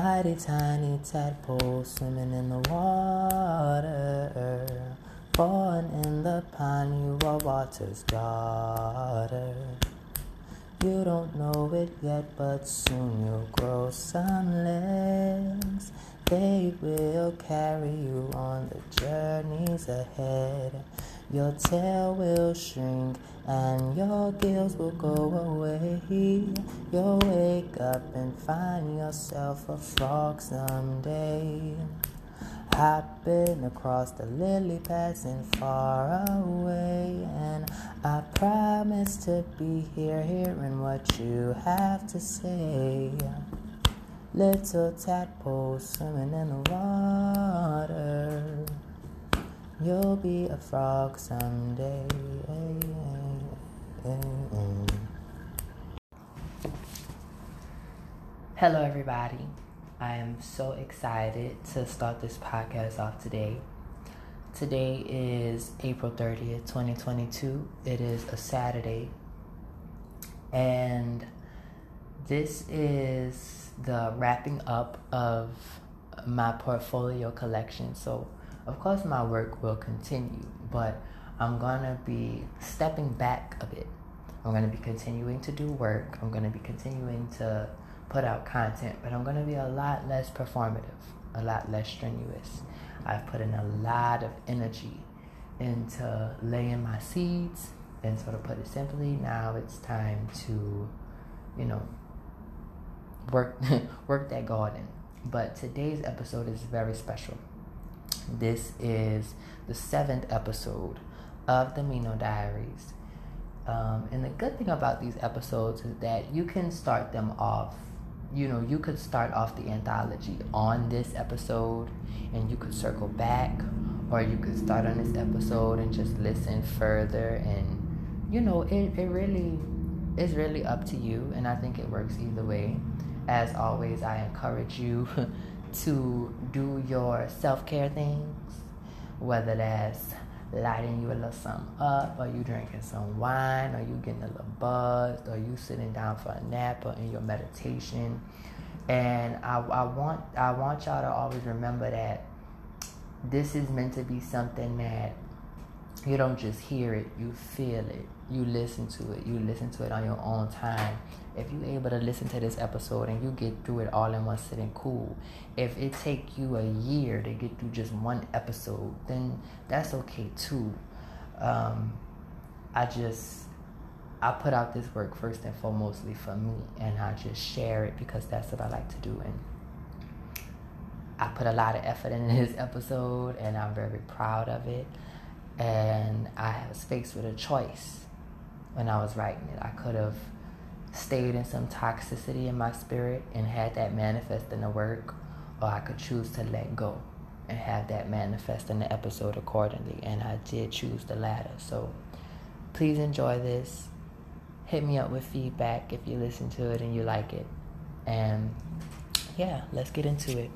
Tiny, tiny tadpole swimming in the water. Born in the pond, you are water's daughter. You don't know it yet, but soon you'll grow some legs. They will carry you on the journeys ahead. Your tail will shrink and your gills will go away. You'll wake up and find yourself a frog someday. Hopping across the lily pads and far away. And I promise to be here, hearing what you have to say. Little tadpole swimming in the water. You'll be a frog someday. Hello, everybody. I am so excited to start this podcast off today. Today is April 30th, 2022. It is a Saturday. And this is the wrapping up of my portfolio collection. So, of course, my work will continue, but I'm gonna be stepping back a bit. I'm gonna be continuing to do work. I'm gonna be continuing to put out content, but I'm gonna be a lot less performative, a lot less strenuous. I've put in a lot of energy into laying my seeds, and so to put it simply, now it's time to, you know, work work that garden. But today's episode is very special. This is the seventh episode of the Miino Diaries. Um, and the good thing about these episodes is that you can start them off. You know, you could start off the anthology on this episode and you could circle back, or you could start on this episode and just listen further. And, you know, it, it really is really up to you. And I think it works either way. As always, I encourage you to do your self care things, whether that's lighting you a little something up, or you drinking some wine, or you getting a little buzzed, or you sitting down for a nap, or in your meditation. And I, I want I want y'all to always remember that this is meant to be something that you don't just hear it, you feel it. You listen to it. You listen to it on your own time. If you're able to listen to this episode and you get through it all in one sitting, cool. If it take you a year to get through just one episode, then that's okay too. Um, I just I put out this work first and foremostly for me, and I just share it because that's what I like to do. And I put a lot of effort in this episode, and I'm very proud of it and I was faced with a choice when I was writing it. I could have stayed in some toxicity in my spirit and had that manifest in the work, or I could choose to let go and have that manifest in the episode accordingly. And I did choose the latter. So please enjoy this. Hit me up with feedback if you listen to it and you like it. And yeah, let's get into it.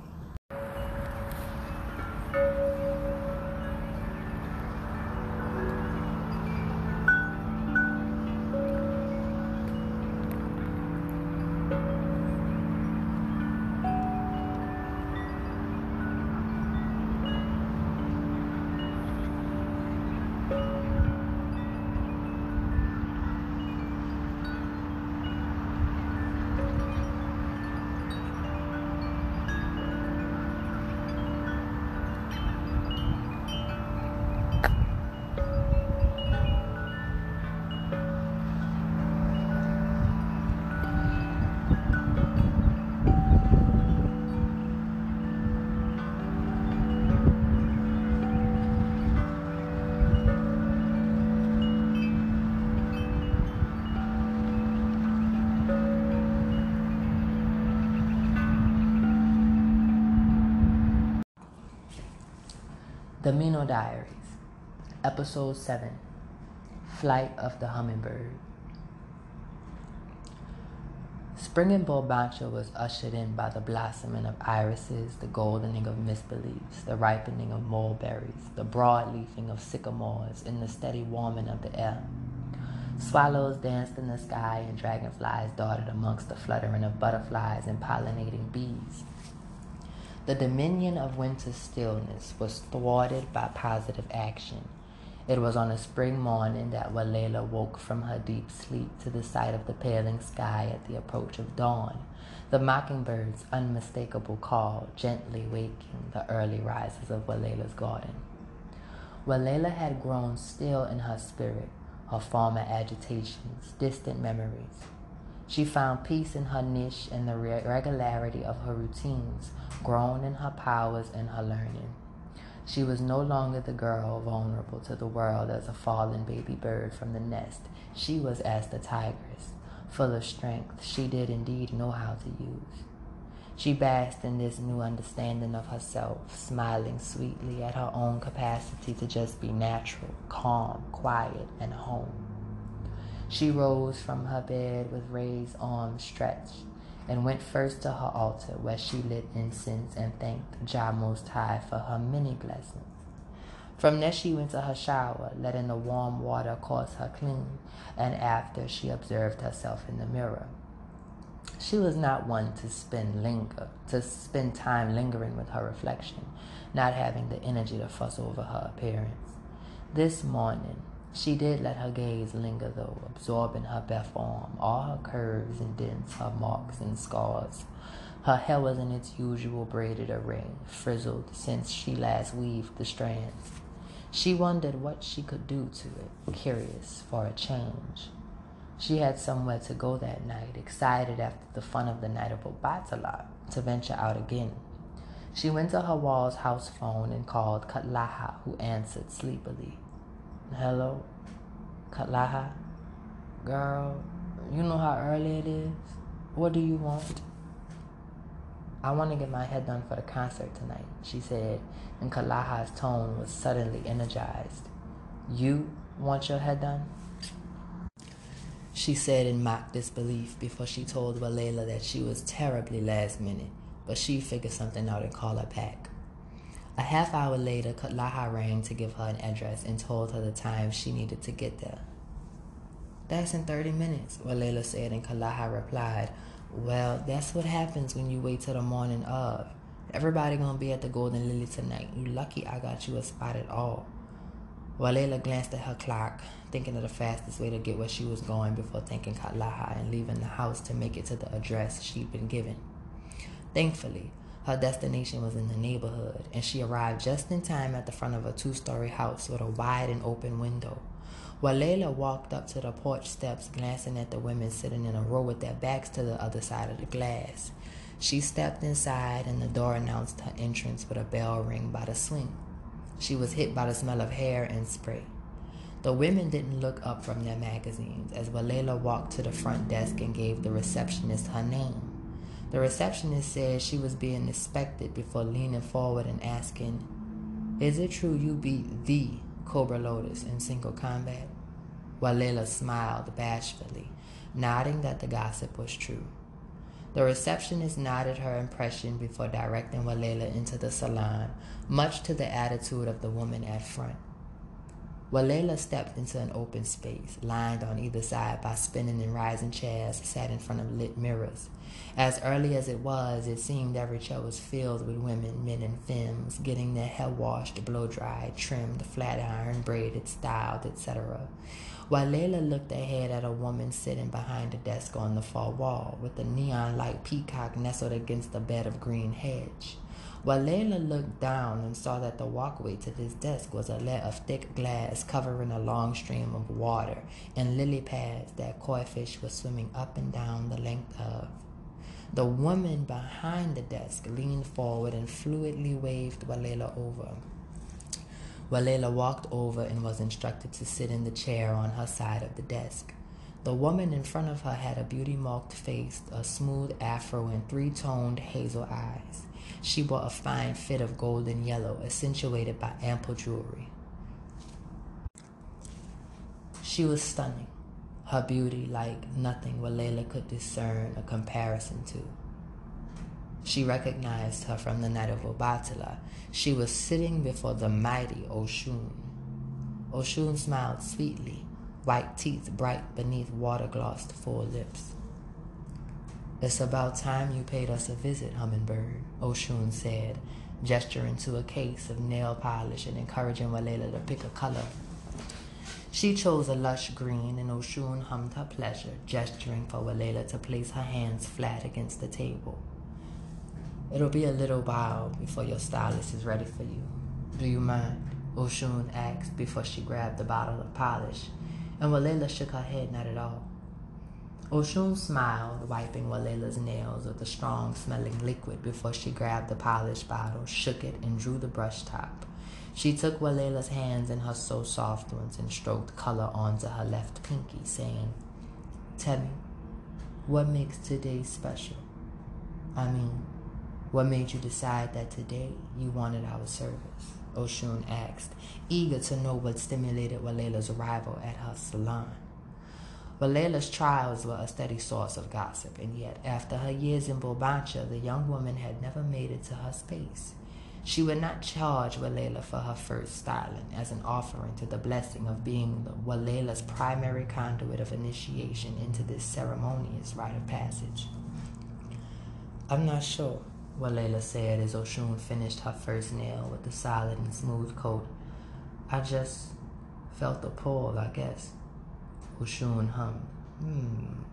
The Miino Diaries, Episode 7 Flight of the Hummingbird. Spring in Bulbancha was ushered in by the blossoming of irises, the goldening of misbeliefs, the ripening of mulberries, the broad leafing of sycamores, and the steady warming of the air. Swallows danced in the sky, and dragonflies darted amongst the fluttering of butterflies and pollinating bees. The dominion of winter stillness was thwarted by positive action. It was on a spring morning that Walela woke from her deep sleep to the sight of the paling sky at the approach of dawn, the mockingbird's unmistakable call gently waking the early rises of Walela's garden. Walela had grown still in her spirit, her former agitations, distant memories. She found peace in her niche and the regularity of her routines, grown in her powers and her learning. She was no longer the girl vulnerable to the world as a fallen baby bird from the nest. She was as the tigress, full of strength she did indeed know how to use. She basked in this new understanding of herself, smiling sweetly at her own capacity to just be natural, calm, quiet, and home. She rose from her bed with raised arms stretched and went first to her altar where she lit incense and thanked Jah Most High for her many blessings. From there she went to her shower, letting the warm water course her clean, and after she observed herself in the mirror. She was not one to spend linger, to spend time lingering with her reflection, not having the energy to fuss over her appearance. This morning, she did let her gaze linger, though, absorbing her bare form, all her curves and dents, her marks and scars. Her hair was in its usual braided array, frizzled since she last weaved the strands. She wondered what she could do to it, curious for a change. She had somewhere to go that night, excited after the fun of the night of Obatala to venture out again. She went to her wall's house phone and called Katlaha, who answered sleepily. Hello, Kalaha. Girl, you know how early it is? What do you want? I want to get my head done for the concert tonight, she said, and Kalaha's tone was suddenly energized. You want your head done? She said in mock disbelief before she told Walela that she was terribly last minute, but she figured something out and called her back. A half hour later, Katlaha rang to give her an address and told her the time she needed to get there. That's in 30 minutes, Walela said, and Katlaha replied, Well, that's what happens when you wait till the morning of. Everybody gonna be at the Golden Lily tonight. You lucky I got you a spot at all. Walela glanced at her clock, thinking of the fastest way to get where she was going before thanking Katlaha and leaving the house to make it to the address she'd been given. Thankfully, her destination was in the neighborhood, and she arrived just in time at the front of a two story house with a wide and open window. Walela walked up to the porch steps, glancing at the women sitting in a row with their backs to the other side of the glass. She stepped inside, and the door announced her entrance with a bell ring by the swing. She was hit by the smell of hair and spray. The women didn't look up from their magazines as Walela walked to the front desk and gave the receptionist her name. The receptionist said she was being inspected before leaning forward and asking, Is it true you beat the Cobra Lotus in single combat? Walela smiled bashfully, nodding that the gossip was true. The receptionist nodded her impression before directing Walela into the salon, much to the attitude of the woman at front. Walela stepped into an open space, lined on either side by spinning and rising chairs, sat in front of lit mirrors. As early as it was, it seemed every chair was filled with women, men, and femmes, getting their hair washed, blow dried, trimmed, flat ironed, braided, styled, etc. Walela looked ahead at a woman sitting behind a desk on the far wall, with a neon light peacock nestled against a bed of green hedge. Walela looked down and saw that the walkway to this desk was a layer of thick glass covering a long stream of water and lily pads that koi fish were swimming up and down the length of. The woman behind the desk leaned forward and fluidly waved Walela over. Walela walked over and was instructed to sit in the chair on her side of the desk. The woman in front of her had a beauty marked face, a smooth afro, and three toned hazel eyes. She wore a fine fit of golden yellow, accentuated by ample jewelry. She was stunning her beauty like nothing Walela could discern a comparison to. She recognized her from the night of Obatala. She was sitting before the mighty Oshun. Oshun smiled sweetly, white teeth bright beneath water glossed full lips. It's about time you paid us a visit, Hummingbird, Oshun said, gesturing to a case of nail polish and encouraging Walela to pick a color. She chose a lush green, and Oshun hummed her pleasure, gesturing for Walela to place her hands flat against the table. It'll be a little while before your stylist is ready for you. Do you mind? Oshun asked before she grabbed the bottle of polish, and Walela shook her head not at all. Oshun smiled, wiping Walela's nails with a strong smelling liquid before she grabbed the polished bottle, shook it, and drew the brush top. She took Walela's hands in her so soft ones and stroked color onto her left pinky, saying, Tell me, what makes today special? I mean, what made you decide that today you wanted our service? Oshun asked, eager to know what stimulated Walela's arrival at her salon. Walela's trials were a steady source of gossip, and yet, after her years in Bulbancha, the young woman had never made it to her space. She would not charge Walela for her first styling as an offering to the blessing of being Walela's primary conduit of initiation into this ceremonious rite of passage. I'm not sure, Walela said as Oshun finished her first nail with the solid and smooth coat. I just felt the pull, I guess. Oshun hummed. Hmm.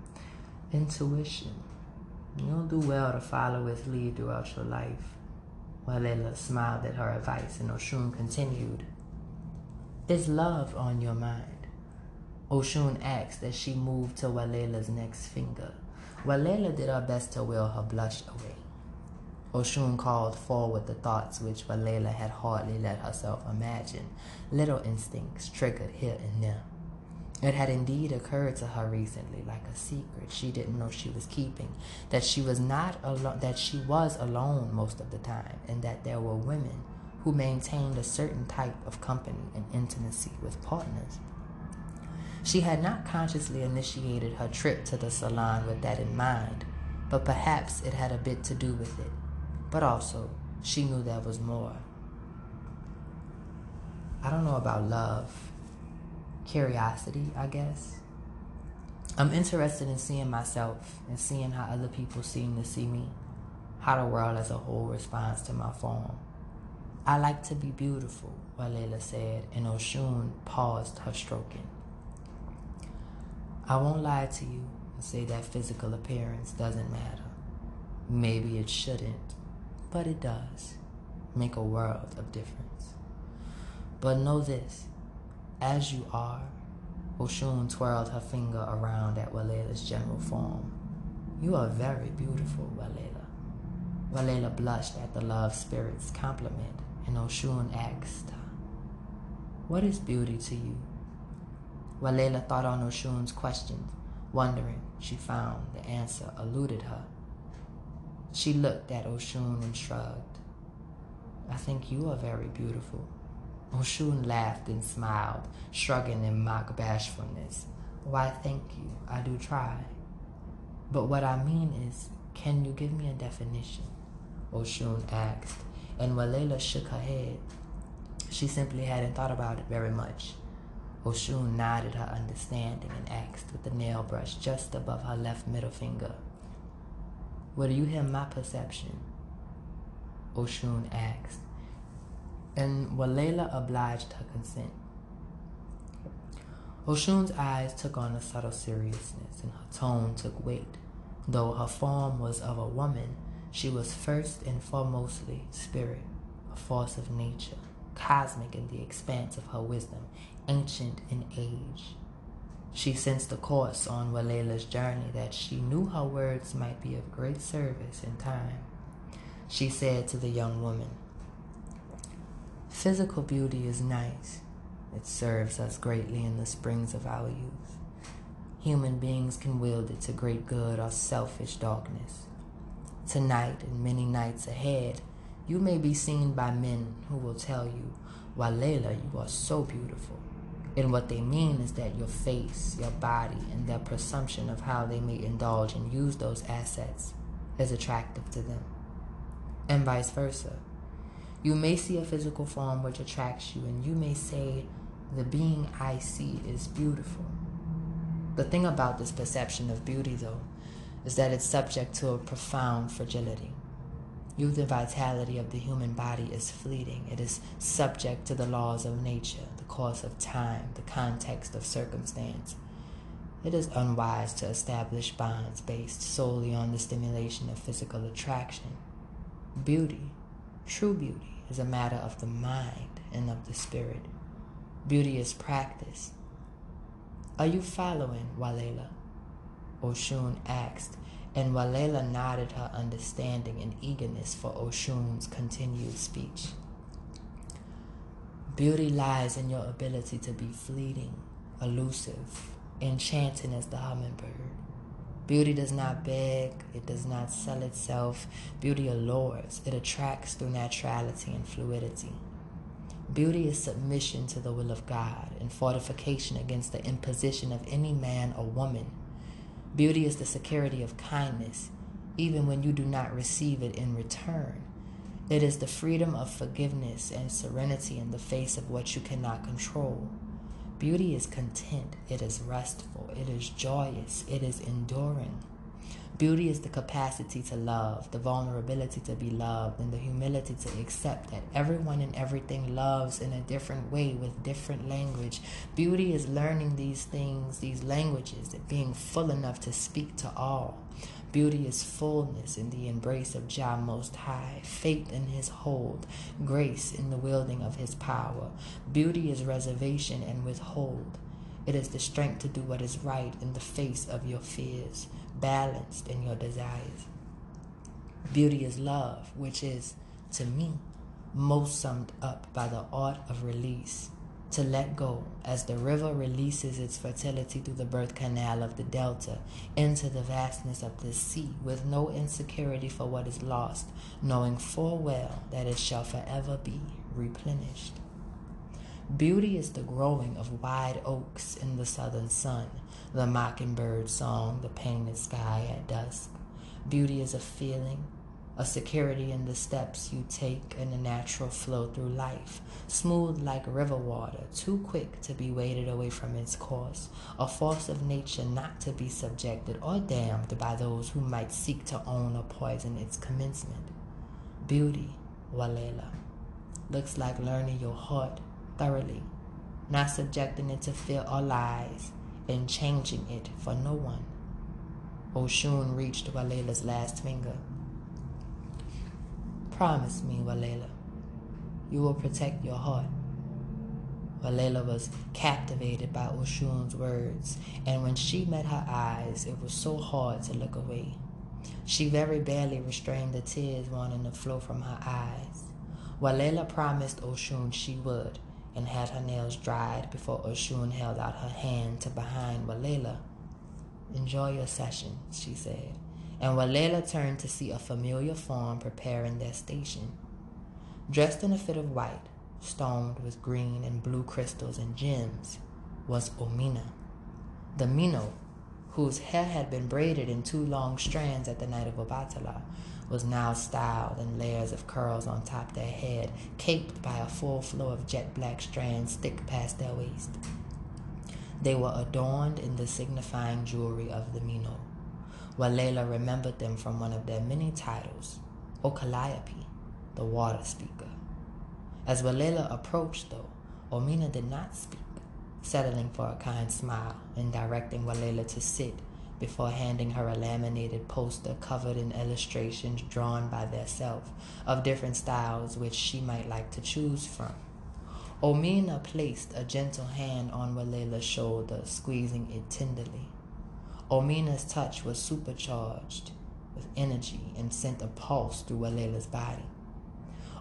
Intuition. You'll do well to follow its lead throughout your life. Walela smiled at her advice, and Oshun continued. Is love on your mind? Oshun asked as she moved to Walela's next finger. Walela did her best to will her blush away. Oshun called forward the thoughts which Walela had hardly let herself imagine, little instincts triggered here and there. It had indeed occurred to her recently, like a secret she didn't know she was keeping, that she was not alone, that she was alone most of the time, and that there were women who maintained a certain type of company and intimacy with partners. She had not consciously initiated her trip to the salon with that in mind, but perhaps it had a bit to do with it. But also, she knew there was more. I don't know about love. Curiosity, I guess. I'm interested in seeing myself and seeing how other people seem to see me, how the world as a whole responds to my form. I like to be beautiful, Walela said, and Oshun paused her stroking. I won't lie to you and say that physical appearance doesn't matter. Maybe it shouldn't but it does make a world of difference. But know this as you are, Oshun twirled her finger around at Walela's general form. You are very beautiful, Walela. Walela blushed at the love spirit's compliment, and Oshun asked, What is beauty to you? Walela thought on Oshun's question, wondering she found the answer eluded her. She looked at Oshun and shrugged. I think you are very beautiful. Oshun laughed and smiled, shrugging in mock bashfulness. Why, thank you. I do try. But what I mean is, can you give me a definition? Oshun asked, and Walela shook her head. She simply hadn't thought about it very much. Oshun nodded her understanding and asked with the nail brush just above her left middle finger. Will you hear my perception? Oshun asked, and Walela obliged her consent. Oshun's eyes took on a subtle seriousness, and her tone took weight. Though her form was of a woman, she was first and foremostly spirit, a force of nature, cosmic in the expanse of her wisdom, ancient in age. She sensed the course on Walela's journey that she knew her words might be of great service in time. She said to the young woman, Physical beauty is nice. It serves us greatly in the springs of our youth. Human beings can wield it to great good or selfish darkness. Tonight and many nights ahead, you may be seen by men who will tell you, Walela, you are so beautiful. And what they mean is that your face, your body, and their presumption of how they may indulge and use those assets is attractive to them. And vice versa. You may see a physical form which attracts you, and you may say, The being I see is beautiful. The thing about this perception of beauty, though, is that it's subject to a profound fragility. Youth and vitality of the human body is fleeting. It is subject to the laws of nature, the course of time, the context of circumstance. It is unwise to establish bonds based solely on the stimulation of physical attraction. Beauty, true beauty, is a matter of the mind and of the spirit. Beauty is practice. Are you following, Walela? Oshun asked, and Walela nodded her understanding and eagerness for Oshun's continued speech. Beauty lies in your ability to be fleeting, elusive, enchanting as the hummingbird. Beauty does not beg, it does not sell itself. Beauty allures, it attracts through naturality and fluidity. Beauty is submission to the will of God and fortification against the imposition of any man or woman. Beauty is the security of kindness, even when you do not receive it in return. It is the freedom of forgiveness and serenity in the face of what you cannot control. Beauty is content, it is restful, it is joyous, it is enduring. Beauty is the capacity to love, the vulnerability to be loved, and the humility to accept that everyone and everything loves in a different way with different language. Beauty is learning these things, these languages, and being full enough to speak to all. Beauty is fullness in the embrace of Jah Most High, faith in His hold, grace in the wielding of His power. Beauty is reservation and withhold. It is the strength to do what is right in the face of your fears balanced in your desires. Beauty is love, which is, to me, most summed up by the art of release. To let go as the river releases its fertility through the birth canal of the delta into the vastness of the sea with no insecurity for what is lost, knowing full well that it shall forever be replenished. Beauty is the growing of wide oaks in the southern sun, the mockingbird song, the painted sky at dusk. Beauty is a feeling, a security in the steps you take and the natural flow through life, smooth like river water, too quick to be waded away from its course, a force of nature not to be subjected or damned by those who might seek to own or poison its commencement. Beauty, Walela, looks like learning your heart thoroughly, not subjecting it to fear or lies, and changing it for no one. Oshun reached Walela's last finger. Promise me, Walela, you will protect your heart. Walela was captivated by Oshun's words, and when she met her eyes, it was so hard to look away. She very barely restrained the tears wanting to flow from her eyes. Walela promised Oshun she would, and had her nails dried before Oshun held out her hand to behind Walela. Enjoy your session, she said, and Walela turned to see a familiar form preparing their station. Dressed in a fit of white, stoned with green and blue crystals and gems, was Omina, the Miino, whose hair had been braided in two long strands at the night of Obatala, was now styled in layers of curls on top their head, caped by a full flow of jet black strands thick past their waist. They were adorned in the signifying jewelry of the Miino. while Walela remembered them from one of their many titles, Okaliope, the water speaker. As Walela approached, though, Omina did not speak, settling for a kind smile and directing Walela to sit before handing her a laminated poster covered in illustrations drawn by theirself of different styles which she might like to choose from. Omina placed a gentle hand on Walela's shoulder, squeezing it tenderly. Omina's touch was supercharged with energy and sent a pulse through Walela's body.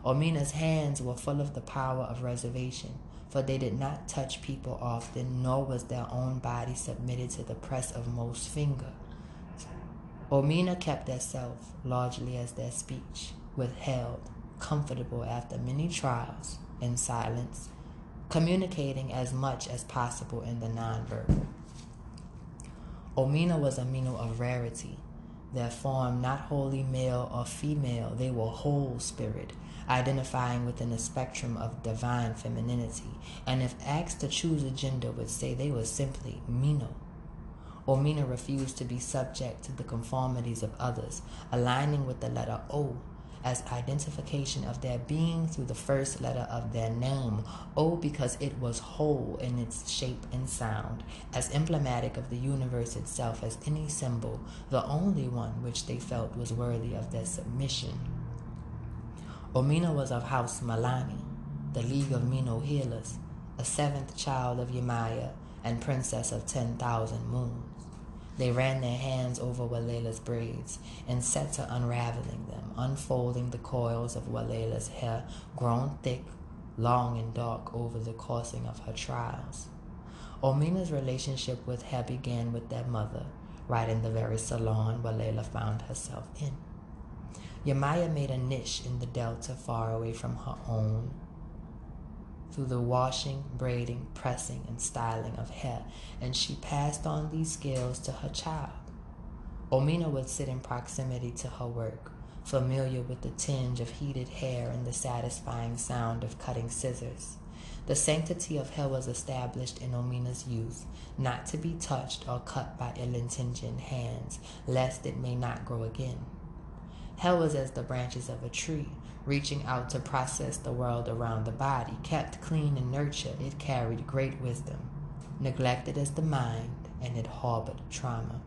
Omina's hands were full of the power of reservation, for they did not touch people often, nor was their own body submitted to the press of most finger. Omina kept herself largely as their speech, withheld, comfortable after many trials, in silence, communicating as much as possible in the nonverbal. Omina was a Miino of rarity, their form not wholly male or female, they were whole spirit, identifying within a spectrum of divine femininity, and if asked to choose a gender, would say they were simply Miino. Omina refused to be subject to the conformities of others, aligning with the letter O as identification of their being through the first letter of their name. O because it was whole in its shape and sound, as emblematic of the universe itself as any symbol, the only one which they felt was worthy of their submission. Omina was of House Malani, the League of Miino Healers, a seventh child of Yemaya and princess of ten thousand moons. They ran their hands over Walela's braids and set to unraveling them, unfolding the coils of Walela's hair, grown thick, long, and dark over the coursing of her trials. Omina's relationship with her began with their mother, right in the very salon Walela found herself in. Yemaya made a niche in the delta far away from her own through the washing, braiding, pressing, and styling of hair, and she passed on these skills to her child. Omina would sit in proximity to her work, familiar with the tinge of heated hair and the satisfying sound of cutting scissors. The sanctity of hair was established in Omina's youth, not to be touched or cut by ill intentioned hands, lest it may not grow again. Hair was as the branches of a tree, reaching out to process the world around the body. Kept clean and nurtured, it carried great wisdom. Neglected as the mind, and it harbored trauma.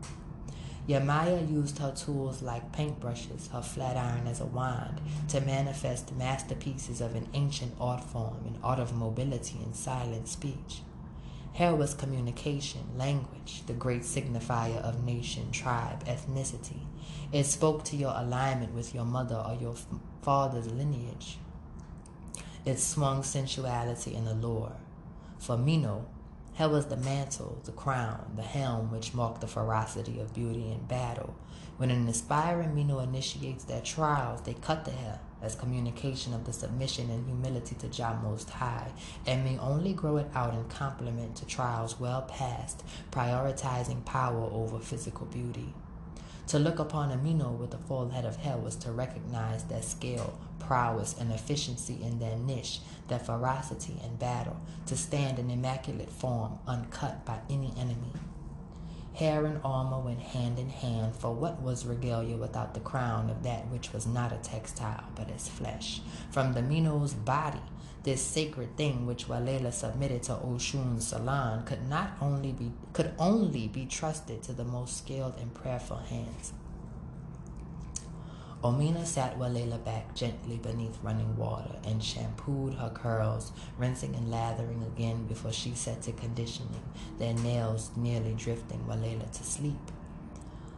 Yemaya used her tools like paintbrushes, her flat iron as a wand, to manifest masterpieces of an ancient art form, an art of mobility and silent speech. Hair was communication, language, the great signifier of nation, tribe, ethnicity. It spoke to your alignment with your mother or your father's lineage. It swung sensuality and allure. For Miino, hair was the mantle, the crown, the helm which marked the ferocity of beauty in battle. When an aspiring Miino initiates their trials, they cut the hair as communication of the submission and humility to Jah Most High, and may only grow it out in complement to trials well past, prioritizing power over physical beauty. To look upon a Miino with a full head of hair was to recognize their skill, prowess, and efficiency in their niche, their ferocity in battle, to stand in immaculate form, uncut by any enemy. Hair and armor went hand in hand, for what was regalia without the crown of that which was not a textile, but as flesh? From the Miino's body, this sacred thing which Walela submitted to Oshun's salon could not only be could only be trusted to the most skilled and prayerful hands. Omina sat Walela back gently beneath running water and shampooed her curls, rinsing and lathering again before she set to conditioning, their nails nearly drifting Walela to sleep.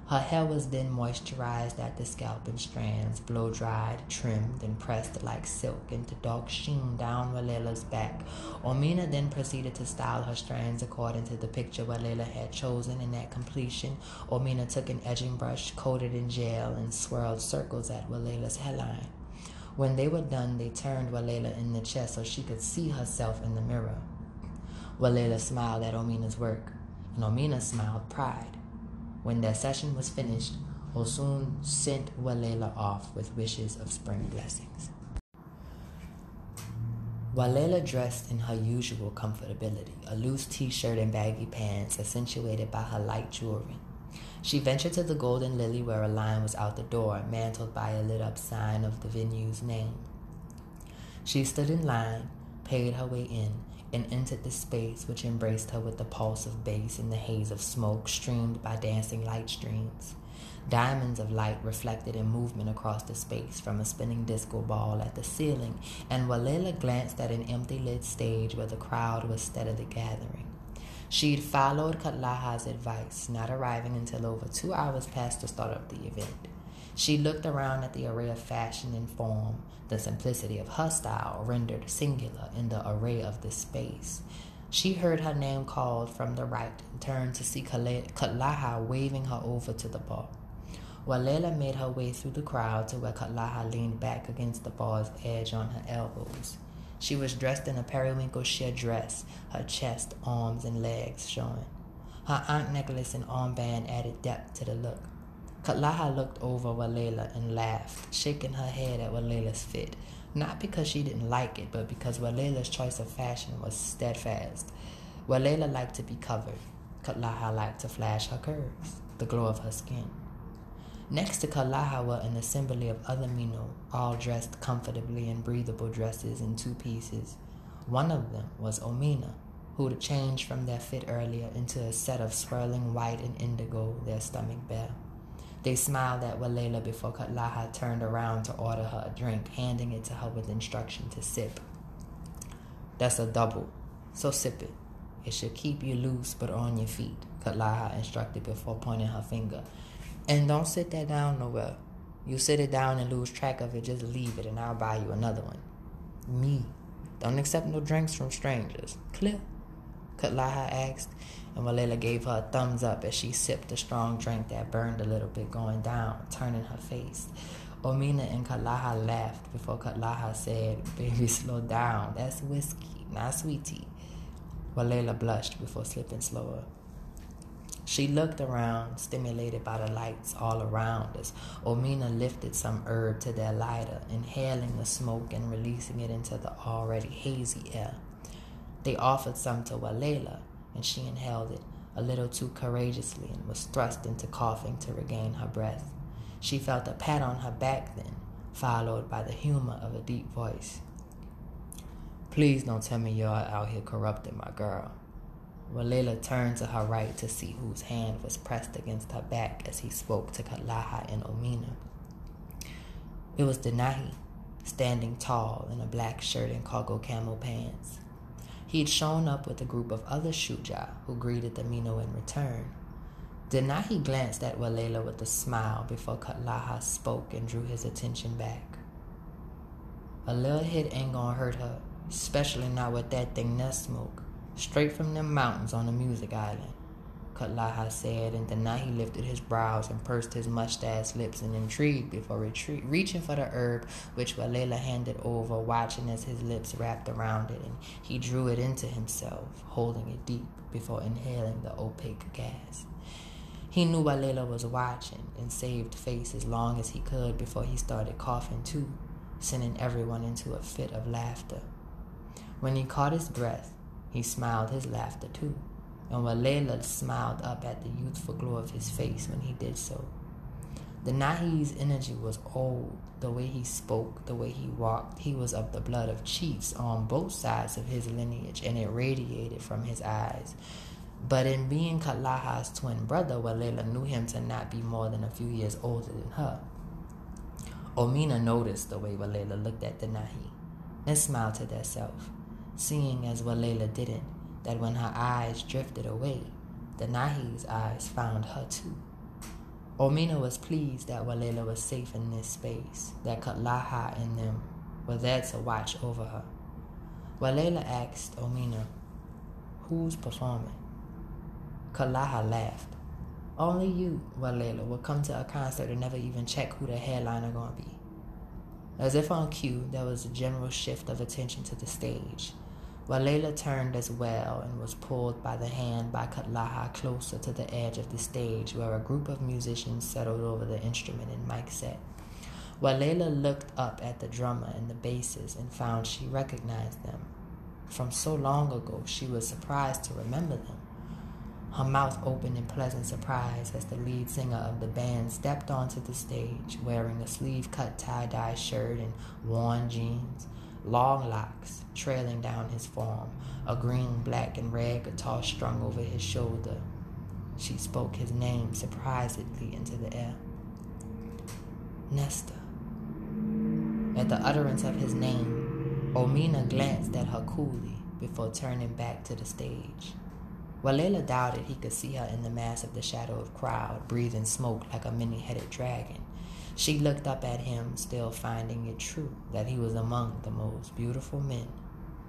Her hair was then moisturized at the scalp in strands, blow dried, trimmed, and pressed like silk into dark sheen down Walela's back. Omina then proceeded to style her strands according to the picture Walela had chosen, and at completion, Omina took an edging brush, coated in gel, and swirled circles at Walela's hairline. When they were done, they turned Walela in the chest so she could see herself in the mirror. Walela smiled at Omina's work, and Omina smiled pride. When their session was finished, Oshun sent Walela off with wishes of spring blessings. Walela dressed in her usual comfortability, a loose t-shirt and baggy pants accentuated by her light jewelry. She ventured to the Golden Lily where a line was out the door, mantled by a lit-up sign of the venue's name. She stood in line, paid her way in, and entered the space which embraced her with the pulse of bass and the haze of smoke streamed by dancing light streams. Diamonds of light reflected in movement across the space from a spinning disco ball at the ceiling, and Walela glanced at an empty lit stage where the crowd was steadily gathering. She'd followed Katlaha's advice, not arriving until over two hours past the start of the event. She looked around at the array of fashion and form, the simplicity of her style rendered singular in the array of the space. She heard her name called from the right and turned to see Katlaha waving her over to the bar. Walela made her way through the crowd to where Katlaha leaned back against the bar's edge on her elbows. She was dressed in a periwinkle sheer dress, her chest, arms, and legs showing. Her ankh necklace and armband added depth to the look. Katlaha looked over Walela and laughed, shaking her head at Walela's fit, not because she didn't like it, but because Walela's choice of fashion was steadfast. Walela liked to be covered. Kalaha liked to flash her curves, the glow of her skin. Next to Kalaha were an assembly of other Miino, all dressed comfortably in breathable dresses in two pieces. One of them was Omina, who had changed from their fit earlier into a set of swirling white and indigo, their stomach bare. They smiled at Walela before Katlaha turned around to order her a drink, handing it to her with instruction to sip. That's a double, so sip it. It should keep you loose but on your feet, Katlaha instructed before pointing her finger. And don't sit that down nowhere. You sit it down and lose track of it, just leave it and I'll buy you another one. Me. Don't accept no drinks from strangers. Clear? Katlaha asked, and Walela gave her a thumbs up as she sipped the strong drink that burned a little bit going down, turning her face. Omina and Katlaha laughed before Katlaha said, Baby, slow down. That's whiskey, not sweetie. Walela blushed before slipping slower. She looked around, stimulated by the lights all around as Omina lifted some herb to their lighter, inhaling the smoke and releasing it into the already hazy air. They offered some to Walela, and she inhaled it a little too courageously and was thrust into coughing to regain her breath. She felt a pat on her back then, followed by the humor of a deep voice. Please don't tell me you're out here corrupting my girl. Walela turned to her right to see whose hand was pressed against her back as he spoke to Kalaha and Omina. It was Denahi, standing tall in a black shirt and cargo camel pants. He had shown up with a group of other Shuja who greeted the Miino in return. Denahi glanced at Walela with a smile before Katlaha spoke and drew his attention back. A little hit ain't gonna hurt her, especially not with that thing nest smoke, straight from them mountains on the music island. Katlaha said, and Denahi lifted his brows and pursed his mustache lips in intrigue before retreat, reaching for the herb which Walela handed over, watching as his lips wrapped around it, and he drew it into himself, holding it deep before inhaling the opaque gas. He knew Walela was watching and saved face as long as he could before he started coughing too, sending everyone into a fit of laughter. When he caught his breath, he smiled his laughter too and Walela smiled up at the youthful glow of his face when he did so. Denahi's energy was old. The way he spoke, the way he walked, he was of the blood of chiefs on both sides of his lineage, and it radiated from his eyes. But in being Kalaha's twin brother, Walela knew him to not be more than a few years older than her. Omina noticed the way Walela looked at Denahi and smiled to herself, seeing as Walela didn't that when her eyes drifted away, Denahi's eyes found her too. Omina was pleased that Walela was safe in this space, that Katlaha and them were there to watch over her. Walela asked Omina, Who's performing? Kalaha laughed. Only you, Walela, will come to a concert and never even check who the headliner gonna be. As if on cue, there was a general shift of attention to the stage. Walela turned as well and was pulled by the hand by Katlaha closer to the edge of the stage where a group of musicians settled over the instrument and mic set. Walela looked up at the drummer and the basses and found she recognized them. From so long ago, she was surprised to remember them. Her mouth opened in pleasant surprise as the lead singer of the band stepped onto the stage wearing a sleeve cut tie dye shirt and worn jeans long locks trailing down his form, a green, black, and red guitar strung over his shoulder. She spoke his name surprisedly into the air. Nesta. At the utterance of his name, Omina glanced at her coolly before turning back to the stage. Walela doubted he could see her in the mass of the shadow of crowd, breathing smoke like a many-headed dragon. She looked up at him, still finding it true that he was among the most beautiful men,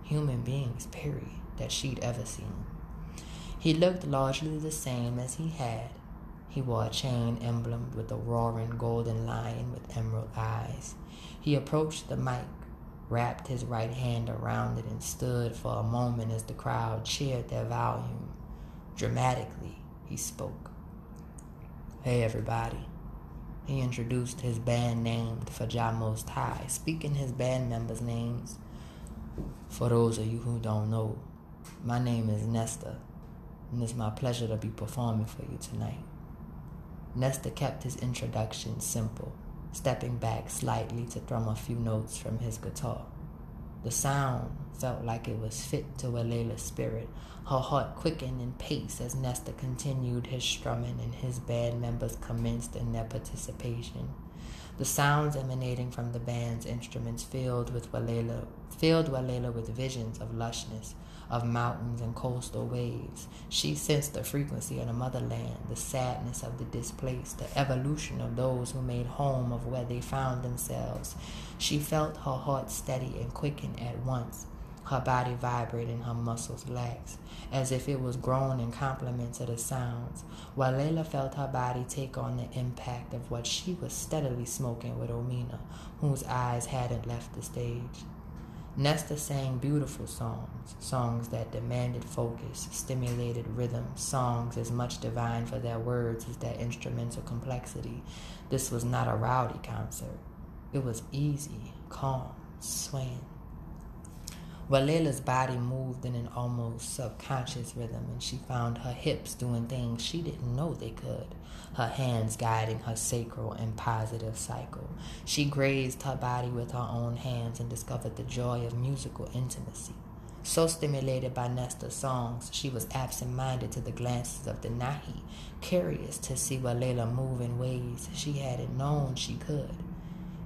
human beings, period, that she'd ever seen. He looked largely the same as he had. He wore a chain emblemed with a roaring golden lion with emerald eyes. He approached the mic, wrapped his right hand around it, and stood for a moment as the crowd cheered their volume. Dramatically, he spoke. Hey, everybody. He introduced his band named for Jah Most High, speaking his band members' names. For those of you who don't know, my name is Nesta. and it's my pleasure to be performing for you tonight. Nesta kept his introduction simple, stepping back slightly to thrum a few notes from his guitar. The sound felt like it was fit to Walela's spirit. Her heart quickened in pace as Nesta continued his strumming and his band members commenced in their participation. The sounds emanating from the band's instruments filled with Walela, filled Walela with visions of lushness, of mountains and coastal waves. She sensed the frequency of the motherland, the sadness of the displaced, the evolution of those who made home of where they found themselves. She felt her heart steady and quicken at once. Her body vibrated and her muscles lax, as if it was grown in complement to the sounds, Walela felt her body take on the impact of what she was steadily smoking with Omina, whose eyes hadn't left the stage. Nesta sang beautiful songs, songs that demanded focus, stimulated rhythm, songs as much divine for their words as their instrumental complexity. This was not a rowdy concert. It was easy, calm, swaying. Walela's body moved in an almost subconscious rhythm, and she found her hips doing things she didn't know they could her hands guiding her sacral and positive cycle. She grazed her body with her own hands and discovered the joy of musical intimacy. So stimulated by Nesta's songs, she was absent minded to the glances of Denahi, curious to see Walela move in ways she hadn't known she could.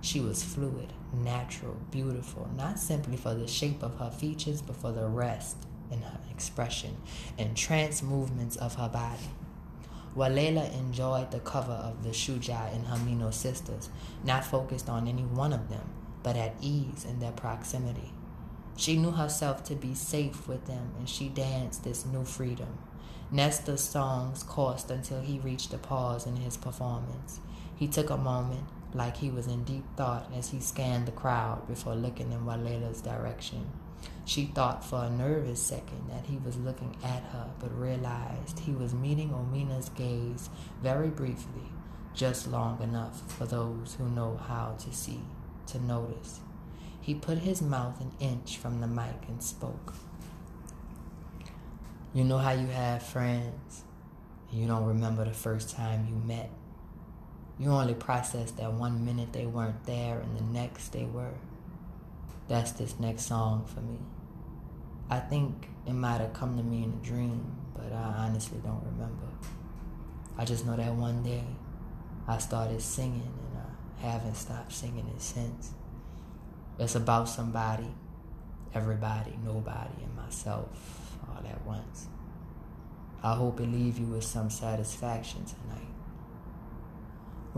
She was fluid, natural, beautiful, not simply for the shape of her features, but for the rest in her expression and trance movements of her body. Walela enjoyed the cover of the Shuja and Hamino sisters, not focused on any one of them, but at ease in their proximity. She knew herself to be safe with them, and she danced this new freedom. Nesta's songs coursed until he reached a pause in his performance. He took a moment, like he was in deep thought as he scanned the crowd before looking in Walela's direction. She thought for a nervous second that he was looking at her, but realized he was meeting Omina's gaze very briefly, just long enough for those who know how to see, to notice. He put his mouth an inch from the mic and spoke. You know how you have friends, you don't remember the first time you met. You only process that one minute they weren't there and the next they were. That's this next song for me. I think it might have come to me in a dream, but I honestly don't remember. I just know that one day I started singing and I haven't stopped singing it since. It's about somebody, everybody, nobody, and myself all at once. I hope it leave you with some satisfaction tonight.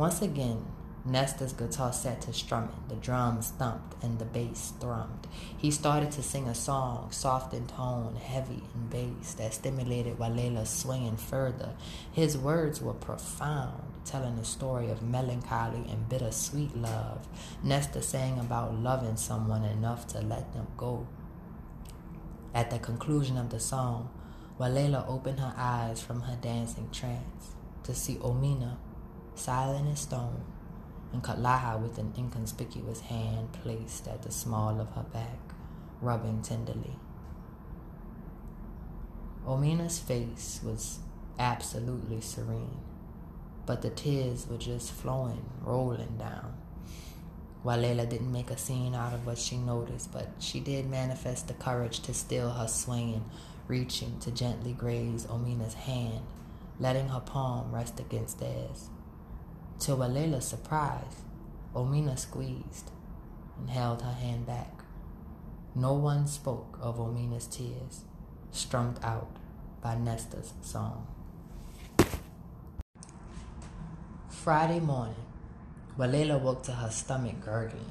Once again, Nesta's guitar set to strumming, the drums thumped, and the bass thrummed. He started to sing a song, soft in tone, heavy in bass, that stimulated Walela swinging further. His words were profound, telling a story of melancholy and bittersweet love. Nesta sang about loving someone enough to let them go. At the conclusion of the song, Walela opened her eyes from her dancing trance to see Omina silent as stone, and Kalaha with an inconspicuous hand placed at the small of her back, rubbing tenderly. Omina's face was absolutely serene, but the tears were just flowing, rolling down. While Walela didn't make a scene out of what she noticed, but she did manifest the courage to still her swinging, reaching to gently graze Omina's hand, letting her palm rest against theirs. To Walela's surprise, Omina squeezed and held her hand back. No one spoke of Omina's tears, strummed out by Nesta's song. Friday morning, Walela woke to her stomach gurgling.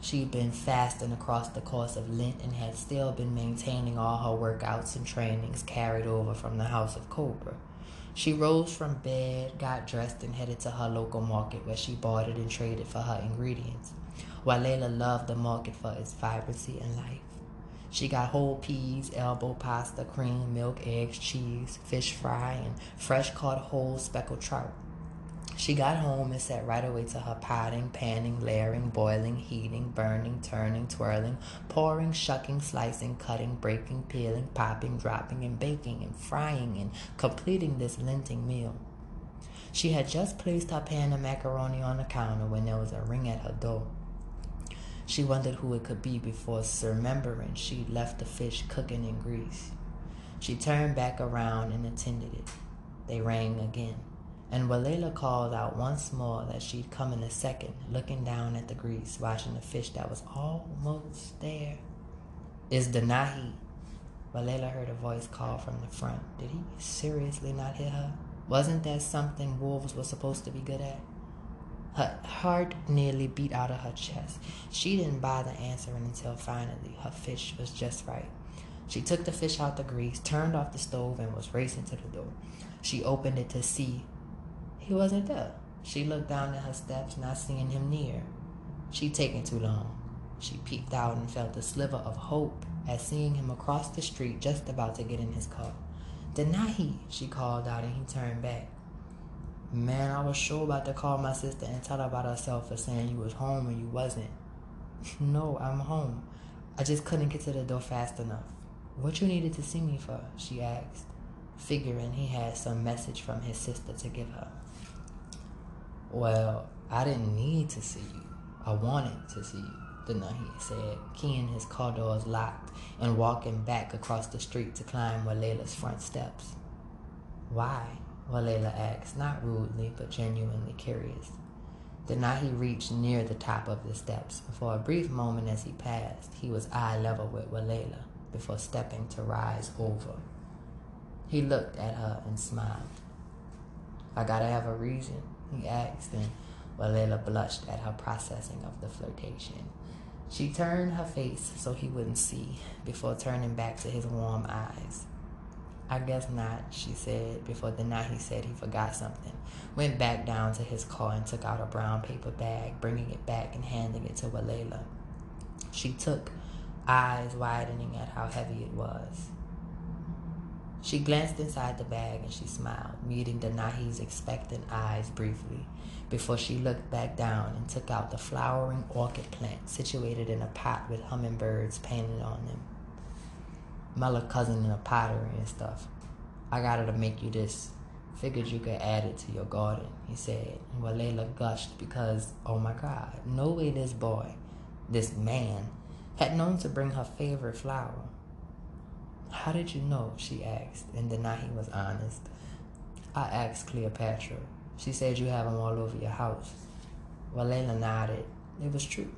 She'd been fasting across the course of Lent and had still been maintaining all her workouts and trainings carried over from the House of Cobra. She rose from bed, got dressed, and headed to her local market where she bartered and traded for her ingredients. Walela loved the market for its vibrancy and life. She got whole peas, elbow pasta, cream, milk, eggs, cheese, fish fry, and fresh caught whole speckled trout. She got home and sat right away to her potting, panning, layering, boiling, heating, burning, turning, twirling, pouring, shucking, slicing, cutting, breaking, peeling, popping, dropping, and baking, and frying, and completing this linting meal. She had just placed her pan of macaroni on the counter when there was a ring at her door. She wondered who it could be before remembering she'd left the fish cooking in grease. She turned back around and attended it. They rang again and Walela called out once more that she'd come in a second, looking down at the grease, watching the fish that was almost there. Is Denahi? Walela heard a voice call from the front. Did he seriously not hit her? Wasn't that something wolves were supposed to be good at? Her heart nearly beat out of her chest. She didn't bother answering until finally her fish was just right. She took the fish out the grease, turned off the stove, and was racing to the door. She opened it to see he wasn't there. She looked down at her steps, not seeing him near. She'd taken too long. She peeped out and felt a sliver of hope at seeing him across the street just about to get in his car. Denahi, she called out and he turned back. Man, I was sure about to call my sister and tell her about herself for saying you was home and you wasn't. no, I'm home. I just couldn't get to the door fast enough. What you needed to see me for? she asked, figuring he had some message from his sister to give her. Well, I didn't need to see you. I wanted to see you, Denahi said, keying his car doors locked and walking back across the street to climb Walela's front steps. Why? Walela asked, not rudely, but genuinely curious. Denahi reached near the top of the steps. For a brief moment as he passed, he was eye level with Walela before stepping to rise over. He looked at her and smiled. I gotta have a reason, he asked, and Walela blushed at her processing of the flirtation. She turned her face so he wouldn't see before turning back to his warm eyes. I guess not, she said, before Denahi said he forgot something. Went back down to his car and took out a brown paper bag, bringing it back and handing it to Walela. She took, eyes widening at how heavy it was. She glanced inside the bag and she smiled, meeting Denahi's expectant eyes briefly, before she looked back down and took out the flowering orchid plant situated in a pot with hummingbirds painted on them. My little cousin in a pottery and stuff. I got her to make you this. Figured you could add it to your garden, he said. And Walela gushed because, oh my God, no way this boy, this man, had known to bring her favorite flower how did you know? She asked, and Denahi was honest. I asked Cleopatra. She said you have them all over your house. Walela nodded. It was true.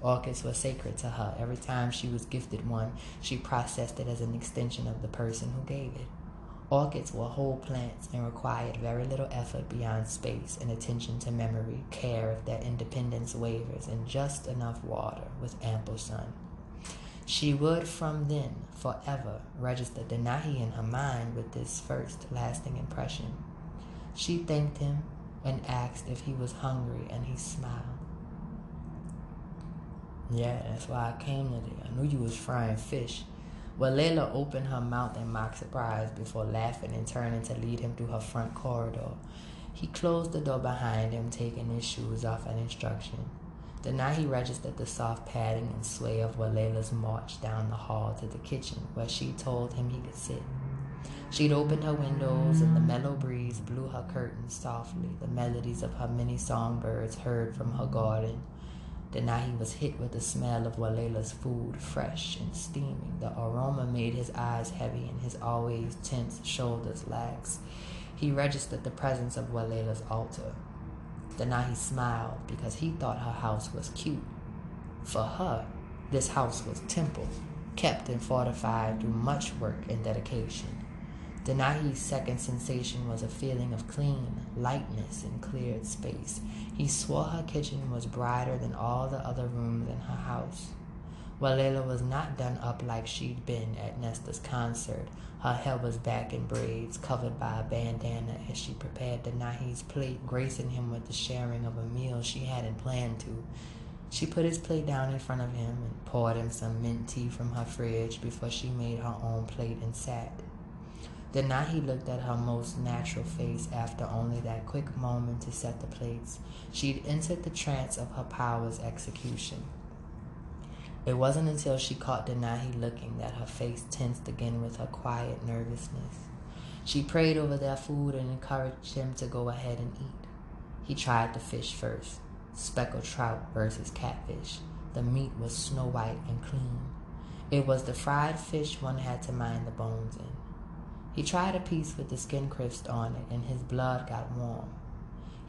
Orchids were sacred to her. Every time she was gifted one, she processed it as an extension of the person who gave it. Orchids were whole plants and required very little effort beyond space and attention to memory, care if their independence wavers, and just enough water with ample sun. She would from then forever register Denahi in her mind with this first lasting impression. She thanked him and asked if he was hungry, and he smiled. Yeah, that's why I came today. I knew you was frying fish. Walela opened her mouth in mock surprise before laughing and turning to lead him through her front corridor. He closed the door behind him, taking his shoes off at instruction. Denahi registered the soft padding and sway of Walela's march down the hall to the kitchen, where she told him he could sit. She'd opened her windows, and the mellow breeze blew her curtains softly, the melodies of her many songbirds heard from her garden. Denahi was hit with the smell of Walela's food, fresh and steaming. The aroma made his eyes heavy and his always tense shoulders lax. He registered the presence of Walela's altar, Denahi smiled because he thought her house was cute. For her, this house was temple, kept and fortified through much work and dedication. Denahi's second sensation was a feeling of clean, lightness, and cleared space. He swore her kitchen was brighter than all the other rooms in her house. Walela was not done up like she'd been at Nesta's concert. Her hair was back in braids, covered by a bandana as she prepared Denahi's plate, gracing him with the sharing of a meal she hadn't planned to. She put his plate down in front of him and poured him some mint tea from her fridge before she made her own plate and sat. Denahi looked at her most natural face after only that quick moment to set the plates. She'd entered the trance of her power's execution. It wasn't until she caught Denahi looking that her face tensed again with her quiet nervousness. She prayed over their food and encouraged him to go ahead and eat. He tried the fish first speckled trout versus catfish. The meat was snow white and clean. It was the fried fish one had to mind the bones in. He tried a piece with the skin crisped on it, and his blood got warm.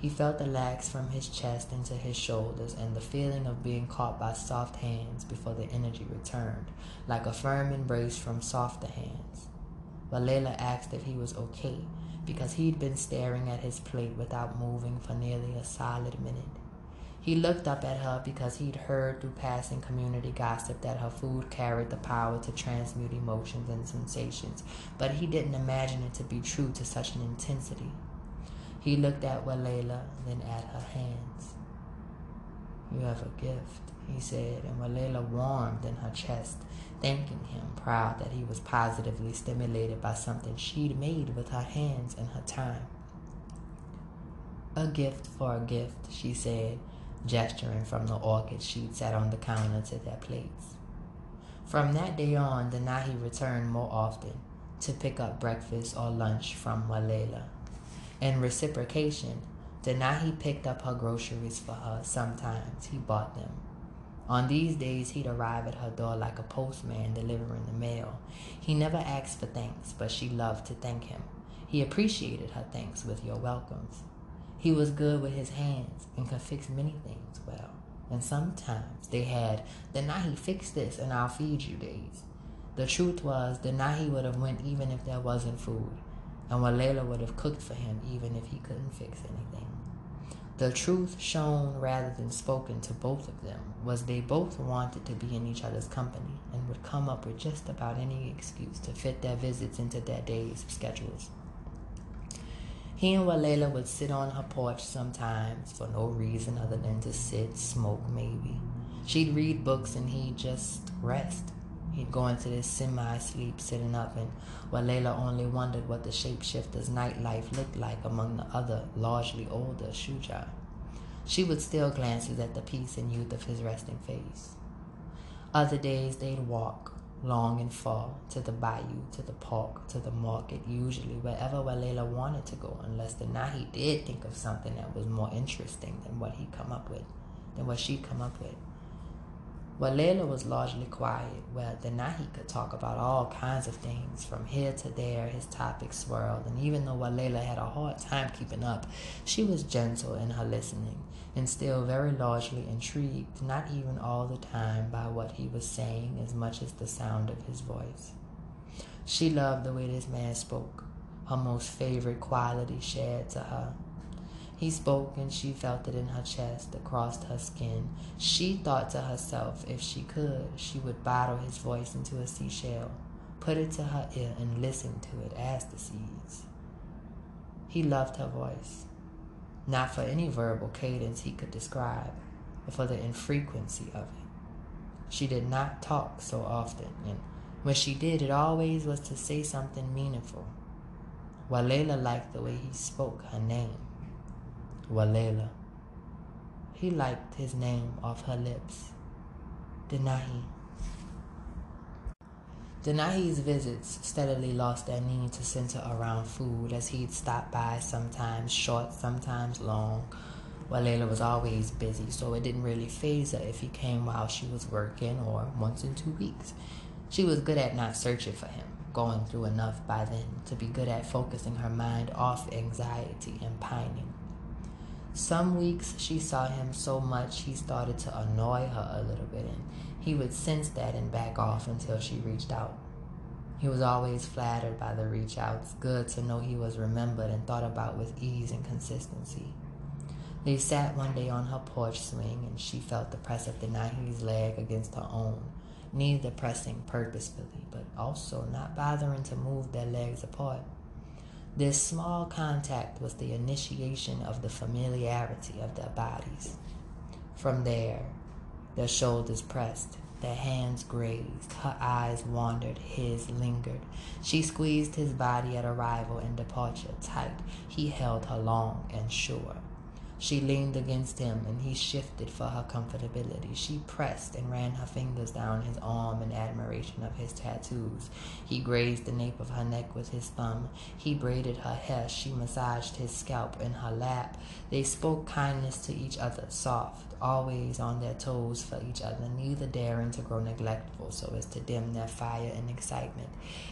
He felt the lags from his chest into his shoulders and the feeling of being caught by soft hands before the energy returned, like a firm embrace from softer hands. Walela asked if he was okay because he'd been staring at his plate without moving for nearly a solid minute. He looked up at her because he'd heard through passing community gossip that her food carried the power to transmute emotions and sensations, but he didn't imagine it to be true to such an intensity. He looked at Walela, then at her hands. You have a gift, he said, and Walela warmed in her chest, thanking him, proud that he was positively stimulated by something she'd made with her hands and her time. A gift for a gift, she said, gesturing from the orchid she'd set on the counter to their plates. From that day on, the Denahi returned more often to pick up breakfast or lunch from Walela. In reciprocation, Denahi picked up her groceries for her. Sometimes he bought them. On these days, he'd arrive at her door like a postman delivering the mail. He never asked for thanks, but she loved to thank him. He appreciated her thanks with your welcomes. He was good with his hands and could fix many things well. And sometimes they had Denahi fix this and I'll feed you days. The truth was Denahi would have went even if there wasn't food. And Walela would have cooked for him even if he couldn't fix anything. The truth shown rather than spoken to both of them was they both wanted to be in each other's company and would come up with just about any excuse to fit their visits into their days' schedules. He and Walela would sit on her porch sometimes for no reason other than to sit, smoke maybe. She'd read books and he'd just rest. He'd go into this semi sleep sitting up, and Walela only wondered what the shapeshifter's nightlife looked like among the other, largely older Shuja. She would steal glances at the peace and youth of his resting face. Other days they'd walk, long and far, to the bayou, to the park, to the market, usually wherever Walela wanted to go, unless Denahi did think of something that was more interesting than what he'd come up with, than what she'd come up with. Walela was largely quiet, where Denahi could talk about all kinds of things. From here to there, his topics swirled, and even though Walela had a hard time keeping up, she was gentle in her listening, and still very largely intrigued, not even all the time by what he was saying as much as the sound of his voice. She loved the way this man spoke, her most favorite quality shared to her. He spoke and she felt it in her chest, across her skin. She thought to herself, if she could, she would bottle his voice into a seashell, put it to her ear, and listen to it as the seas. He loved her voice, not for any verbal cadence he could describe, but for the infrequency of it. She did not talk so often, and when she did, it always was to say something meaningful. Walela liked the way he spoke her name. Walela. He liked his name off her lips. Denahi. Denahi's visits steadily lost their need to center around food as he'd stop by sometimes short, sometimes long. Walela was always busy, so it didn't really faze her if he came while she was working or once in two weeks. She was good at not searching for him, going through enough by then to be good at focusing her mind off anxiety and pining. Some weeks she saw him so much he started to annoy her a little bit, and he would sense that and back off until she reached out. He was always flattered by the reach outs, good to know he was remembered and thought about with ease and consistency. They sat one day on her porch swing, and she felt the press of Denahi's leg against her own, neither pressing purposefully, but also not bothering to move their legs apart. This small contact was the initiation of the familiarity of their bodies. From there, their shoulders pressed, Their hands grazed. Her eyes wandered. His lingered. She squeezed his body at arrival and departure tight. He held her long and sure. She leaned against him, and he shifted for her comfortability. She pressed and ran her fingers down his arm in admiration of his tattoos. He grazed the nape of her neck with his thumb. He braided her hair. She massaged his scalp in her lap. They spoke kindness to each other, soft, always on their toes for each other, neither daring to grow neglectful so as to dim their fire and excitement.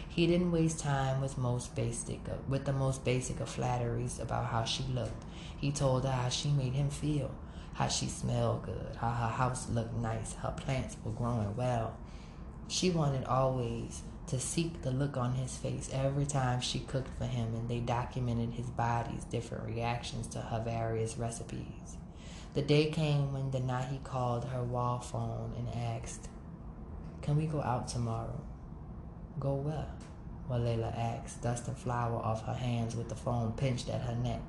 He didn't waste time with most basic with the most basic of flatteries about how she looked. He told her how she made him feel, how she smelled good, how her house looked nice, her plants were growing well. She wanted always to seek the look on his face every time she cooked for him, and they documented his body's different reactions to her various recipes. The day came when Denahi called her wall phone and asked, Can we go out tomorrow? Go where? Walela asked, dusting flour off her hands with the phone pinched at her neck.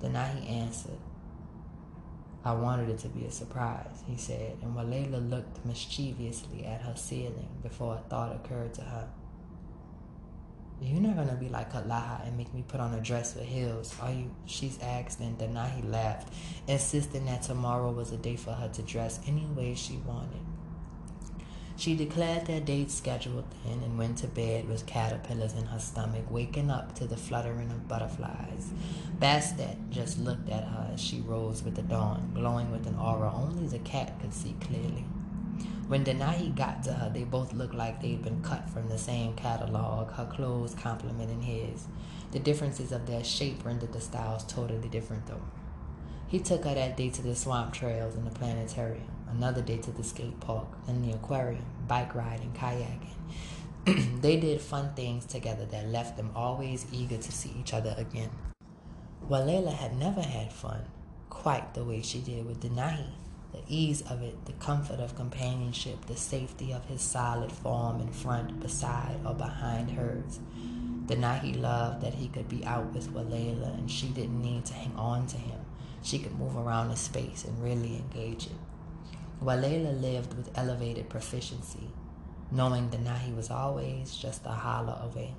Denahi answered. I wanted it to be a surprise, he said, and Walela looked mischievously at her ceiling before a thought occurred to her. You're not gonna be like Kalaha and make me put on a dress with heels, are you? She's asked, and Denahi laughed, insisting that tomorrow was a day for her to dress any way she wanted. She declared their date scheduled then and went to bed with caterpillars in her stomach, waking up to the fluttering of butterflies. Bastet just looked at her as she rose with the dawn, glowing with an aura only the cat could see clearly. When Denahi got to her, they both looked like they'd been cut from the same catalog, her clothes complementing his. The differences of their shape rendered the styles totally different, though. He took her that day to the swamp trails and the planetarium another day to the skate park, and the aquarium, bike riding, kayaking. they did fun things together that left them always eager to see each other again. Walela had never had fun quite the way she did with Denahi. The ease of it, the comfort of companionship, the safety of his solid form in front, beside, or behind hers. Denahi loved that he could be out with Walela and she didn't need to hang on to him. She could move around the space and really engage it. Walela lived with elevated proficiency, knowing that Nahi was always just a holler away.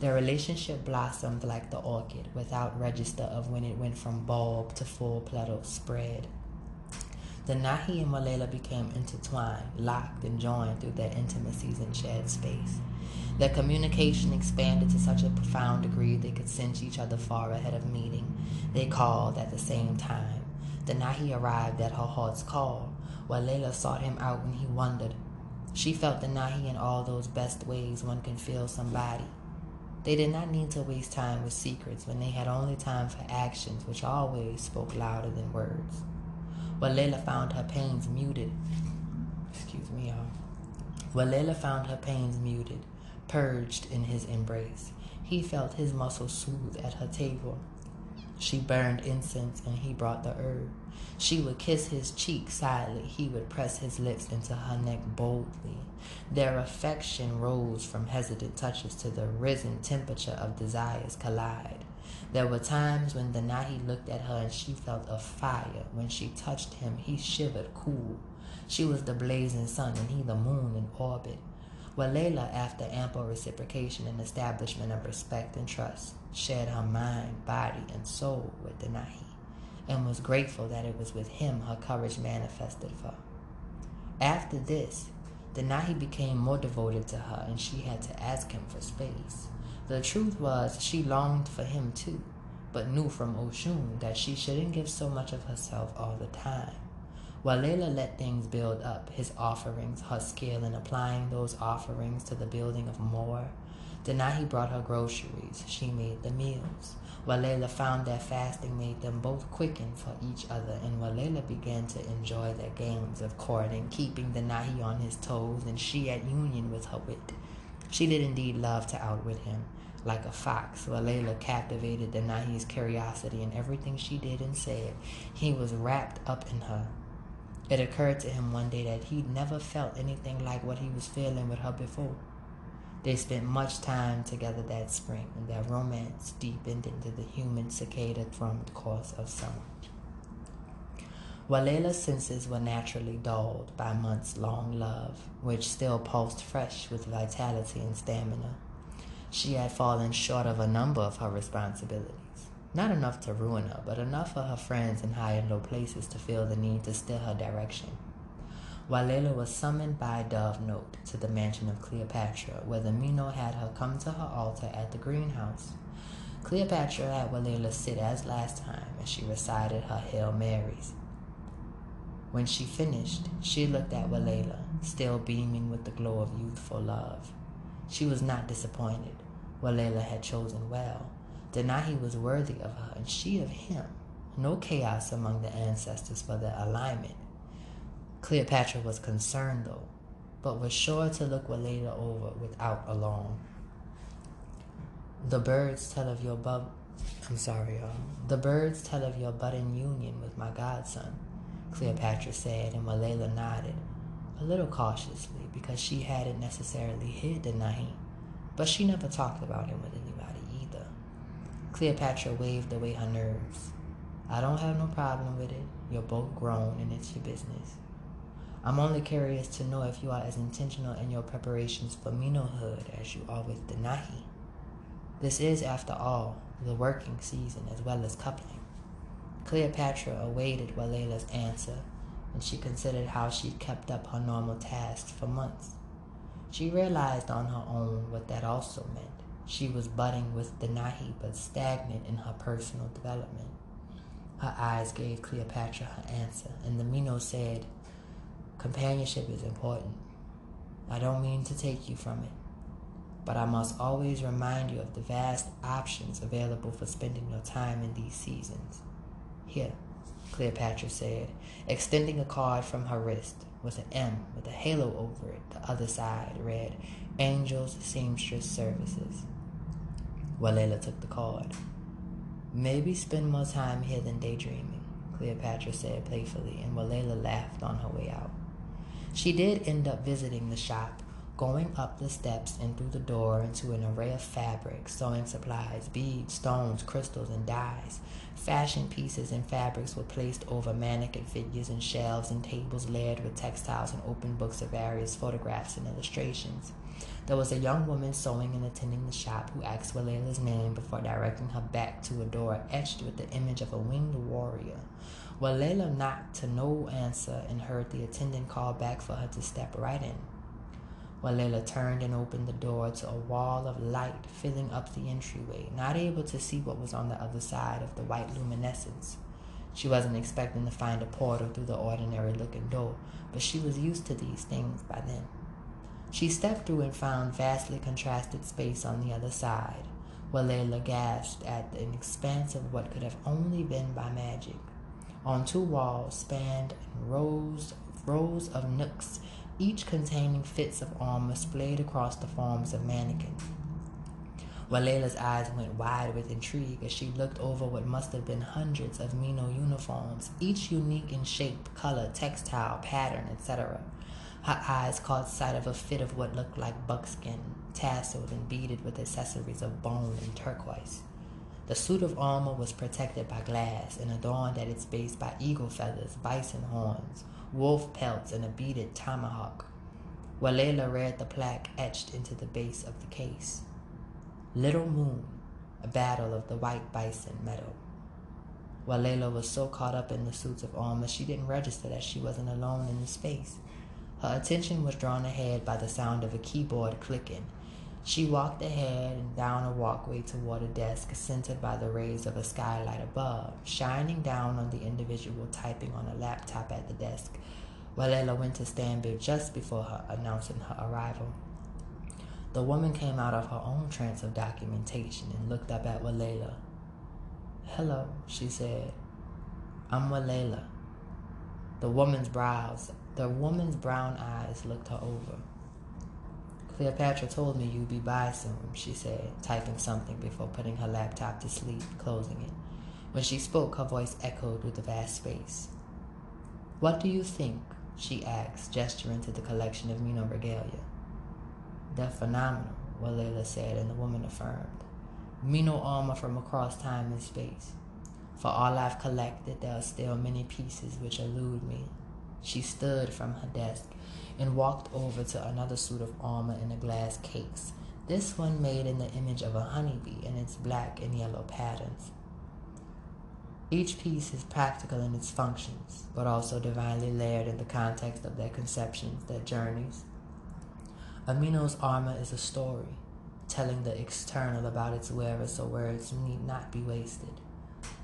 Their relationship blossomed like the orchid, without register of when it went from bulb to full petal spread. Denahi and Walela became intertwined, locked, and joined through their intimacies and shared space. Their communication expanded to such a profound degree they could sense each other far ahead of meeting. They called at the same time. Denahi arrived at her heart's call, Walela sought him out when he wondered. She felt Denahi in all those best ways one can feel somebody. They did not need to waste time with secrets when they had only time for actions which always spoke louder than words. Walela found her pains muted. Excuse me, y'all. Walela found her pains muted, purged in his embrace. He felt his muscles soothe at her table. She burned incense and he brought the herb. She would kiss his cheek silently. He would press his lips into her neck boldly. Their affection rose from hesitant touches to the risen temperature of desires collide. There were times when Denahi looked at her and she felt a fire. When she touched him, he shivered cool. She was the blazing sun and he the moon in orbit. Walela, after ample reciprocation and establishment of respect and trust, shared her mind, body, and soul with the Nahi and was grateful that it was with him her courage manifested for. After this, Denahi became more devoted to her and she had to ask him for space. The truth was she longed for him too, but knew from Oshun that she shouldn't give so much of herself all the time. Walela let things build up, his offerings, her skill in applying those offerings to the building of more. Denahi brought her groceries. She made the meals. Walela found that fasting made them both quicken for each other, and Walela began to enjoy their games of courting, keeping Denahi on his toes, and she at union with her wit. She did indeed love to outwit him. Like a fox, Walela captivated Denahi's curiosity in everything she did and said. He was wrapped up in her. It occurred to him one day that he'd never felt anything like what he was feeling with her before. They spent much time together that spring, and their romance deepened into the human cicada thrummed course of summer. Walela's senses were naturally dulled by months long love, which still pulsed fresh with vitality and stamina. She had fallen short of a number of her responsibilities. Not enough to ruin her, but enough for her friends in high and low places to feel the need to steer her direction. Walela was summoned by a dove note to the mansion of Cleopatra, where the Miino had her come to her altar at the greenhouse. Cleopatra had Walela sit as last time as she recited her Hail Marys. When she finished, she looked at Walela, still beaming with the glow of youthful love. She was not disappointed. Walela had chosen well. Denahi was worthy of her, and she of him. No chaos among the ancestors for their alignment. Cleopatra was concerned, though, but was sure to look Walela over without alarm. The birds tell of your bub. I'm sorry, y'all. The birds tell of your budding union with my godson. Cleopatra said, and Walela nodded, a little cautiously, because she hadn't necessarily hid the Naheem, but she never talked about him with anybody either. Cleopatra waved away her nerves. I don't have no problem with it. You're both grown and it's your business. I'm only curious to know if you are as intentional in your preparations for Miinohood as you are with Denahi. This is, after all, the working season as well as coupling. Cleopatra awaited Walela's answer, and she considered how she'd kept up her normal tasks for months. She realized on her own what that also meant. She was budding with Denahi, but stagnant in her personal development. Her eyes gave Cleopatra her answer, and the Miino said, Companionship is important. I don't mean to take you from it, but I must always remind you of the vast options available for spending your time in these seasons. Here, Cleopatra said, extending a card from her wrist with an M with a halo over it. The other side read, Angels Seamstress Services. Walela took the card. Maybe spend more time here than daydreaming, Cleopatra said playfully, and Walela laughed on her way out. She did end up visiting the shop, going up the steps and through the door into an array of fabrics, sewing supplies, beads, stones, crystals, and dyes. Fashion pieces and fabrics were placed over mannequin figures and shelves and tables layered with textiles and open books of various photographs and illustrations. There was a young woman sewing and attending the shop who asked for Walela's name before directing her back to a door etched with the image of a winged warrior. Walela knocked to no answer and heard the attendant call back for her to step right in. Walela turned and opened the door to a wall of light filling up the entryway, not able to see what was on the other side of the white luminescence. She wasn't expecting to find a portal through the ordinary looking door, but she was used to these things by then. She stepped through and found vastly contrasted space on the other side. Walela gasped at an expanse of what could have only been by magic. On two walls spanned rows rows of nooks, each containing fits of armor splayed across the forms of mannequins. Walela's eyes went wide with intrigue as she looked over what must have been hundreds of Miino uniforms, each unique in shape, color, textile, pattern, etc. Her eyes caught sight of a fit of what looked like buckskin, tasseled and beaded with accessories of bone and turquoise. The suit of armor was protected by glass and adorned at its base by eagle feathers, bison horns, wolf pelts, and a beaded tomahawk. Walela read the plaque etched into the base of the case. Little Moon, a battle of the white bison meadow. Walela was so caught up in the suits of armor she didn't register that she wasn't alone in the space. Her attention was drawn ahead by the sound of a keyboard clicking she walked ahead and down a walkway toward a desk centered by the rays of a skylight above, shining down on the individual typing on a laptop at the desk. Walela went to stand just before her, announcing her arrival. The woman came out of her own trance of documentation and looked up at Walela. Hello, she said. I'm Walela. The woman's brows, the woman's brown eyes looked her over. Cleopatra told me you'd be by soon, she said, typing something before putting her laptop to sleep, closing it. When she spoke, her voice echoed through the vast space. What do you think? she asked, gesturing to the collection of Miino regalia. They're phenomenal, Walela said, and the woman affirmed. Miino armor from across time and space. For all I've collected, there are still many pieces which elude me. She stood from her desk and walked over to another suit of armor in a glass case, this one made in the image of a honeybee in its black and yellow patterns. Each piece is practical in its functions, but also divinely layered in the context of their conceptions, their journeys. A Miino's armor is a story, telling the external about its wearer so words need not be wasted,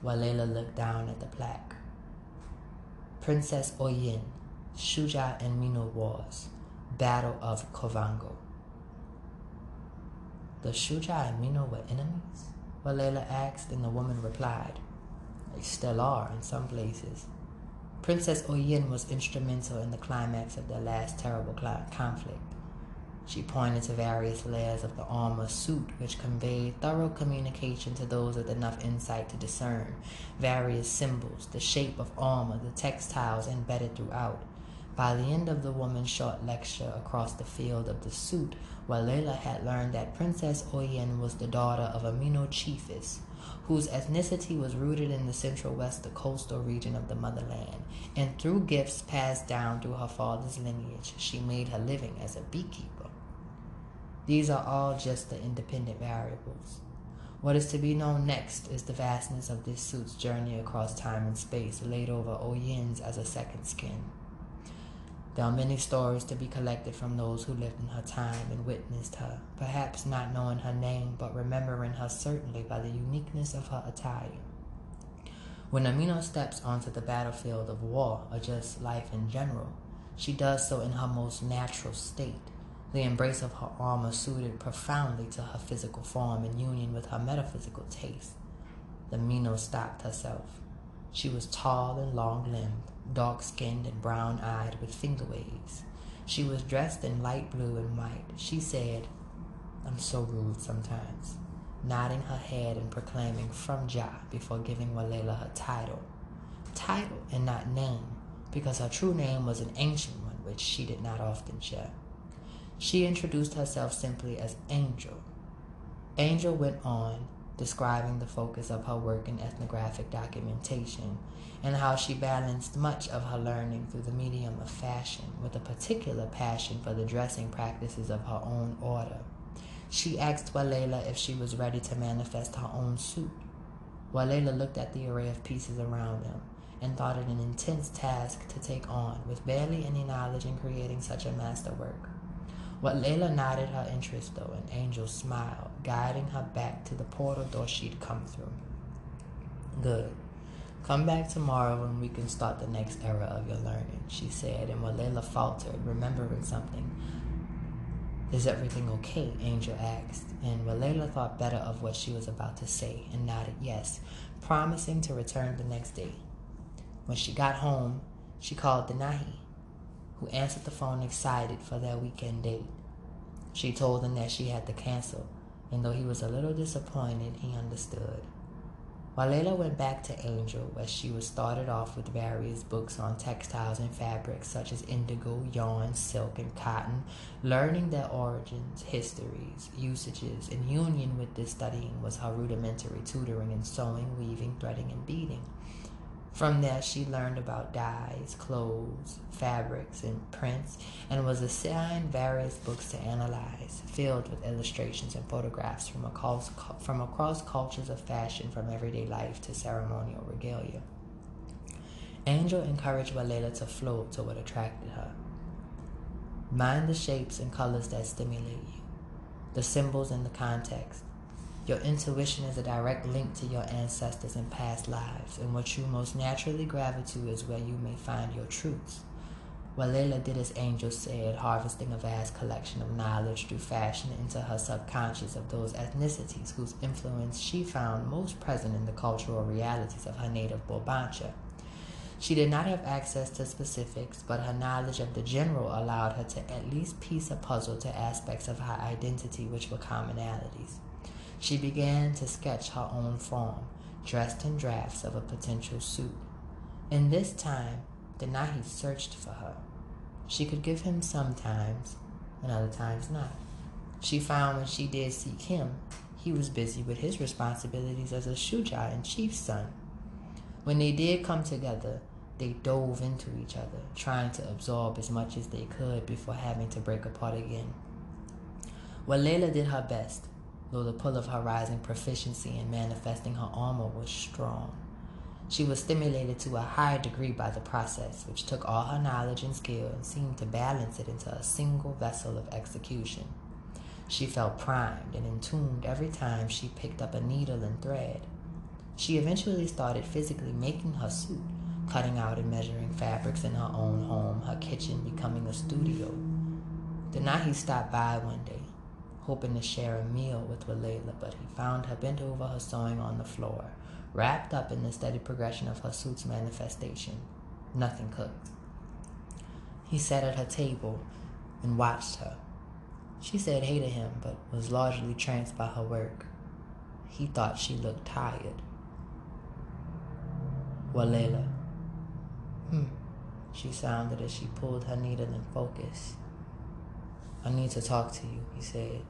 Walela looked down at the plaque. Princess Oyin, Shuja and Miino Wars, Battle of Kovango. The Shuja and Miino were enemies? Walela asked, and the woman replied, They still are in some places. Princess Oyin was instrumental in the climax of their last terrible conflict. She pointed to various layers of the armor suit, which conveyed thorough communication to those with enough insight to discern various symbols, the shape of armor, the textiles embedded throughout. By the end of the woman's short lecture across the field of the suit, Walela had learned that Princess Oyin was the daughter of a Miino chiefess, whose ethnicity was rooted in the central west, the coastal region of the motherland, and through gifts passed down through her father's lineage, she made her living as a beekeeper. These are all just the independent variables. What is to be known next is the vastness of this suit's journey across time and space, laid over Oyin's as a second skin. There are many stories to be collected from those who lived in her time and witnessed her, perhaps not knowing her name, but remembering her certainly by the uniqueness of her attire. When A Miino steps onto the battlefield of war, or just life in general, she does so in her most natural state, the embrace of her armor suited profoundly to her physical form in union with her metaphysical taste. The Miino stopped herself. She was tall and long limbed, dark skinned and brown eyed with finger waves. She was dressed in light blue and white. She said, I'm so rude sometimes, nodding her head and proclaiming from Jah before giving Walela her title. Title and not name, because her true name was an ancient one which she did not often share. She introduced herself simply as Angel. Angel went on describing the focus of her work in ethnographic documentation and how she balanced much of her learning through the medium of fashion with a particular passion for the dressing practices of her own order. She asked Walela if she was ready to manifest her own suit. Walela looked at the array of pieces around them and thought it an intense task to take on with barely any knowledge in creating such a masterwork. Walela nodded her interest though, and Angel smiled, guiding her back to the portal door she'd come through. Good. Come back tomorrow and we can start the next era of your learning, she said, and Walela faltered, remembering something. Is everything okay? Angel asked, and Walela thought better of what she was about to say and nodded yes, promising to return the next day. When she got home, she called Denahi who answered the phone excited for their weekend date. She told him that she had to cancel, and though he was a little disappointed, he understood. Walela went back to Angel, where she was started off with various books on textiles and fabrics such as indigo, yarn, silk, and cotton, learning their origins, histories, usages. In union with this studying was her rudimentary tutoring in sewing, weaving, threading, and beading. From there, she learned about dyes, clothes, fabrics, and prints, and was assigned various books to analyze, filled with illustrations and photographs from across, from across cultures of fashion from everyday life to ceremonial regalia. Angel encouraged Walela to float to what attracted her. Mind the shapes and colors that stimulate you, the symbols and the context, your intuition is a direct link to your ancestors and past lives, and what you most naturally gravitate to is where you may find your truths. Walela did as Angel said, harvesting a vast collection of knowledge through fashion into her subconscious of those ethnicities whose influence she found most present in the cultural realities of her native Bobancha. She did not have access to specifics, but her knowledge of the general allowed her to at least piece a puzzle to aspects of her identity which were commonalities. She began to sketch her own form, dressed in drafts of a potential suit. In this time, the Denahi searched for her. She could give him sometimes, and other times not. She found when she did seek him, he was busy with his responsibilities as a Shuja and chief's son. When they did come together, they dove into each other, trying to absorb as much as they could before having to break apart again. Walela did her best, though the pull of her rising proficiency in manifesting her armor was strong. She was stimulated to a high degree by the process, which took all her knowledge and skill and seemed to balance it into a single vessel of execution. She felt primed and entuned every time she picked up a needle and thread. She eventually started physically making her suit cutting out and measuring fabrics in her own home, her kitchen becoming a studio. Denahi stopped by one day, hoping to share a meal with Walela, but he found her bent over her sewing on the floor, wrapped up in the steady progression of her suit's manifestation. Nothing cooked. He sat at her table and watched her. She said hey to him, but was largely tranced by her work. He thought she looked tired. Walela, Hmm, she sounded as she pulled her needle in focus. I need to talk to you, he said.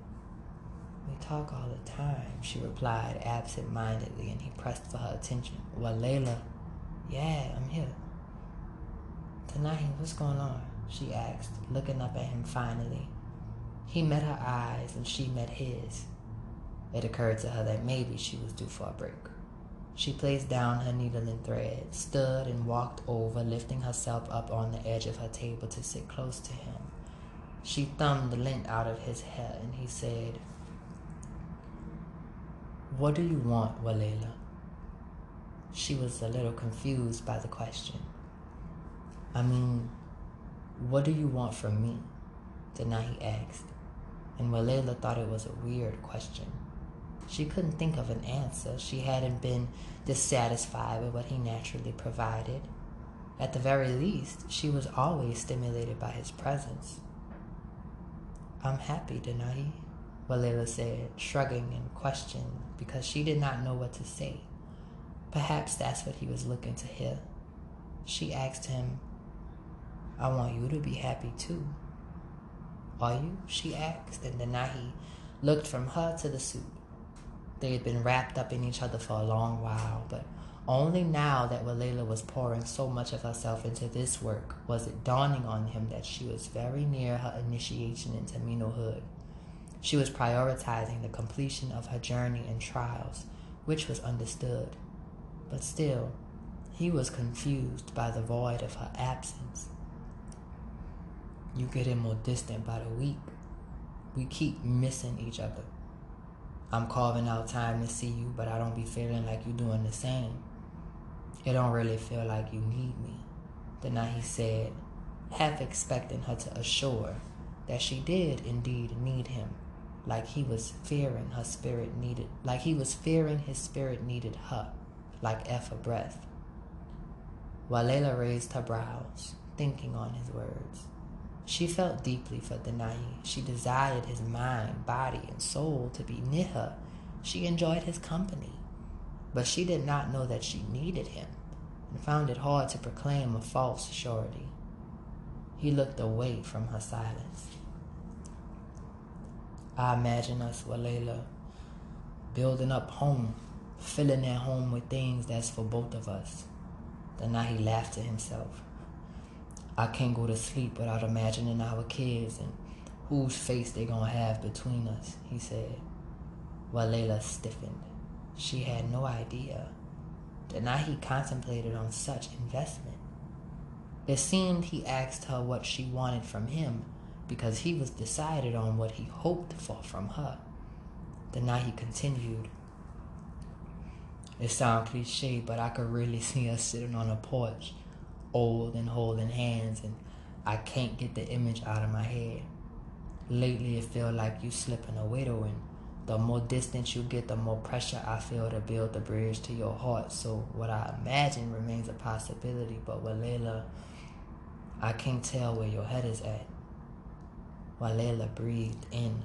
We talk all the time, she replied absent mindedly, and he pressed for her attention. Walela, yeah, I'm here. Tonight, what's going on? she asked, looking up at him finally. He met her eyes and she met his. It occurred to her that maybe she was due for a break. She placed down her needle and thread, stood and walked over, lifting herself up on the edge of her table to sit close to him. She thumbed the lint out of his hair and he said, What do you want, Walela? She was a little confused by the question. I mean, what do you want from me? Denahi asked, and Walela thought it was a weird question. She couldn't think of an answer. She hadn't been dissatisfied with what he naturally provided. At the very least, she was always stimulated by his presence. I'm happy, Denahi, Walela said, shrugging in question because she did not know what to say. Perhaps that's what he was looking to hear. She asked him, I want you to be happy too. Are you? She asked, and Denahi looked from her to the suit. They had been wrapped up in each other for a long while, but only now that Walela was pouring so much of herself into this work was it dawning on him that she was very near her initiation into Miinohood. She was prioritizing the completion of her journey and trials, which was understood. But still, he was confused by the void of her absence. You getting more distant by the week. We keep missing each other. I'm carving out time to see you, but I don't be feeling like you're doing the same. It don't really feel like you need me. Denahi said, half expecting her to assure that she did indeed need him, like he was fearing her spirit needed, like he was fearing his spirit needed her, like F a breath. Walela raised her brows, thinking on his words. She felt deeply for Denahi. She desired his mind, body, and soul to be near her. She enjoyed his company. But she did not know that she needed him and found it hard to proclaim a false surety. He looked away from her silence. I imagine us, Walela, building up home, filling that home with things that's for both of us. Denahi laughed to himself. I can't go to sleep without imagining our kids and whose face they gonna have between us, he said. Walela stiffened. She had no idea that now he contemplated on such investment. It seemed he asked her what she wanted from him because he was decided on what he hoped for from her. Denahi continued. It sounds cliche, but I could really see us sitting on a porch old and holding hands, and I can't get the image out of my head. Lately, it feels like you slipping away to and the more distance you get, the more pressure I feel to build the bridge to your heart. So, what I imagine remains a possibility, but Walela, I can't tell where your head is at. Walela breathed in,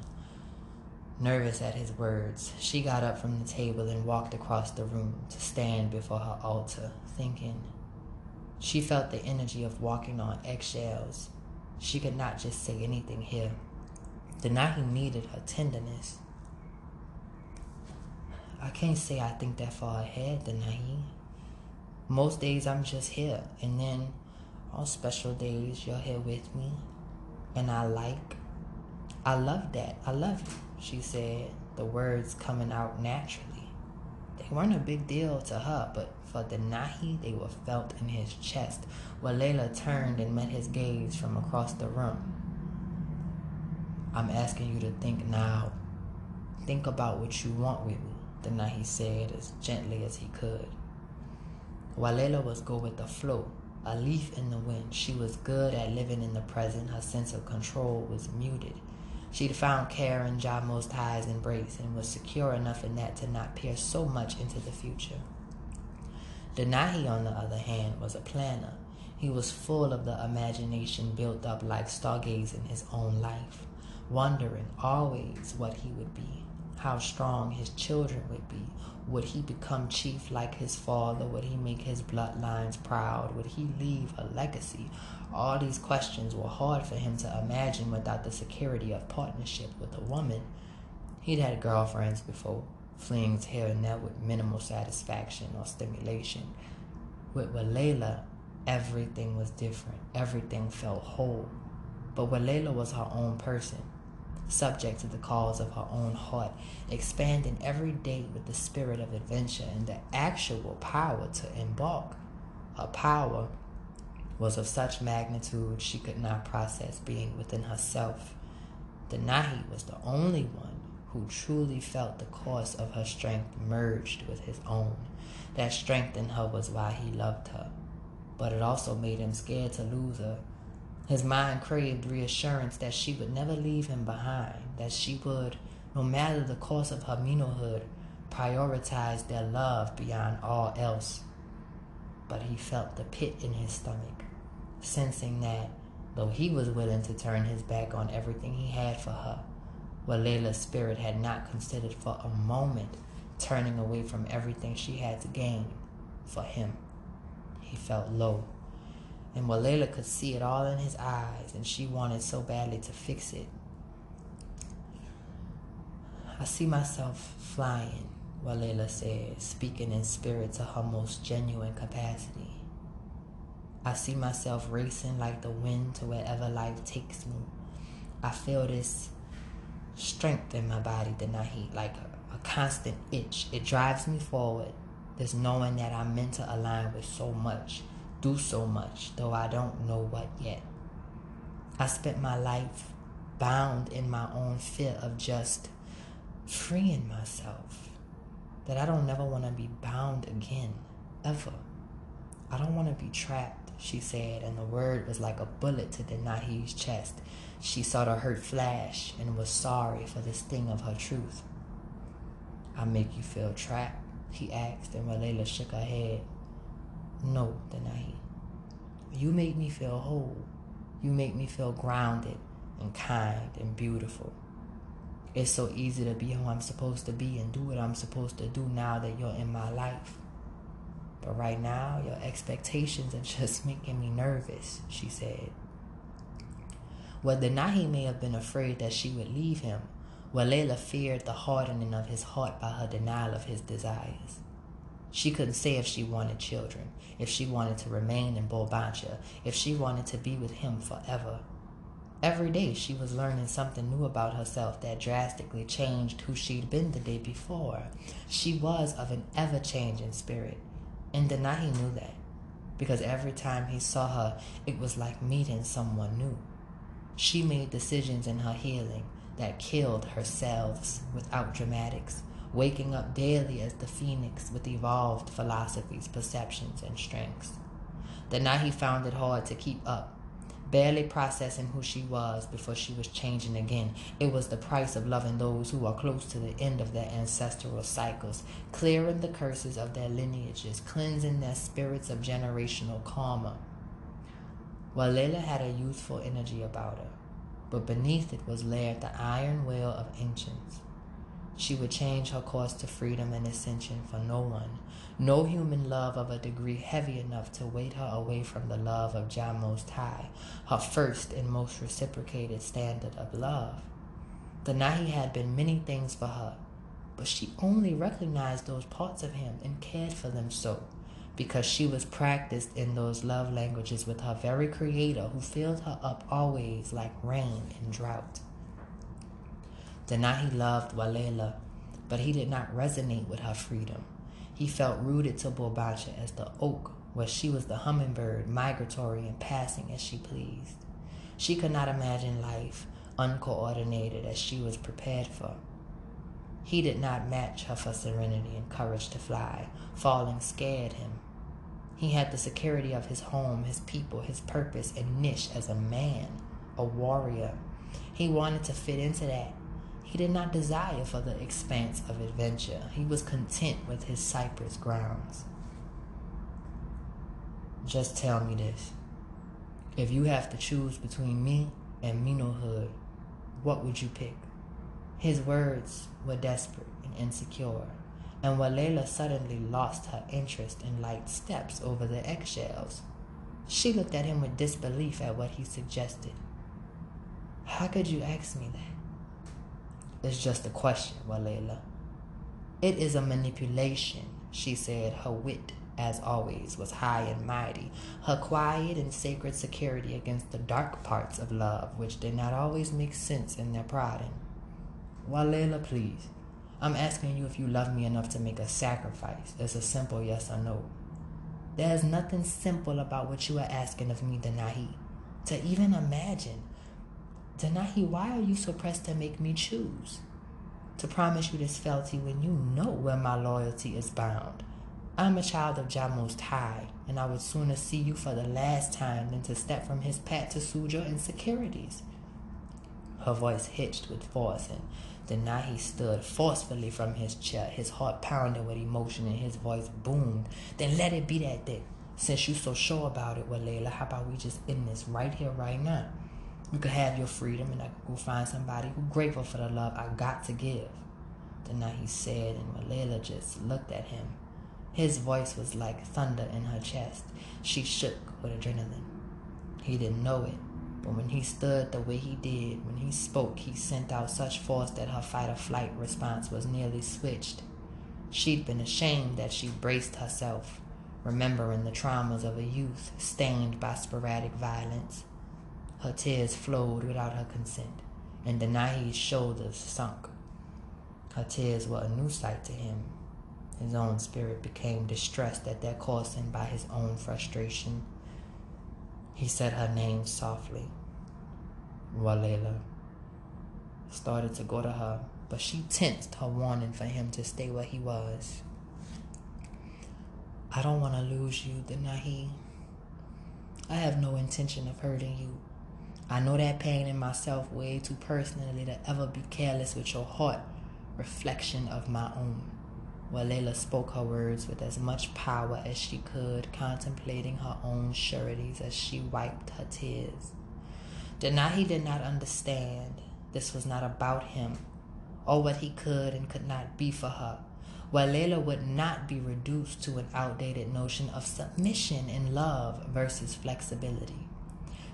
nervous at his words. She got up from the table and walked across the room to stand before her altar, thinking. She felt the energy of walking on eggshells. She could not just say anything here. Denahi needed her tenderness. I can't say I think that far ahead, Denahi. Most days I'm just here, and then on special days you're here with me, and I like, I love that. I love you, she said, the words coming out naturally. They weren't a big deal to her, but for Denahi, they were felt in his chest. Walela turned and met his gaze from across the room. I'm asking you to think now. Think about what you want with me, Denahi said as gently as he could. Walela was go with the flow, a leaf in the wind. She was good at living in the present. Her sense of control was muted. She'd found care in Jah Most High's embrace and was secure enough in that to not peer so much into the future. Denahi, on the other hand, was a planner. He was full of the imagination built up like stargazing in his own life, wondering always what he would be, how strong his children would be, would he become chief like his father? Would he make his bloodlines proud? Would he leave a legacy? All these questions were hard for him to imagine without the security of partnership with a woman. He'd had girlfriends before, flings here and there with minimal satisfaction or stimulation. With Walela, everything was different. Everything felt whole. But Walela was her own person subject to the calls of her own heart, expanding every day with the spirit of adventure and the actual power to embark. Her power was of such magnitude she could not process being within herself. Denahi was the only one who truly felt the course of her strength merged with his own. That strength in her was why he loved her, but it also made him scared to lose her his mind craved reassurance that she would never leave him behind, that she would, no matter the cost of her Miinohood, prioritize their love beyond all else. But he felt the pit in his stomach, sensing that, though he was willing to turn his back on everything he had for her, Walela's spirit had not considered for a moment turning away from everything she had to gain for him. He felt low and Walela could see it all in his eyes, and she wanted so badly to fix it. I see myself flying, Walela said, speaking in spirit to her most genuine capacity. I see myself racing like the wind to wherever life takes me. I feel this strength in my body, that I hate, like a, a constant itch. It drives me forward. This knowing that I'm meant to align with so much do so much, though I don't know what yet. I spent my life bound in my own fear of just freeing myself. That I don't never want to be bound again, ever. I don't want to be trapped, she said, and the word was like a bullet to Denahi's chest. She saw the hurt flash and was sorry for the sting of her truth. I make you feel trapped, he asked, and Walela shook her head. No, Denahi. You make me feel whole. You make me feel grounded and kind and beautiful. It's so easy to be who I'm supposed to be and do what I'm supposed to do now that you're in my life. But right now, your expectations are just making me nervous, she said. Well, Denahi may have been afraid that she would leave him, Walela feared the hardening of his heart by her denial of his desires. She couldn't say if she wanted children, if she wanted to remain in Bulbancha, if she wanted to be with him forever. Every day she was learning something new about herself that drastically changed who she'd been the day before. She was of an ever changing spirit, and Denahi knew that, because every time he saw her, it was like meeting someone new. She made decisions in her healing that killed herself without dramatics waking up daily as the phoenix with evolved philosophies, perceptions, and strengths. Denahi found it hard to keep up, barely processing who she was before she was changing again. It was the price of loving those who are close to the end of their ancestral cycles, clearing the curses of their lineages, cleansing their spirits of generational karma. Walela had a youthful energy about her, but beneath it was layered the iron will of ancients. She would change her course to freedom and ascension for no one. No human love of a degree heavy enough to weight her away from the love of Jah Most High, her first and most reciprocated standard of love. Denahi had been many things for her, but she only recognized those parts of him and cared for them so. because she was practiced in those love languages with her very creator who filled her up always like rain in drought. Denahi loved Walela, but he did not resonate with her freedom. He felt rooted to Bulbancha as the oak, where she was the hummingbird, migratory and passing as she pleased. She could not imagine life uncoordinated as she was prepared for. He did not match her for serenity and courage to fly. Falling scared him. He had the security of his home, his people, his purpose, and niche as a man, a warrior. He wanted to fit into that. He did not desire for the expanse of adventure. He was content with his cypress grounds. Just tell me this. If you have to choose between me and Miinohood, what would you pick? His words were desperate and insecure and Walela suddenly lost her interest in light steps over the eggshells. She looked at him with disbelief at what he suggested. How could you ask me that? It's just a question, Walela. It is a manipulation, she said, her wit, as always, was high and mighty, her quiet and sacred security against the dark parts of love, which did not always make sense in their prodding. Walela, please. I'm asking you if you love me enough to make a sacrifice. It's a simple yes or no. There's nothing simple about what you are asking of me, Denahi. To even imagine. Denahi, why are you so pressed to make me choose? To promise you this fealty when you know where my loyalty is bound. I'm a child of Jah Most High, and I would sooner see you for the last time than to step from his path to soothe your insecurities. Her voice hitched with force, and Denahi stood forcefully from his chair, his heart pounding with emotion, and his voice boomed. Then let it be that day. Since you're so sure about it, Layla, how about we just end this right here, right now? You could have your freedom, and I could go find somebody who's grateful for the love I got to give. Denahi said, and Walela just looked at him. His voice was like thunder in her chest. She shook with adrenaline. He didn't know it, but when he stood the way he did, when he spoke, he sent out such force that her fight or flight response was nearly switched. She'd been ashamed that she braced herself, remembering the traumas of a youth stained by sporadic violence. Her tears flowed without her consent, and Denahi's shoulders sunk. Her tears were a new sight to him. His own spirit became distressed at their causing by his own frustration. He said her name softly. Walela. Started to go to her, but she tensed her warning for him to stay where he was. I don't want to lose you, Denahi. I have no intention of hurting you. I know that pain in myself way too personally to ever be careless with your heart, reflection of my own. Walela spoke her words with as much power as she could, contemplating her own sureties as she wiped her tears. Denahi did not understand. This was not about him, or what he could and could not be for her. Walela would not be reduced to an outdated notion of submission in love versus flexibility.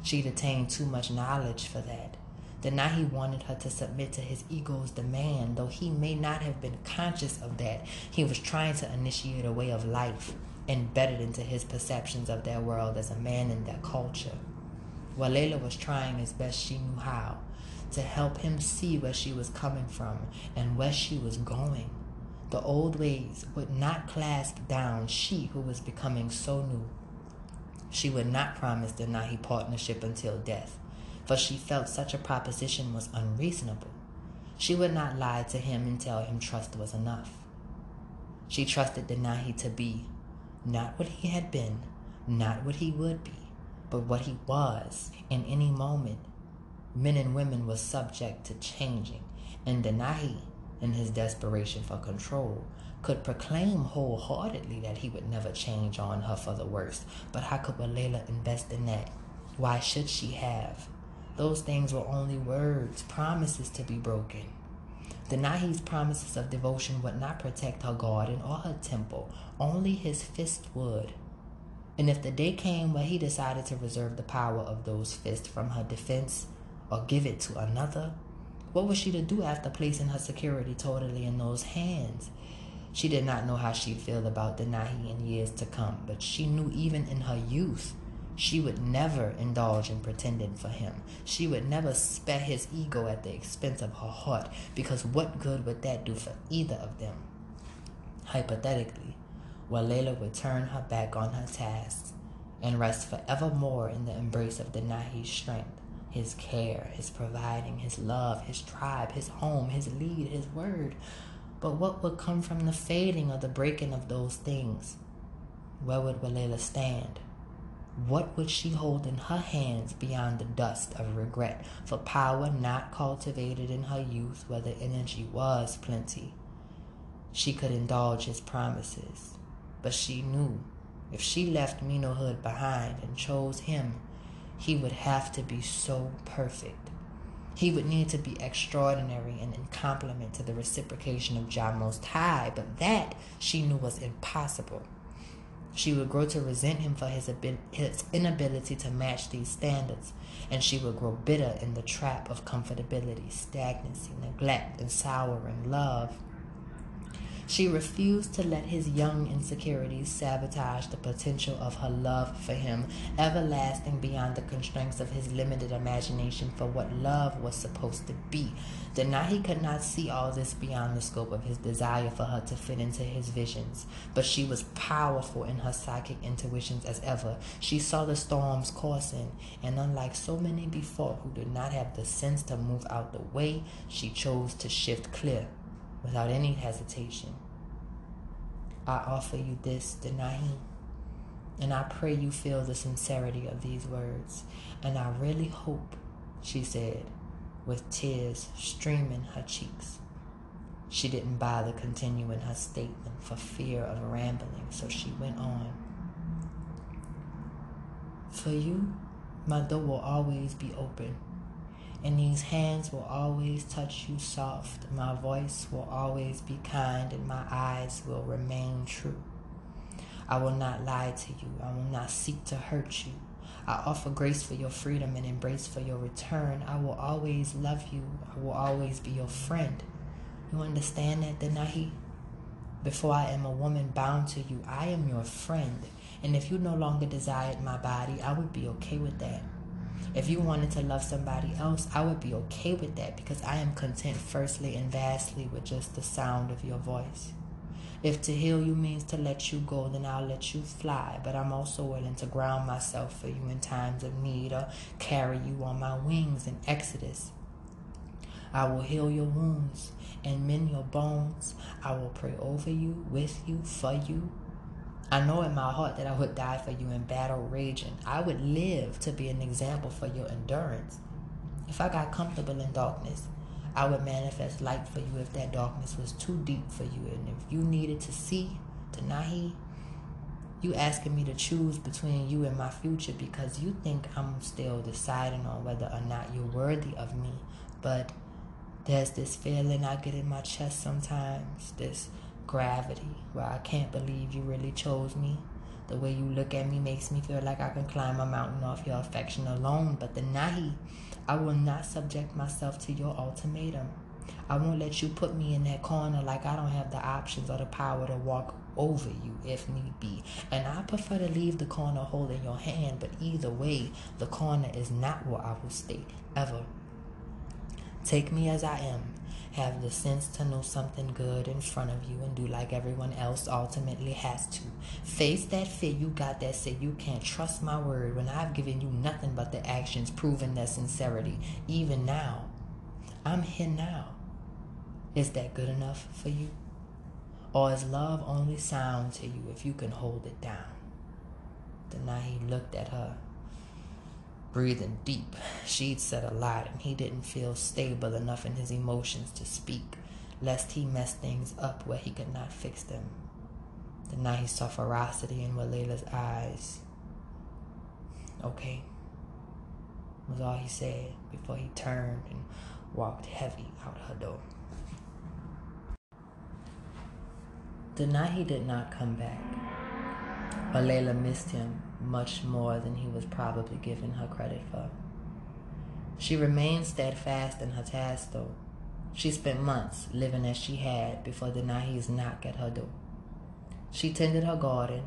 She'd attained too much knowledge for that. Denahi wanted her to submit to his ego's demand, though he may not have been conscious of that. He was trying to initiate a way of life embedded into his perceptions of their world as a man in their culture. Walela was trying as best she knew how to help him see where she was coming from and where she was going. The old ways would not clasp down she who was becoming so new. She would not promise Denahi partnership until death for she felt such a proposition was unreasonable. She would not lie to him and tell him trust was enough. She trusted Denahi to be not what he had been, not what he would be, but what he was in any moment. Men and women were subject to changing, and Denahi, in his desperation for control, could proclaim wholeheartedly that he would never change on her for the worse. But how could Walela invest in that? Why should she have? Those things were only words, promises to be broken. Denahi's promises of devotion would not protect her garden or her temple, only his fist would. And if the day came where he decided to reserve the power of those fists from her defense or give it to another, what was she to do after placing her security totally in those hands? She did not know how she'd feel about Denahi in years to come, but she knew even in her youth she would never indulge in pretending for him. She would never spare his ego at the expense of her heart, because what good would that do for either of them? Hypothetically, Walela would turn her back on her tasks and rest forevermore in the embrace of Denahi's strength, his care, his providing, his love, his tribe, his home, his lead, his word. But what would come from the fading or the breaking of those things? Where would Walela stand? What would she hold in her hands beyond the dust of regret for power not cultivated in her youth where the energy was plenty? She could indulge his promises, but she knew if she left Miinohood behind and chose him, he would have to be so perfect. He would need to be extraordinary and in complement to the reciprocation of Jah Most High, but that she knew was impossible. She would grow to resent him for his, his inability to match these standards, and she would grow bitter in the trap of comfortability, stagnancy, neglect, and souring love. She refused to let his young insecurities sabotage the potential of her love for him, everlasting beyond the constraints of his limited imagination for what love was supposed to be. Denahi could not see all this beyond the scope of his desire for her to fit into his visions, but she was powerful in her psychic intuitions as ever. She saw the storms coursing, and unlike so many before who did not have the sense to move out the way, she chose to shift clear without any hesitation. I offer you this, Denahi, and I pray you feel the sincerity of these words. And I really hope, she said, with tears streaming her cheeks. She didn't bother continuing her statement for fear of rambling, so she went on. For you, my door will always be open and these hands will always touch you soft. My voice will always be kind, and my eyes will remain true. I will not lie to you. I will not seek to hurt you. I offer grace for your freedom and embrace for your return. I will always love you. I will always be your friend. You understand that, Denahi? Before I am a woman bound to you, I am your friend. And if you no longer desired my body, I would be okay with that. If you wanted to love somebody else, I would be okay with that because I am content, firstly and vastly, with just the sound of your voice. If to heal you means to let you go, then I'll let you fly. But I'm also willing to ground myself for you in times of need or carry you on my wings in Exodus. I will heal your wounds and mend your bones. I will pray over you, with you, for you, I know in my heart that I would die for you in battle raging. I would live to be an example for your endurance. If I got comfortable in darkness, I would manifest light for you if that darkness was too deep for you. And if you needed to see, to you asking me to choose between you and my future because you think I'm still deciding on whether or not you're worthy of me. But there's this feeling I get in my chest sometimes, this gravity where I can't believe you really chose me. The way you look at me makes me feel like I can climb a mountain off your affection alone. But Denahi, I will not subject myself to your ultimatum. I won't let you put me in that corner like I don't have the options or the power to walk over you if need be. And I prefer to leave the corner holding your hand, but either way, the corner is not where I will stay ever. Take me as I am have the sense to know something good in front of you and do like everyone else ultimately has to. Face that fear you got that say you can't trust my word when I've given you nothing but the actions proving their sincerity. Even now, I'm here now. Is that good enough for you? Or is love only sound to you if you can hold it down? Denahi looked at her breathing deep. She'd said a lot, and he didn't feel stable enough in his emotions to speak, lest he mess things up where he could not fix them. Denahi saw ferocity in Walela's eyes. Okay, was all he said before he turned and walked heavy out her door. Denahi did not come back. Walela missed him much more than he was probably giving her credit for. She remained steadfast in her task, though, She spent months living as she had before Denahi's knock at her door. She tended her garden.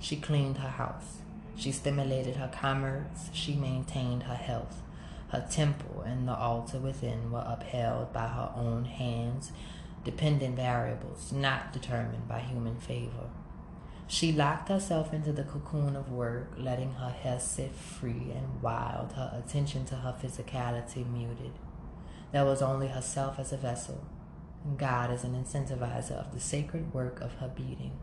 She cleaned her house. She stimulated her commerce. She maintained her health. Her temple and the altar within were upheld by her own hands, dependent variables, not determined by human favor. She locked herself into the cocoon of work, letting her hair sit free and wild, her attention to her physicality muted. There was only herself as a vessel, and God as an incentivizer of the sacred work of her beating.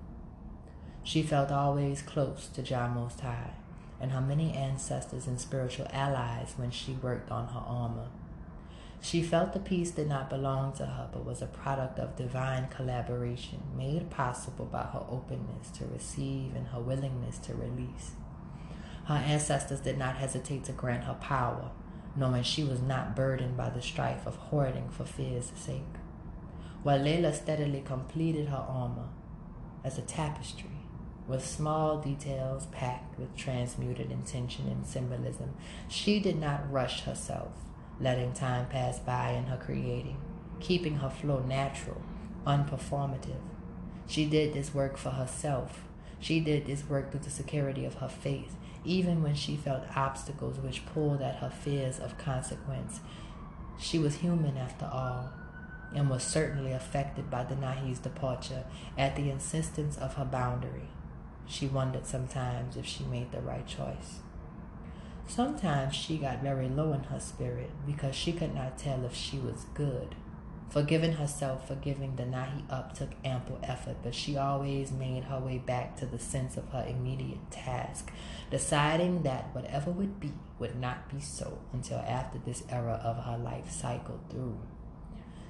She felt always close to Jah Most High and her many ancestors and spiritual allies when she worked on her armor. She felt the piece did not belong to her, but was a product of divine collaboration, made possible by her openness to receive and her willingness to release. Her ancestors did not hesitate to grant her power, knowing she was not burdened by the strife of hoarding for fear's sake. Walela steadily completed her armor as a tapestry, with small details packed with transmuted intention and symbolism, she did not rush herself letting time pass by in her creating, keeping her flow natural, unperformative. She did this work for herself. She did this work with the security of her faith, even when she felt obstacles which pulled at her fears of consequence. She was human after all, and was certainly affected by Denahi's departure at the insistence of her boundary. She wondered sometimes if she made the right choice. Sometimes she got very low in her spirit because she could not tell if she was good. Forgiving herself for giving Denahi up took ample effort, but she always made her way back to the sense of her immediate task, deciding that whatever would be would not be so until after this era of her life cycled through.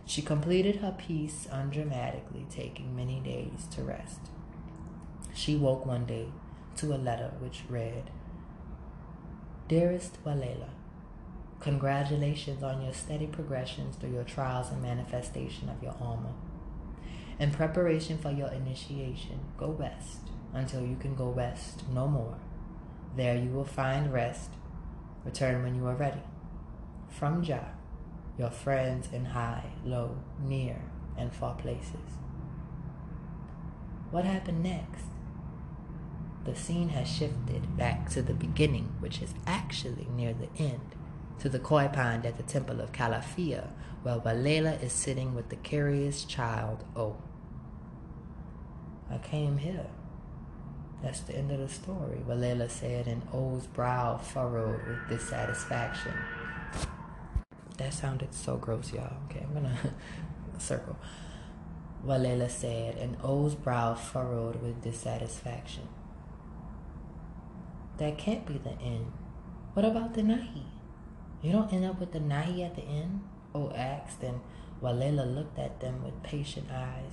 She completed her piece undramatically, taking many days to rest. She woke one day to a letter which read, Dearest Walela, congratulations on your steady progressions through your trials and manifestation of your armor. In preparation for your initiation, go west until you can go west no more. There you will find rest. Return when you are ready. From Jah, your friends in high, low, near, and far places. What happened next? The scene has shifted back to the beginning, which is actually near the end, to the koi pond at the temple of Calafia, where Walela is sitting with the curious child O. I came here. That's the end of the story, Walela said, and O's brow furrowed with dissatisfaction. That sounded so gross, y'all. Okay, I'm gonna circle. Walela said, and O's brow furrowed with dissatisfaction. That can't be the end. What about Denahi? You don't end up with Denahi at the end? Oh, o asked, and Walela looked at them with patient eyes.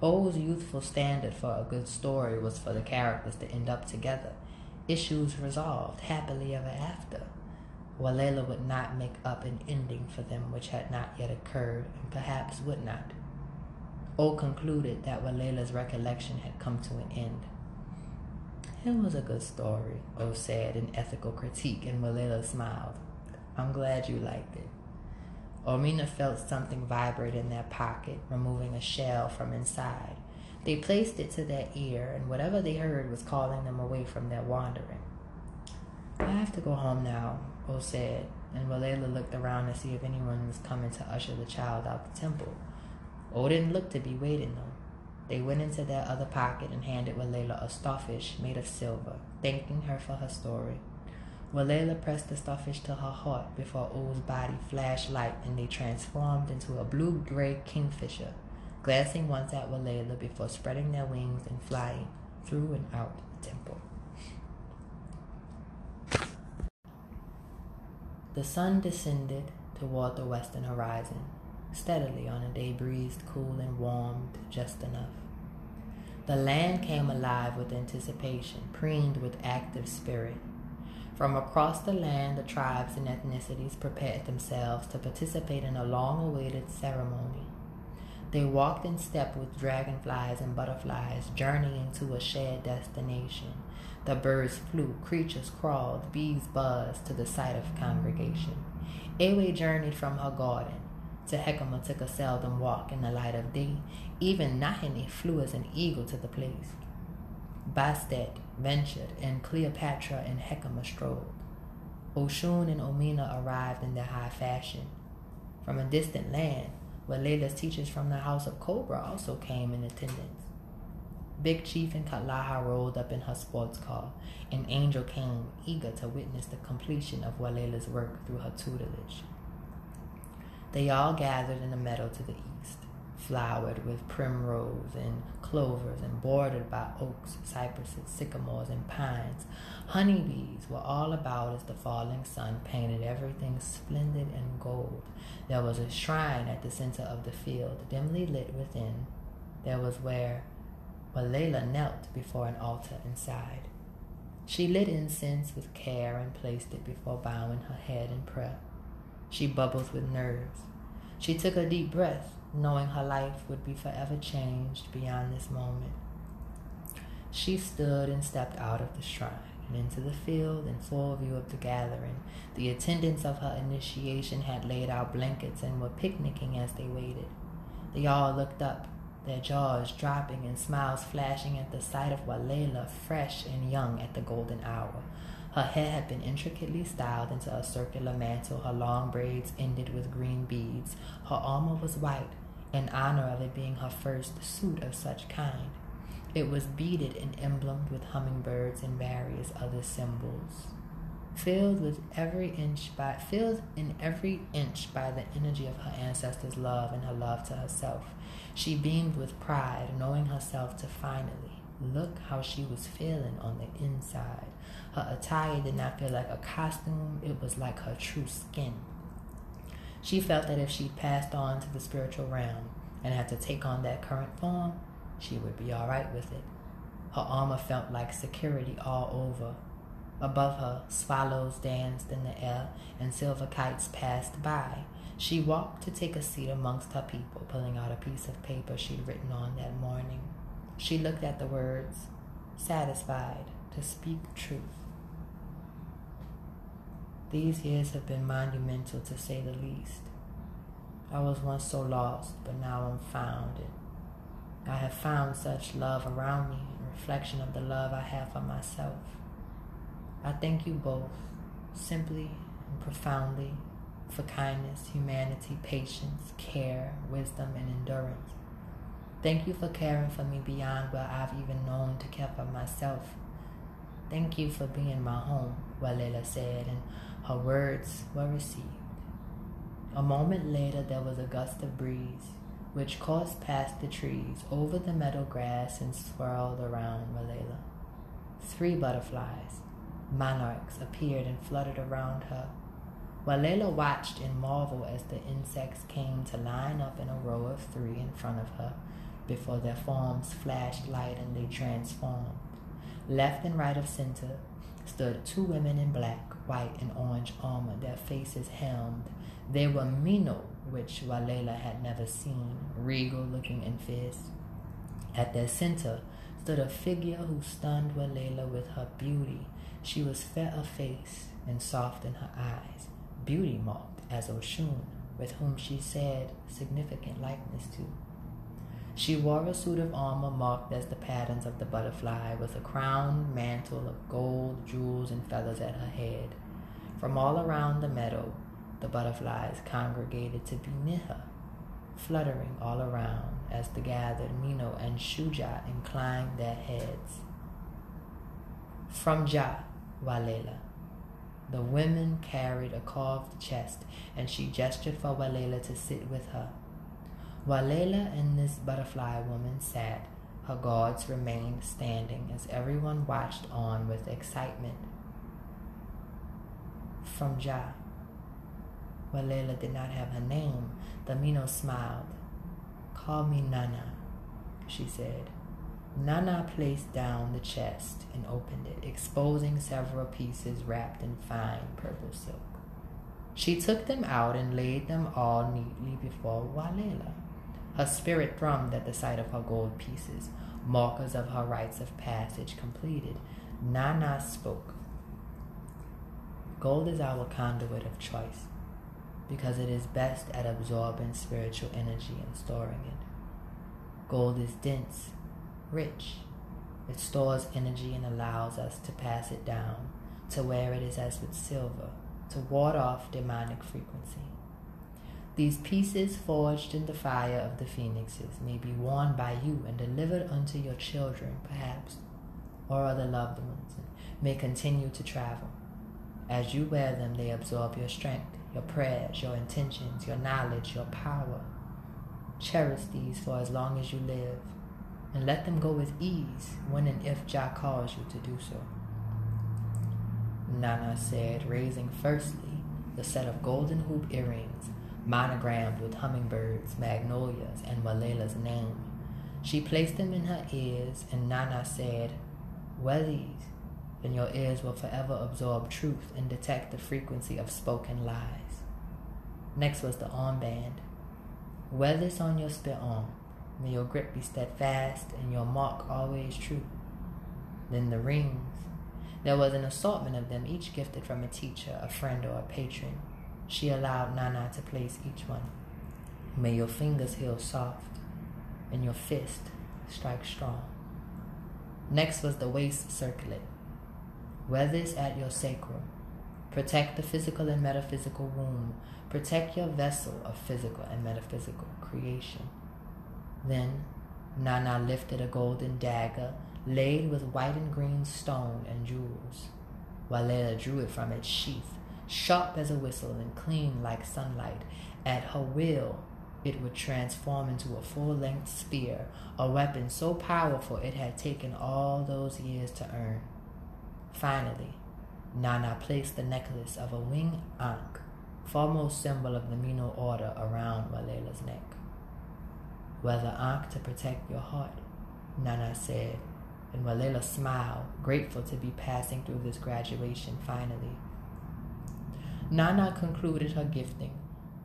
O's youthful standard for a good story was for the characters to end up together, issues resolved, happily ever after. Walela would not make up an ending for them which had not yet occurred, and perhaps would not. O concluded that Walela's recollection had come to an end. It was a good story, O said in ethical critique, and Walela smiled. I'm glad you liked it. Omina felt something vibrate in their pocket, removing a shell from inside. They placed it to their ear, and whatever they heard was calling them away from their wandering. I have to go home now, O said, and Walela looked around to see if anyone was coming to usher the child out the temple. O didn't look to be waiting, though. They went into their other pocket and handed Walela a starfish made of silver, thanking her for her story. Walela pressed the starfish to her heart before O's body flashed light and they transformed into a blue-gray kingfisher, glancing once at Walela before spreading their wings and flying through and out the temple. The sun descended toward the western horizon steadily on a day breezed cool and warmed just enough. The land came alive with anticipation, preened with active spirit. From across the land, the tribes and ethnicities prepared themselves to participate in a long awaited ceremony. They walked in step with dragonflies and butterflies, journeying to a shared destination. The birds flew, creatures crawled, bees buzzed to the sight of congregation. Ewe journeyed from her garden, To Hekima took a seldom walk in the light of day. Even Nahine flew as an eagle to the place. Bastet ventured, and Cleopatra and Hekima strolled. Oshun and Omina arrived in their high fashion. From a distant land, Walela's teachers from the house of Cobra also came in attendance. Big Chief and Katlaha rolled up in her sports car, and Angel came eager to witness the completion of Walela's work through her tutelage. They all gathered in a meadow to the east, flowered with primrose and clovers and bordered by oaks, cypresses, sycamores, and pines. Honeybees were all about as the falling sun painted everything splendid and gold. There was a shrine at the center of the field, dimly lit within. There was where Walela knelt before an altar inside. She lit incense with care and placed it before bowing her head in prayer. She bubbles with nerves. She took a deep breath, knowing her life would be forever changed beyond this moment. She stood and stepped out of the shrine and into the field in full view of the gathering. The attendants of her initiation had laid out blankets and were picnicking as they waited. They all looked up their jaws dropping and smiles flashing at the sight of Walela, fresh and young at the golden hour. Her hair had been intricately styled into a circular mantle. Her long braids ended with green beads. Her armor was white, in honor of it being her first suit of such kind. It was beaded and emblemed with hummingbirds and various other symbols filled with every inch by filled in every inch by the energy of her ancestors' love and her love to herself. She beamed with pride, knowing herself to finally look how she was feeling on the inside. Her attire did not feel like a costume, it was like her true skin. She felt that if she passed on to the spiritual realm and had to take on that current form, she would be all right with it. Her armor felt like security all over, Above her, swallows danced in the air and silver kites passed by. She walked to take a seat amongst her people, pulling out a piece of paper she'd written on that morning. She looked at the words, satisfied to speak truth. These years have been monumental to say the least. I was once so lost, but now I'm found. I have found such love around me, a reflection of the love I have for myself. I thank you both, simply and profoundly, for kindness, humanity, patience, care, wisdom, and endurance. Thank you for caring for me beyond what I've even known to care for myself. Thank you for being my home, Walela said, and her words were received. A moment later, there was a gust of breeze, which coursed past the trees, over the meadow grass, and swirled around Walela. Three butterflies, monarchs appeared and fluttered around her. Walela watched in marvel as the insects came to line up in a row of three in front of her before their forms flashed light and they transformed. Left and right of center stood two women in black, white, and orange armor, their faces helmed. They were Miino, which Walela had never seen, regal looking and fierce. At their center stood a figure who stunned Walela with her beauty she was fair of face and soft in her eyes, beauty marked as Oshun, with whom she said significant likeness to. She wore a suit of armor marked as the patterns of the butterfly, with a crown mantle of gold, jewels, and feathers at her head. From all around the meadow, the butterflies congregated to be near her, fluttering all around as the gathered Miino and Shuja inclined their heads. From Jah, Walela. The women carried a carved chest, and she gestured for Walela to sit with her. Walela and this butterfly woman sat. Her guards remained standing as everyone watched on with excitement. From Jah. Walela did not have her name. The Miino smiled. Call me Nana, she said. Nana placed down the chest and opened it, exposing several pieces wrapped in fine purple silk. She took them out and laid them all neatly before Walela. Her spirit thrummed at the sight of her gold pieces, markers of her rites of passage completed. Nana spoke. Gold is our conduit of choice. because it is best at absorbing spiritual energy and storing it. Gold is dense, rich. It stores energy and allows us to pass it down to where it is as with silver, to ward off demonic frequency. These pieces forged in the fire of the phoenixes may be worn by you and delivered unto your children, perhaps, or other loved ones, and may continue to travel. As you wear them, they absorb your strength, your prayers, your intentions, your knowledge, your power. Cherish these for as long as you live, and let them go with ease when and if Jah calls you to do so. Nana said, raising firstly the set of golden hoop earrings monogrammed with hummingbirds, magnolias, and Walela's name. She placed them in her ears, and Nana said, Wear these, and your ears will forever absorb truth and detect the frequency of spoken lies. Next was the armband. Wear this on your spit arm. May your grip be steadfast and your mark always true. Then the rings. There was an assortment of them, each gifted from a teacher, a friend, or a patron. She allowed Nana to place each one. May your fingers heal soft and your fist strike strong. Next was the waist circlet. Wear this at your sacrum. Protect the physical and metaphysical womb. Protect your vessel of physical and metaphysical creation. Then Nana lifted a golden dagger laid with white and green stone and jewels. Walela drew it from its sheath sharp as a whistle and clean like sunlight. At her will, it would transform into a full length spear, a weapon so powerful it had taken all those years to earn. Finally, Nana placed the necklace of a wing ankh, foremost symbol of the Miino order, around Walela's neck. Wear the ankh to protect your heart, Nana said, and Walela smiled, grateful to be passing through this graduation finally. Nana concluded her gifting,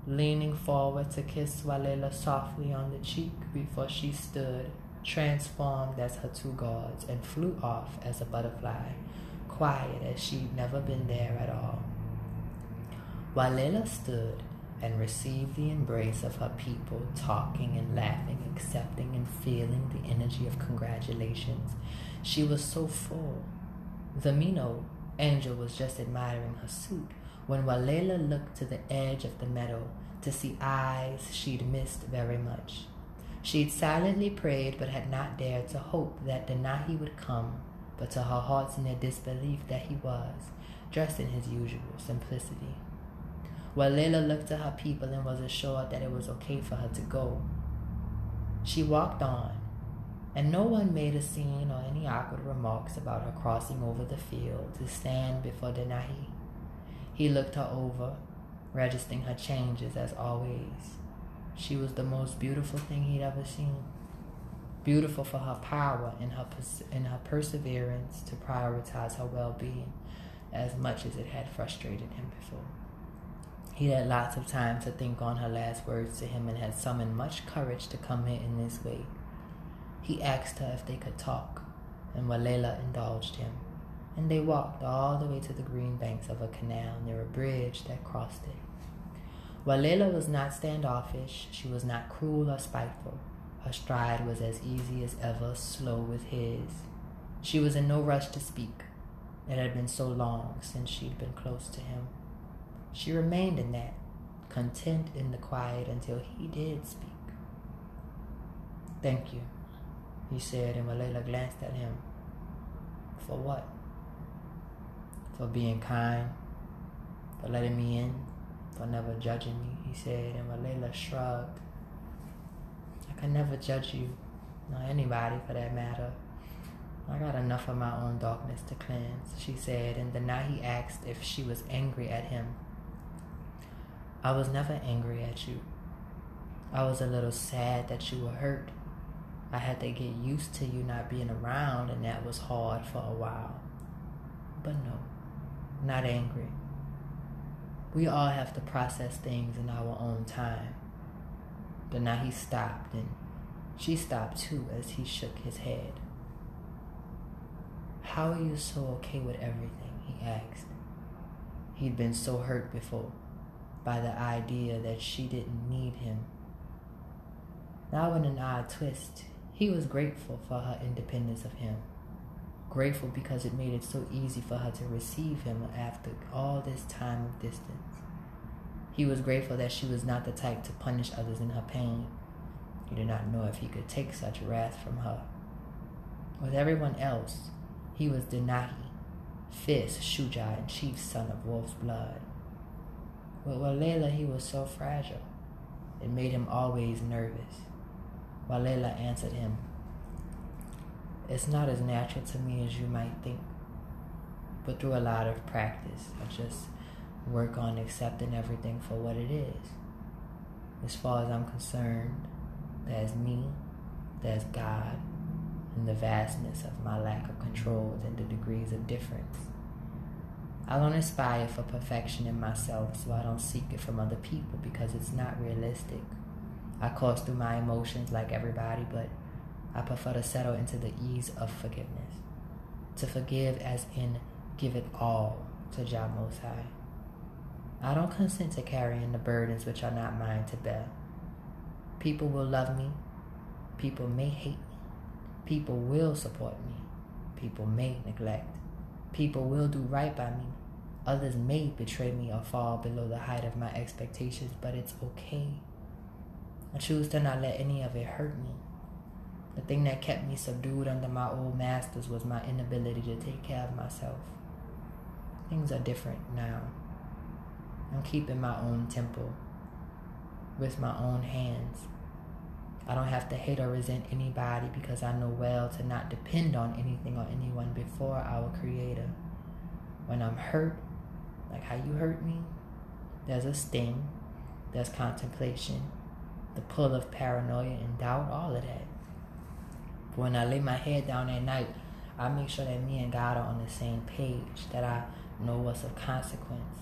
leaning forward to kiss Walela softly on the cheek before she stood, transformed as her two gods, and flew off as a butterfly, quiet as she'd never been there at all. Walela stood and received the embrace of her people, talking and laughing, accepting and feeling the energy of congratulations. She was so full. The Miino angel was just admiring her suit when Walela looked to the edge of the meadow to see eyes she'd missed very much. She'd silently prayed but had not dared to hope that Denahi would come, but to her heart's near disbelief that he was, dressed in his usual simplicity. Walela looked to her people and was assured that it was okay for her to go. She walked on, and no one made a scene or any awkward remarks about her crossing over the field to stand before Denahi. He looked her over, registering her changes as always. She was the most beautiful thing he'd ever seen. Beautiful for her power and her, and her perseverance to prioritize her well being as much as it had frustrated him before. He had lots of time to think on her last words to him and had summoned much courage to come here in this way. He asked her if they could talk, and Walela indulged him and they walked all the way to the green banks of a canal near a bridge that crossed it. Walela was not standoffish, she was not cruel or spiteful. Her stride was as easy as ever, slow with his. She was in no rush to speak. It had been so long since she'd been close to him. She remained in that, content in the quiet until he did speak. Thank you, he said, and Walela glanced at him. For what? for being kind, for letting me in, for never judging me, he said. And Walela shrugged. I never judge you, nor anybody for that matter. I got enough of my own darkness to cleanse, she said, and the night he asked if she was angry at him. I was never angry at you. I was a little sad that you were hurt. I had to get used to you not being around, and that was hard for a while. But no, not angry. We all have to process things in our own time. But now he stopped, and she stopped too as he shook his head. How are you so okay with everything? he asked. He'd been so hurt before. by the idea that she didn't need him. Now, in an odd twist, he was grateful for her independence of him. Grateful because it made it so easy for her to receive him after all this time of distance. He was grateful that she was not the type to punish others in her pain. He did not know if he could take such wrath from her. With everyone else, he was Denahi, fierce Shuja and chief son of wolf's blood. With Walela, he was so fragile. It made him always nervous. Walela answered him, It's not as natural to me as you might think. But through a lot of practice, I just work on accepting everything for what it is. As far as I'm concerned, there's me, there's God, and the vastness of my lack of control and the degrees of difference. I don't aspire for perfection in myself, so I don't seek it from other people because it's not realistic. I course through my emotions like everybody, but I prefer to settle into the ease of forgiveness. To forgive as in give it all to Jah Most High. I don't consent to carrying the burdens which are not mine to bear. People will love me. People may hate me. People will support me. People may neglect. People will do right by me. Others may betray me or fall below the height of my expectations, but it's okay. I choose to not let any of it hurt me. The thing that kept me subdued under my old masters was my inability to take care of myself. Things are different now. I'm keeping my own temple with my own hands. I don't have to hate or resent anybody because I know well to not depend on anything or anyone before our Creator. When I'm hurt, like how you hurt me, there's a sting, there's contemplation, the pull of paranoia and doubt, all of that. But when I lay my head down at night, I make sure that me and God are on the same page, that I know what's of consequence.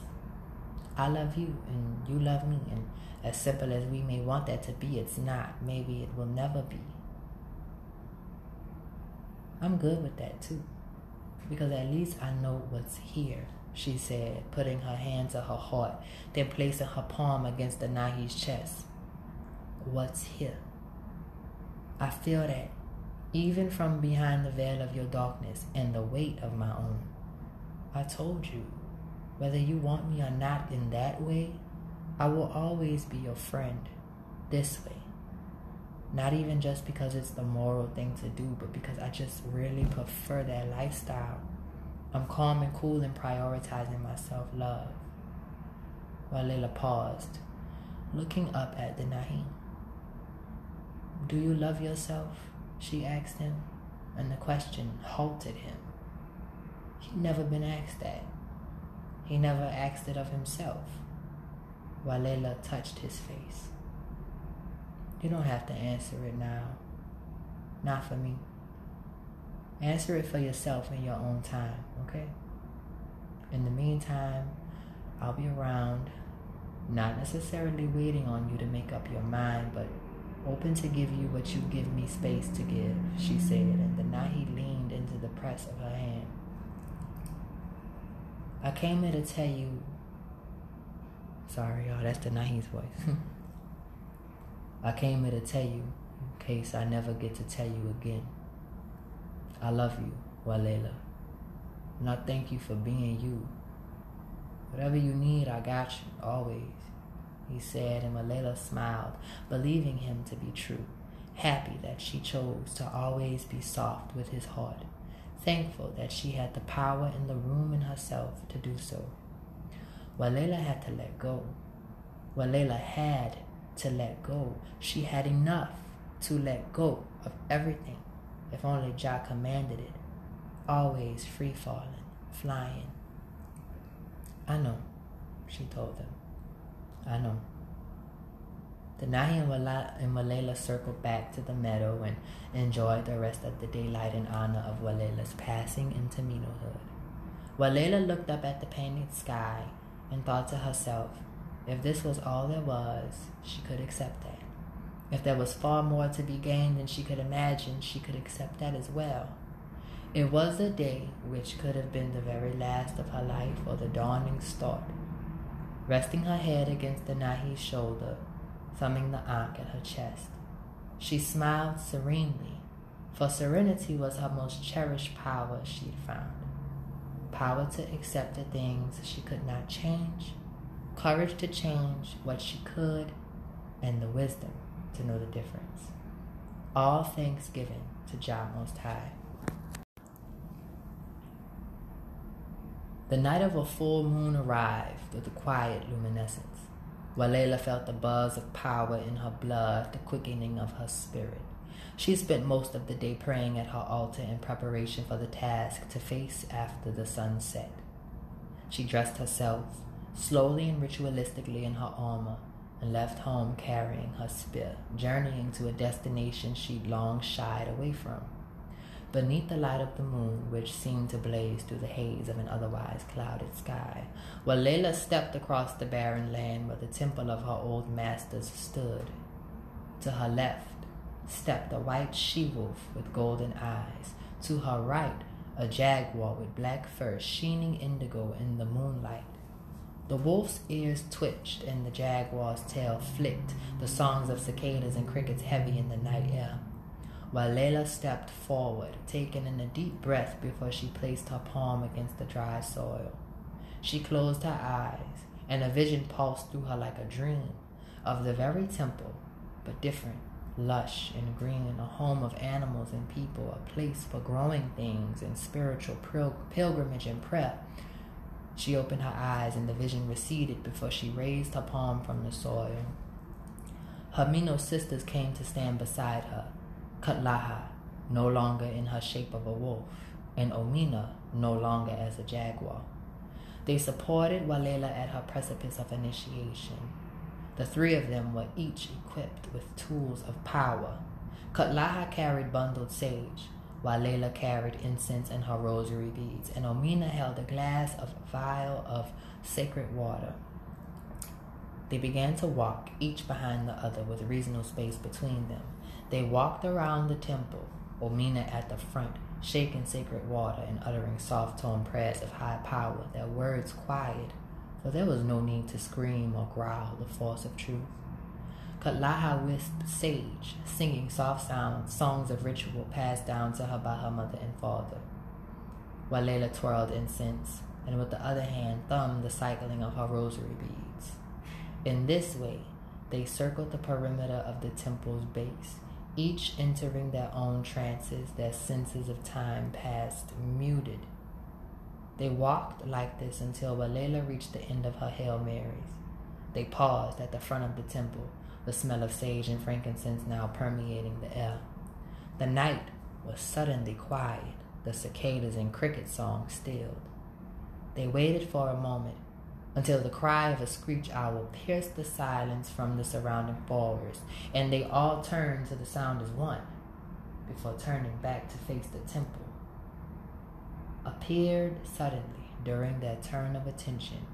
I love you and you love me, and as simple as we may want that to be, it's not. Maybe it will never be. I'm good with that too. Because at least I know what's here, she said, putting her hand to her heart, then placing her palm against Denahi's chest. What's here? I feel that even from behind the veil of your darkness and the weight of my own. I told you, whether you want me or not in that way, I will always be your friend this way. Not even just because it's the moral thing to do, but because I just really prefer that lifestyle. I'm calm and cool and prioritizing my self love. Walela paused, looking up at the Nahim. Do you love yourself? She asked him, and the question halted him. He'd never been asked that. He never asked it of himself. Walela touched his face. You don't have to answer it now. Not for me. Answer it for yourself in your own time, okay? In the meantime, I'll be around, not necessarily waiting on you to make up your mind, but open to give you what you give me space to give, she said, and the night he leaned into the press of her hand. I came here to tell you Sorry, y'all, that's Denahi's voice. I came here to tell you, in case I never get to tell you again. I love you, Walela. And I thank you for being you. Whatever you need, I got you, always. He said, and Walela smiled, believing him to be true, happy that she chose to always be soft with his heart, thankful that she had the power and the room in herself to do so. Walela had to let go. Walela had to let go. She had enough to let go of everything if only Jah commanded it. Always free falling, flying. I know, she told them. I know. Denahi and Walela circled back to the meadow and enjoyed the rest of the daylight in honor of Walela's passing into Miinohood. Walela looked up at the painted sky and thought to herself, if this was all there was, she could accept that. If there was far more to be gained than she could imagine, she could accept that as well. It was a day which could have been the very last of her life or the dawning start. resting her head against Denahi's shoulder, thumbing the Ankh at her chest. She smiled serenely, for serenity was her most cherished power she'd found. Power to accept the things she could not change, courage to change what she could, and the wisdom to know the difference. All thanks given to Jah Most High. The night of a full moon arrived with a quiet luminescence. Walela felt the buzz of power in her blood, the quickening of her spirit. She spent most of the day praying at her altar in preparation for the task to face after the sun set. She dressed herself, slowly and ritualistically in her armor, and left home carrying her spear, journeying to a destination she'd long shied away from. Beneath the light of the moon, which seemed to blaze through the haze of an otherwise clouded sky, Walela stepped across the barren land where the temple of her old masters stood. To her left stepped a white she-wolf with golden eyes. To her right, a jaguar with black fur sheening indigo in the moonlight. The wolf's ears twitched and the jaguar's tail flicked, the songs of cicadas and crickets heavy in the night air. Walela stepped forward, taking in a deep breath before she placed her palm against the dry soil. She closed her eyes, and a vision pulsed through her like a dream of the very temple, but different, lush and green, a home of animals and people, a place for growing things and spiritual pil- pilgrimage and prayer. She opened her eyes, and the vision receded before she raised her palm from the soil. Her Miino sisters came to stand beside her Katlaha, no longer in her shape of a wolf, and Omina, no longer as a jaguar. They supported Walela at her precipice of initiation. The three of them were each equipped with tools of power. Katlaha carried bundled sage, Walela carried incense and her rosary beads, and Omina held a glass of a vial of sacred water. They began to walk, each behind the other, with reasonable space between them. They walked around the temple, Omina at the front, shaking sacred water and uttering soft toned prayers of high power, their words quiet, for there was no need to scream or growl the force of truth. Katlaha whisked sage, singing soft sounds, songs of ritual passed down to her by her mother and father. Walela twirled incense, and with the other hand thumbed the cycling of her rosary beads. In this way, they circled the perimeter of the temple's base, each entering their own trances, their senses of time past muted. They walked like this until Walela reached the end of her Hail Marys. They paused at the front of the temple, the smell of sage and frankincense now permeating the air. The night was suddenly quiet, the cicadas and cricket songs stilled. They waited for a moment until the cry of a screech owl pierced the silence from the surrounding forest, and they all turned to the sound as one, before turning back to face the temple. Appeared suddenly during their turn of attention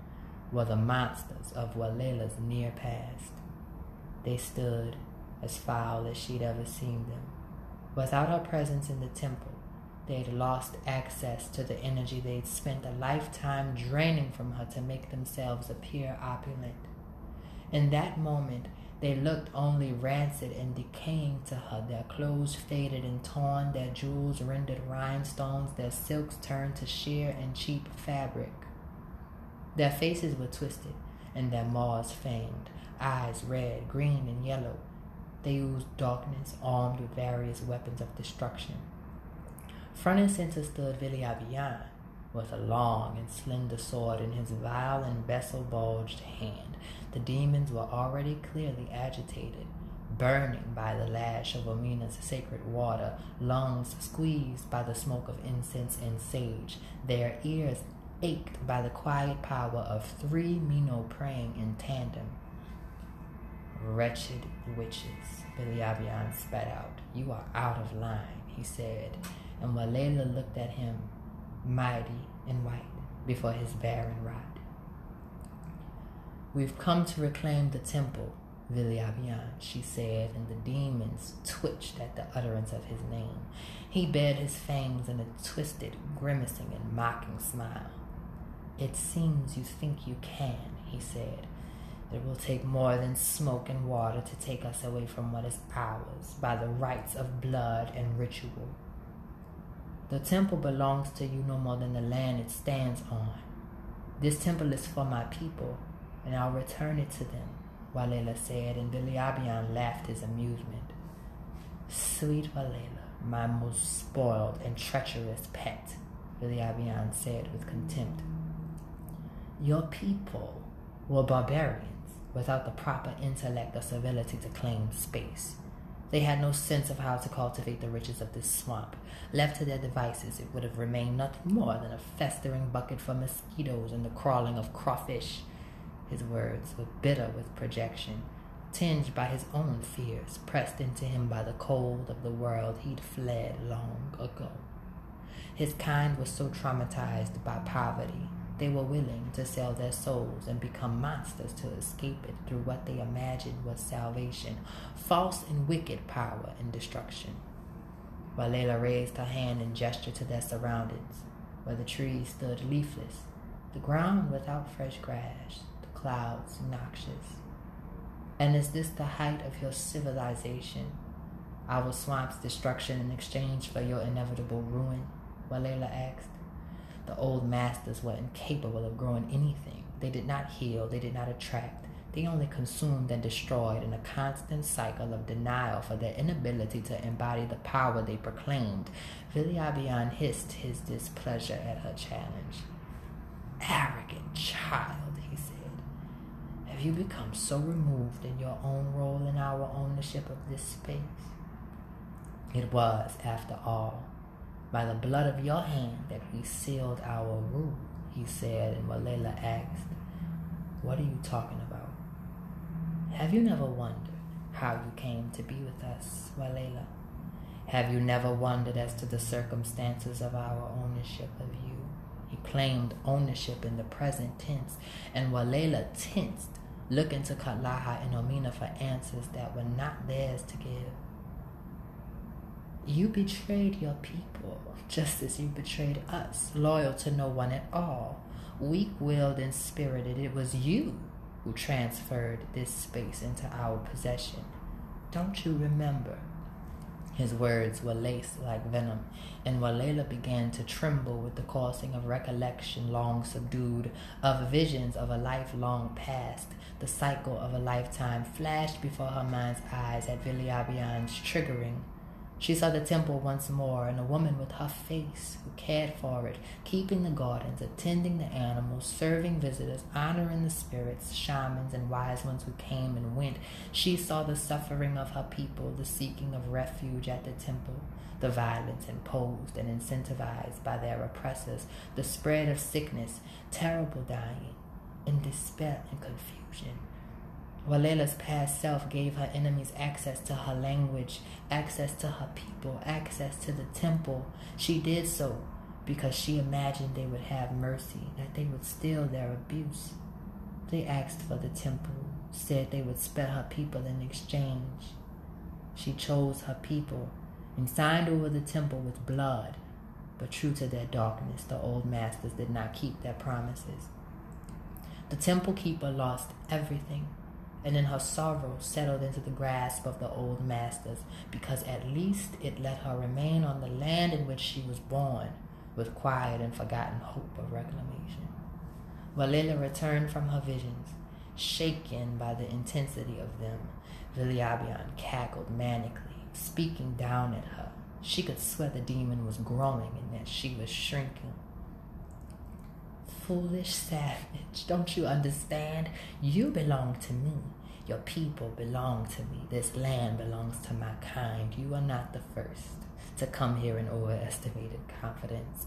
were the monsters of Walela's near past. They stood as foul as she'd ever seen them. Without her presence in the temple, They'd lost access to the energy they'd spent a lifetime draining from her to make themselves appear opulent. In that moment, they looked only rancid and decaying to her, their clothes faded and torn, their jewels rendered rhinestones, their silks turned to sheer and cheap fabric. Their faces were twisted and their maws fanged, eyes red, green, and yellow. They used darkness, armed with various weapons of destruction. Front and center stood Viliabian with a long and slender sword in his vile and vessel bulged hand. The demons were already clearly agitated, burning by the lash of Omina's sacred water, lungs squeezed by the smoke of incense and sage, their ears ached by the quiet power of three Miino praying in tandem. Wretched witches, Viliabian spat out. You are out of line, he said and Walela looked at him, mighty and white, before his barren rod. We've come to reclaim the temple, Viliabian, she said, and the demons twitched at the utterance of his name. He bared his fangs in a twisted, grimacing, and mocking smile. It seems you think you can, he said. It will take more than smoke and water to take us away from what is ours by the rites of blood and ritual. The temple belongs to you no more than the land it stands on. This temple is for my people, and I'll return it to them, Walela said, and Viliabian laughed his amusement. Sweet Walela, my most spoiled and treacherous pet, Viliabian said with contempt. Your people were barbarians without the proper intellect or civility to claim space. They had no sense of how to cultivate the riches of this swamp. Left to their devices, it would have remained nothing more than a festering bucket for mosquitoes and the crawling of crawfish. His words were bitter with projection, tinged by his own fears, pressed into him by the cold of the world he'd fled long ago. His kind was so traumatized by poverty they were willing to sell their souls and become monsters to escape it through what they imagined was salvation, false and wicked power and destruction. Walela raised her hand and gestured to their surroundings, where the trees stood leafless, the ground without fresh grass, the clouds noxious. And is this the height of your civilization? Our swamp's destruction in exchange for your inevitable ruin? Walela asked. The old masters were incapable of growing anything. They did not heal, they did not attract. They only consumed and destroyed in a constant cycle of denial for their inability to embody the power they proclaimed. Viliabian hissed his displeasure at her challenge. Arrogant child, he said. Have you become so removed in your own role in our ownership of this space? It was, after all, by the blood of your hand that we sealed our rule, he said, and Walela asked, What are you talking about? Have you never wondered how you came to be with us, Walela? Have you never wondered as to the circumstances of our ownership of you? He claimed ownership in the present tense, and Walela tensed, looking to Katlaha and Omina for answers that were not theirs to give. You betrayed your people, just as you betrayed us, loyal to no one at all. Weak willed and spirited, it was you who transferred this space into our possession. Don't you remember? His words were laced like venom, and Walela began to tremble with the coursing of recollection long subdued, of visions of a life long past. The cycle of a lifetime flashed before her mind's eyes at Viliabian's triggering she saw the temple once more, and a woman with her face who cared for it, keeping the gardens, attending the animals, serving visitors, honoring the spirits, shamans, and wise ones who came and went. She saw the suffering of her people, the seeking of refuge at the temple, the violence imposed and incentivized by their oppressors, the spread of sickness, terrible dying, in despair and confusion. Walela's past self gave her enemies access to her language, access to her people, access to the temple. She did so because she imagined they would have mercy, that they would still their abuse. They asked for the temple, said they would spare her people in exchange. She chose her people and signed over the temple with blood, but true to their darkness, the old masters did not keep their promises. The temple keeper lost everything and in her sorrow settled into the grasp of the old masters, because at least it let her remain on the land in which she was born, with quiet and forgotten hope of reclamation. Walela returned from her visions, shaken by the intensity of them. Viliabian cackled manically, speaking down at her. She could swear the demon was growing and that she was shrinking foolish savage. Don't you understand? You belong to me. Your people belong to me. This land belongs to my kind. You are not the first to come here in overestimated confidence.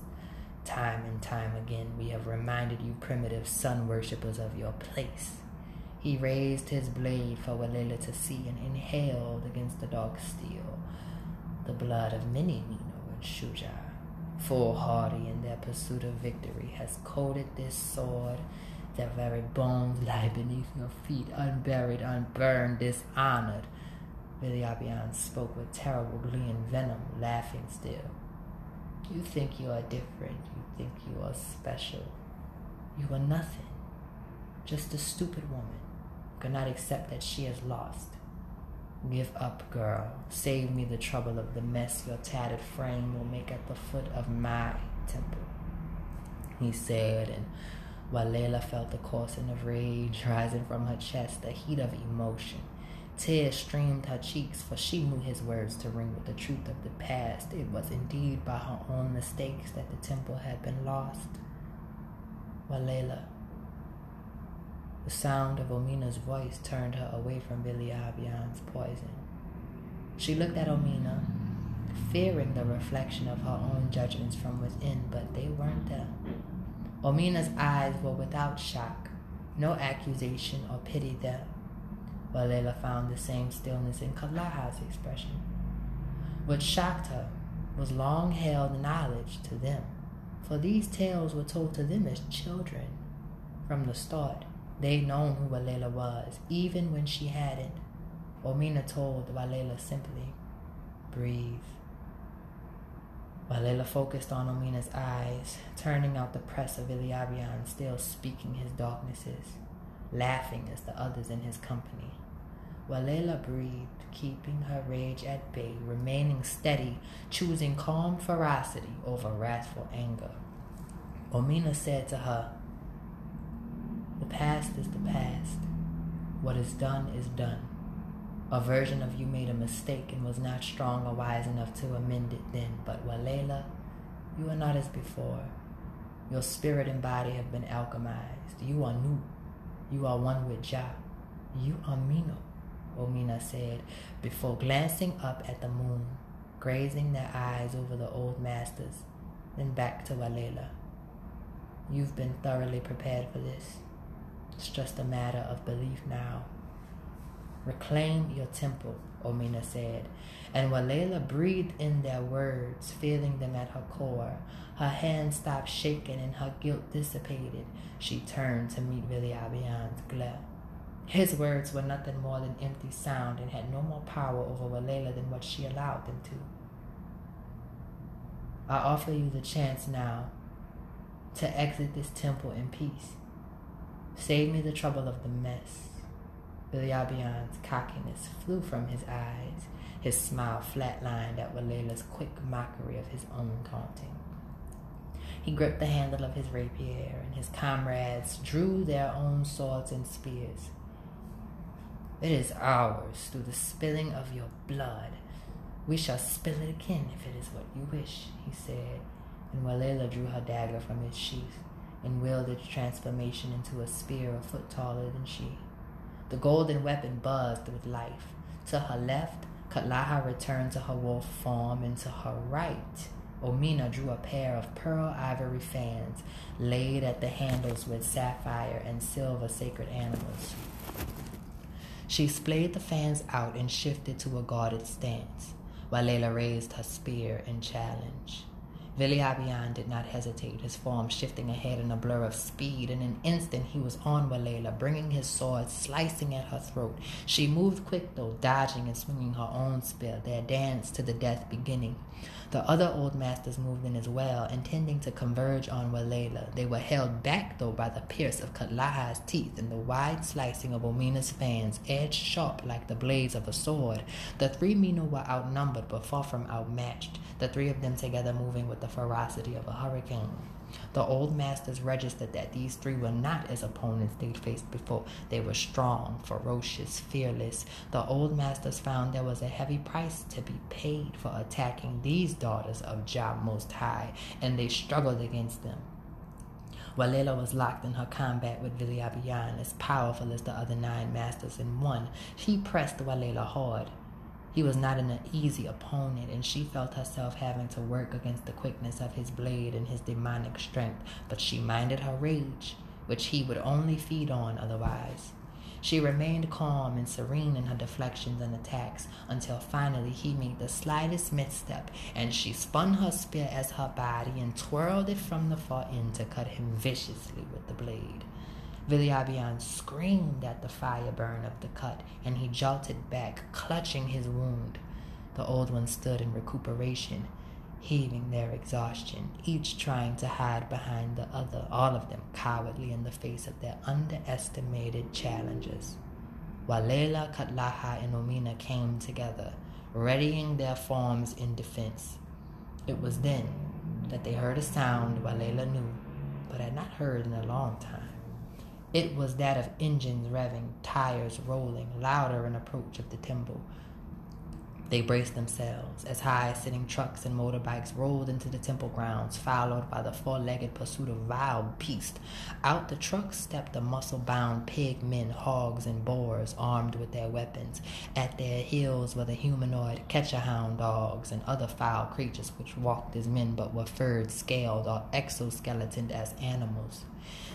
Time and time again, we have reminded you primitive sun worshippers of your place. He raised his blade for Walela to see and inhaled against the dark steel the blood of many Miino and Shuja foolhardy in their pursuit of victory, has coated this sword. Their very bones lie beneath your feet, unburied, unburned, dishonored. Viliabian spoke with terrible glee and venom, laughing still. You think you are different. You think you are special. You are nothing. just a stupid woman who cannot accept that she has lost. Give up, girl. Save me the trouble of the mess your tattered frame will make at the foot of my temple. He said, and Walela felt the coursing of rage rising from her chest, the heat of emotion, tears streamed her cheeks, for she knew his words to ring with the truth of the past. It was indeed by her own mistakes that the temple had been lost. Walela. The sound of Omina's voice turned her away from Viliabian's poison. She looked at Omina, fearing the reflection of her own judgments from within, but they weren't there. Omina's eyes were without shock, no accusation or pity there. Walela found the same stillness in Katlaha's expression. What shocked her was long held knowledge to them, for these tales were told to them as children. From the start, they'd known who Walela was, even when she hadn't. Omina told Walela simply, breathe. Walela focused on Omina's eyes, turning out the press of Viliabian, still speaking his darknesses, laughing as the others in his company. Walela breathed, keeping her rage at bay, remaining steady, choosing calm ferocity over wrathful anger. Omina said to her, The past is the past. What is done is done. A version of you made a mistake and was not strong or wise enough to amend it then. But Walela, you are not as before. Your spirit and body have been alchemized. You are new. You are one with Jah. You are Miino, Omina said, before glancing up at the moon, grazing their eyes over the old masters, then back to Walela. You've been thoroughly prepared for this. It's just a matter of belief now. Reclaim your temple, Omina said. And Walela breathed in their words, feeling them at her core. Her hands stopped shaking and her guilt dissipated. She turned to meet Viliabian's glare. His words were nothing more than empty sound and had no more power over Walela than what she allowed them to. I offer you the chance now to exit this temple in peace. Save me the trouble of the mess. Viliabian's cockiness flew from his eyes. His smile flatlined at Walela's quick mockery of his own taunting. He gripped the handle of his rapier, and his comrades drew their own swords and spears. It is ours through the spilling of your blood. We shall spill it again if it is what you wish, he said, and Walela drew her dagger from its sheath and willed its transformation into a spear a foot taller than she. The golden weapon buzzed with life. To her left, Katlaha returned to her wolf form, and to her right, Omina drew a pair of pearl ivory fans laid at the handles with sapphire and silver sacred animals. She splayed the fans out and shifted to a guarded stance, Walela raised her spear in challenge. Viliabian did not hesitate, his form shifting ahead in a blur of speed. In an instant, he was on Walela, bringing his sword, slicing at her throat. She moved quick, though, dodging and swinging her own spear, their dance to the death beginning. The other old masters moved in as well, intending to converge on Walela. They were held back, though, by the pierce of Katlaha's teeth and the wide slicing of Omina's fans, edged sharp like the blades of a sword. The three Miino were outnumbered, but far from outmatched, the three of them together moving with the ferocity of a hurricane. The old masters registered that these three were not as opponents they'd faced before. They were strong, ferocious, fearless. The old masters found there was a heavy price to be paid for attacking these daughters of Jah Most High, and they struggled against them. Walela was locked in her combat with Viliabian, as powerful as the other nine masters in one. She pressed Walela hard. He was not an easy opponent, and she felt herself having to work against the quickness of his blade and his demonic strength, but she minded her rage, which he would only feed on otherwise. She remained calm and serene in her deflections and attacks until finally he made the slightest misstep and she spun her spear as her body and twirled it from the far end to cut him viciously with the blade. Viliabian screamed at the fire burn of the cut, and he jolted back, clutching his wound. The old ones stood in recuperation, heaving their exhaustion, each trying to hide behind the other, all of them cowardly in the face of their underestimated challenges. Walela, Katlaha, and Omina came together, readying their forms in defense. It was then that they heard a sound Walela knew, but had not heard in a long time. It was that of engines revving, tires rolling, louder in approach of the temple. They braced themselves as high sitting trucks and motorbikes rolled into the temple grounds, followed by the four legged pursuit of wild beasts. Out the trucks stepped the muscle bound pig men, hogs, and boars armed with their weapons. At their heels were the humanoid catcher hound dogs and other foul creatures which walked as men but were furred, scaled, or exoskeletoned as animals.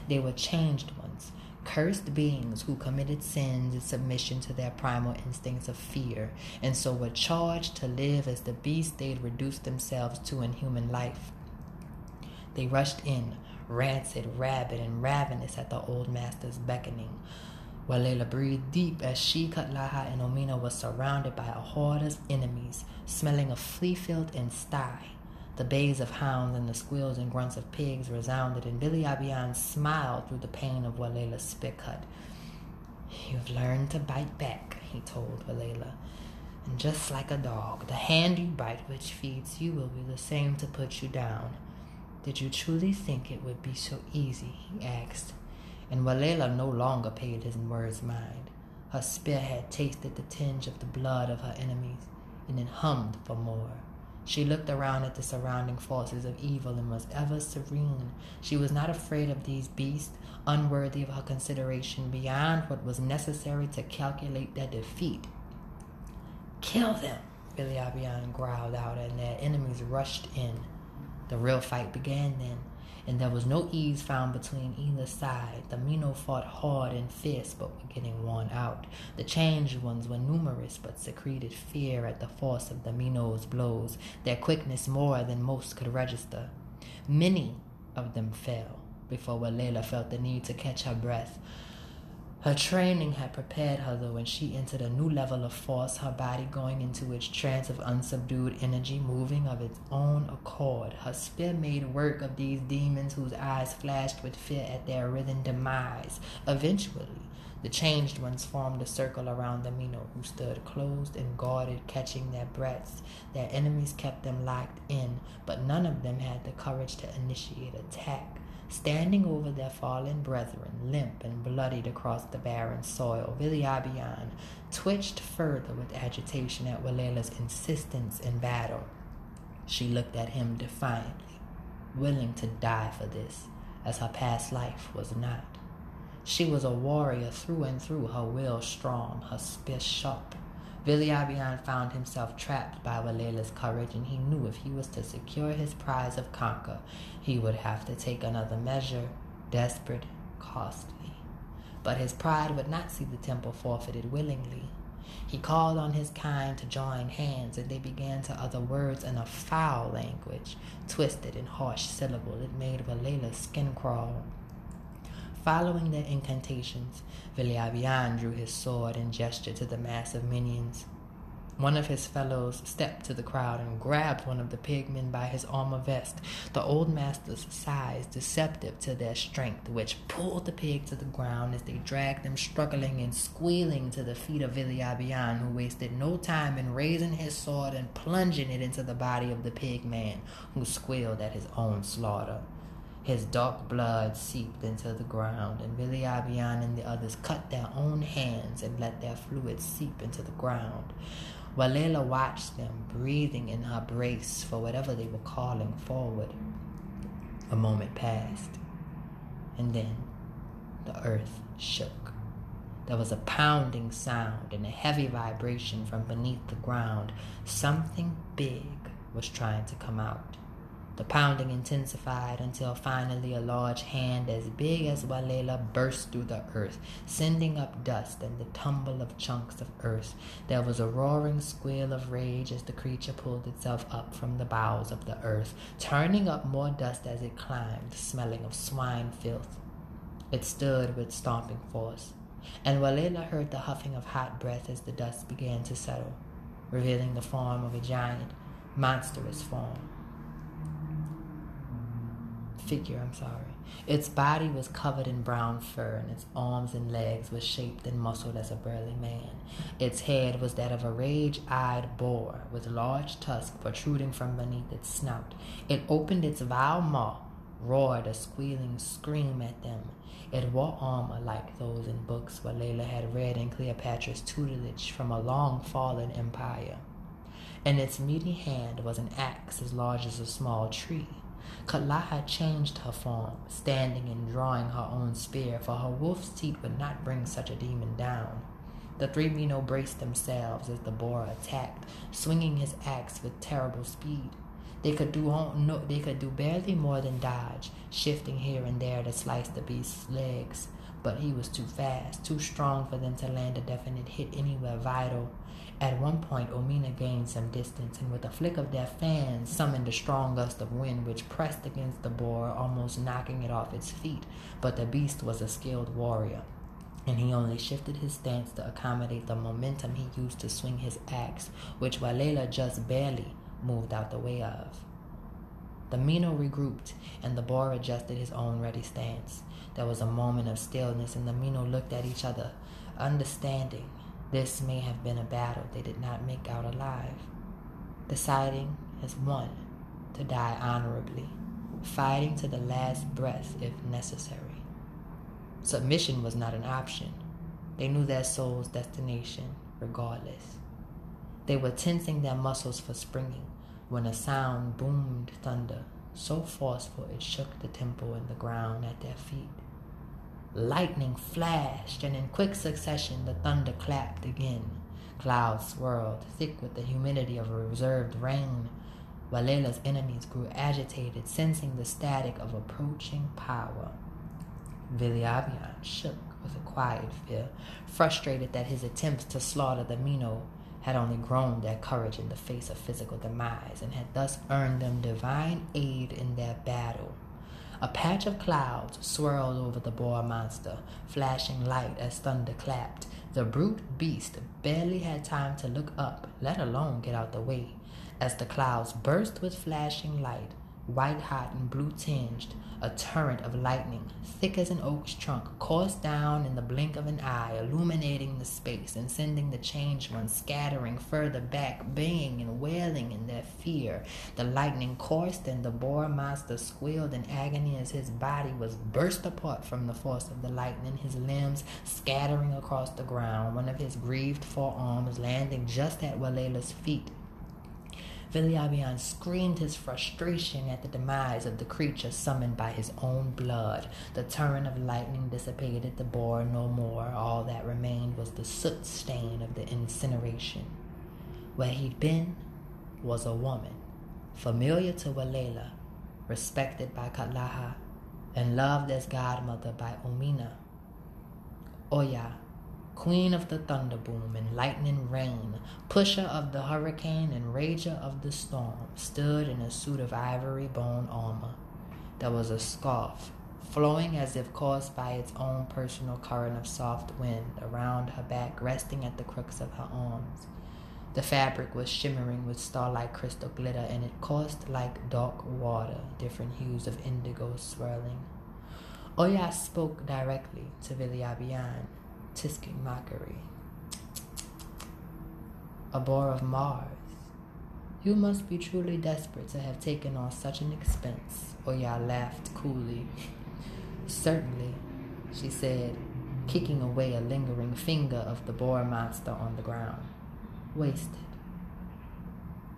They were changed ones, cursed beings who committed sins in submission to their primal instincts of fear, and so were charged to live as the beasts they'd reduced themselves to in human life. They rushed in, rancid, rabid, and ravenous at the old master's beckoning. Walela breathed deep as she, Katlaha, and Omina were surrounded by a horde of enemies, smelling of flea filth and sty. The bays of hounds and the squeals and grunts of pigs resounded, and Viliabian smiled through the pain of Walela's spit cut. You've learned to bite back, he told Walela. And just like a dog, the hand you bite which feeds you will be the same to put you down. Did you truly think it would be so easy? he asked. And Walela no longer paid his words mind. Her spear had tasted the tinge of the blood of her enemies, and it hummed for more. She looked around at the surrounding forces of evil and was ever serene. She was not afraid of these beasts, unworthy of her consideration beyond what was necessary to calculate their defeat. Kill them, Viliabian growled out, and their enemies rushed in. The real fight began then and there was no ease found between either side. The Miino fought hard and fierce, but were getting worn out. The changed ones were numerous, but secreted fear at the force of the Miino's blows, their quickness more than most could register. Many of them fell before Walela felt the need to catch her breath. Her training had prepared her, though, when she entered a new level of force, her body going into its trance of unsubdued energy, moving of its own accord. Her spear made work of these demons whose eyes flashed with fear at their written demise. Eventually, the changed ones formed a circle around the Miino, who stood closed and guarded, catching their breaths. Their enemies kept them locked in, but none of them had the courage to initiate attack standing over their fallen brethren, limp and bloodied across the barren soil. Viliabian twitched further with agitation at Walela's insistence in battle. She looked at him defiantly, willing to die for this, as her past life was not. She was a warrior through and through, her will strong, her spear sharp, Viliabian found himself trapped by Walela's courage, and he knew if he was to secure his prize of conquer, he would have to take another measure, desperate, costly. But his pride would not see the temple forfeited willingly. He called on his kind to join hands, and they began to utter words in a foul language, twisted and harsh syllable that made Walela's skin crawl. Following their incantations, Viliabian drew his sword and gestured to the mass of minions. One of his fellows stepped to the crowd and grabbed one of the pigmen by his armor vest, the old master's size deceptive to their strength, which pulled the pig to the ground as they dragged them struggling and squealing to the feet of Viliabian, who wasted no time in raising his sword and plunging it into the body of the pig man, who squealed at his own slaughter. His dark blood seeped into the ground, and Viliabian and the others cut their own hands and let their fluid seep into the ground. Walela watched them, breathing in her brace for whatever they were calling forward. A moment passed, and then the earth shook. There was a pounding sound and a heavy vibration from beneath the ground. Something big was trying to come out. The pounding intensified until finally a large hand as big as Walela burst through the earth, sending up dust and the tumble of chunks of earth. There was a roaring squeal of rage as the creature pulled itself up from the bowels of the earth, turning up more dust as it climbed, smelling of swine filth. It stood with stomping force, and Walela heard the huffing of hot breath as the dust began to settle, revealing the form of a giant, monstrous form figure, I'm sorry. Its body was covered in brown fur, and its arms and legs were shaped and muscled as a burly man. Its head was that of a rage eyed boar, with large tusks protruding from beneath its snout. It opened its vile maw, roared a squealing scream at them. It wore armor like those in books Walela had read in Cleopatra's tutelage from a long fallen empire. In its meaty hand was an axe as large as a small tree. Katlaha changed her form, standing and drawing her own spear, for her wolf's teeth would not bring such a demon down. The three Miino braced themselves as the boar attacked, swinging his axe with terrible speed. They could do no, they could do barely more than dodge, shifting here and there to slice the beast's legs. But he was too fast, too strong for them to land a definite hit anywhere vital. At one point, Omina gained some distance, and with a flick of their fans, summoned a strong gust of wind which pressed against the boar, almost knocking it off its feet. But the beast was a skilled warrior, and he only shifted his stance to accommodate the momentum he used to swing his axe, which Walela just barely moved out the way of. The Miino regrouped, and the boar adjusted his own ready stance. There was a moment of stillness, and the Miino looked at each other, understanding this may have been a battle they did not make out alive, deciding as one to die honorably, fighting to the last breath if necessary. Submission was not an option. They knew their soul's destination regardless. They were tensing their muscles for springing when a sound boomed thunder, so forceful it shook the temple and the ground at their feet. Lightning flashed, and in quick succession the thunder clapped again. Clouds swirled, thick with the humidity of a reserved rain. Walela's enemies grew agitated, sensing the static of approaching power. Viliabian shook with a quiet fear, frustrated that his attempts to slaughter the Miino had only grown their courage in the face of physical demise and had thus earned them divine aid in their battle. A patch of clouds swirled over the boar monster, flashing light as thunder clapped. The brute beast barely had time to look up, let alone get out the way, as the clouds burst with flashing light white hot and blue tinged, a torrent of lightning, thick as an oak's trunk, coursed down in the blink of an eye, illuminating the space and sending the changed ones scattering further back, baying and wailing in their fear. The lightning coursed, and the boar monster squealed in agony as his body was burst apart from the force of the lightning, his limbs scattering across the ground, one of his grieved forearms landing just at Walela's feet. Viliabian screamed his frustration at the demise of the creature summoned by his own blood. The torrent of lightning dissipated the boar no more. All that remained was the soot stain of the incineration. Where he'd been was a woman, familiar to Walela, respected by Katlaha, and loved as godmother by Omina. Oya queen of the thunderboom and lightning rain, pusher of the hurricane and rager of the storm, stood in a suit of ivory bone armor. There was a scarf, flowing as if caused by its own personal current of soft wind, around her back, resting at the crooks of her arms. The fabric was shimmering with starlight crystal glitter, and it coursed like dark water, different hues of indigo swirling. Oya spoke directly to Viliabian tisking mockery. A boar of Mars. You must be truly desperate to have taken on such an expense. Oya laughed coolly. Certainly, she said, kicking away a lingering finger of the boar monster on the ground. Wasted.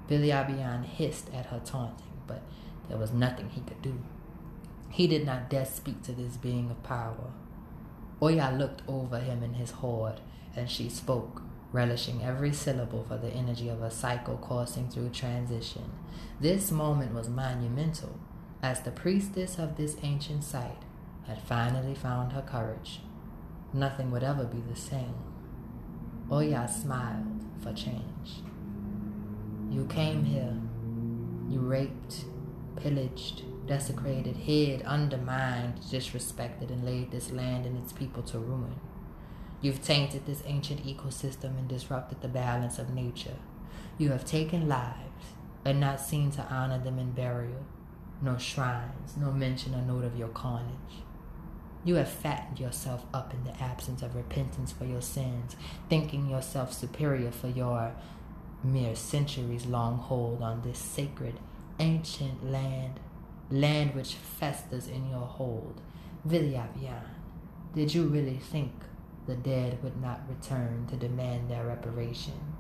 Viliabian hissed at her taunting, but there was nothing he could do. He did not dare speak to this being of power. Oya looked over him in his horde, and she spoke, relishing every syllable for the energy of a cycle coursing through transition. This moment was monumental, as the priestess of this ancient site had finally found her courage. Nothing would ever be the same. Oya smiled for change. You came here. You raped, pillaged, desecrated, hid, undermined, disrespected, and laid this land and its people to ruin. You've tainted this ancient ecosystem and disrupted the balance of nature. You have taken lives and not seen to honor them in burial. nor shrines, nor mention or note of your carnage. You have fattened yourself up in the absence of repentance for your sins, thinking yourself superior for your mere centuries long hold on this sacred, ancient land, land which festers in your hold. Viliabian, did you really think the dead would not return to demand their reparation?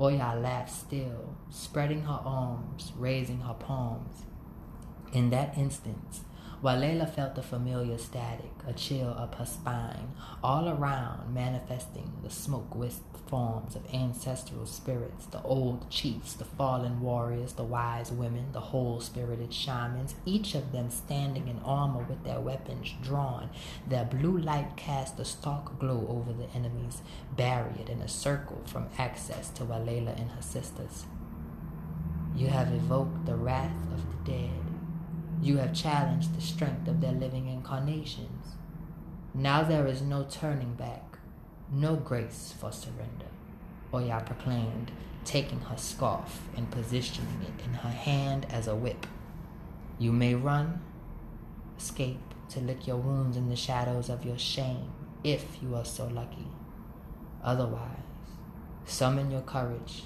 Oya laughed still, spreading her arms, raising her palms. In that instant, Walela felt a familiar static, a chill up her spine, all around manifesting the smoke wisp forms of ancestral spirits, the old chiefs, the fallen warriors, the wise women, the whole spirited shamans, each of them standing in armor with their weapons drawn. Their blue light cast a stark glow over the enemy's barrier in a circle from access to Walela and her sisters. You have evoked the wrath of the dead you have challenged the strength of their living incarnations. Now there is no turning back, no grace for surrender. Oya proclaimed, taking her scarf and positioning it in her hand as a whip. You may run, escape to lick your wounds in the shadows of your shame, if you are so lucky. Otherwise, summon your courage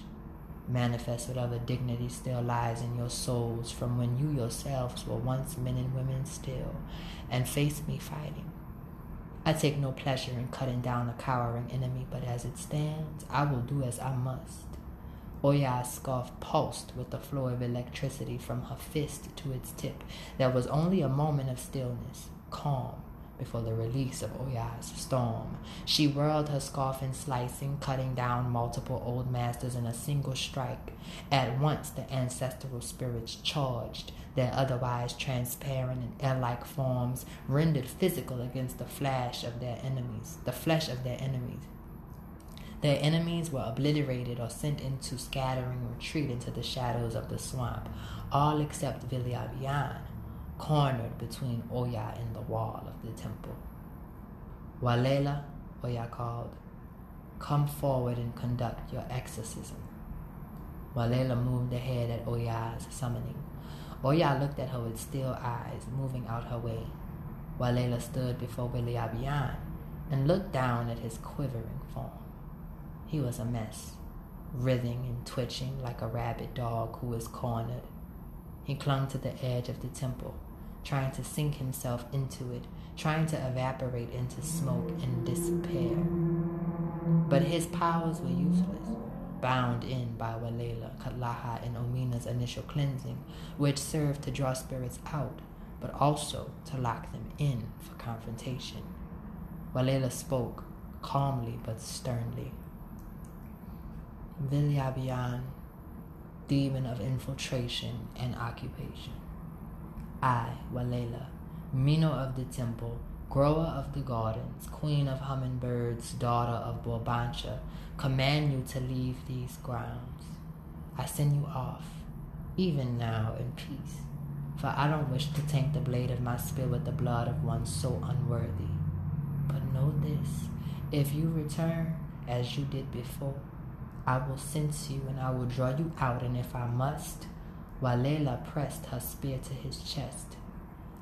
Manifest whatever dignity still lies in your souls from when you yourselves were once men and women still, and face me fighting. I take no pleasure in cutting down a cowering enemy, but as it stands, I will do as I must. Oya's scarf pulsed with the flow of electricity from her fist to its tip. There was only a moment of stillness, calm, before the release of Oya's storm. She whirled her scarf in slicing, cutting down multiple old masters in a single strike. At once the ancestral spirits charged, their otherwise transparent and air-like forms rendered physical against the flash of their enemies, the flesh of their enemies. Their enemies were obliterated or sent into scattering retreat into the shadows of the swamp, all except Viliabian, cornered between Oya and the wall of the temple. Walela, Oya called, come forward and conduct your exorcism. Walela moved ahead at Oya's summoning. Oya looked at her with still eyes, moving out her way. Walela stood before Viliabian and looked down at his quivering form. He was a mess, writhing and twitching like a rabid dog who is cornered. He clung to the edge of the temple, trying to sink himself into it, trying to evaporate into smoke and despair. But his powers were useless, bound in by Walela, Katlaha, and Omina's initial cleansing, which served to draw spirits out, but also to lock them in for confrontation. Walela spoke, calmly but sternly. Viliabian, demon of infiltration and occupation. I, Walela, Miino of the temple, grower of the gardens, queen of hummingbirds, daughter of Bulbancha, command you to leave these grounds. I send you off, even now in peace, for I don't wish to taint the blade of my spear with the blood of one so unworthy. But know this, if you return as you did before, I will sense you and I will draw you out, and if I must, Walela pressed her spear to his chest.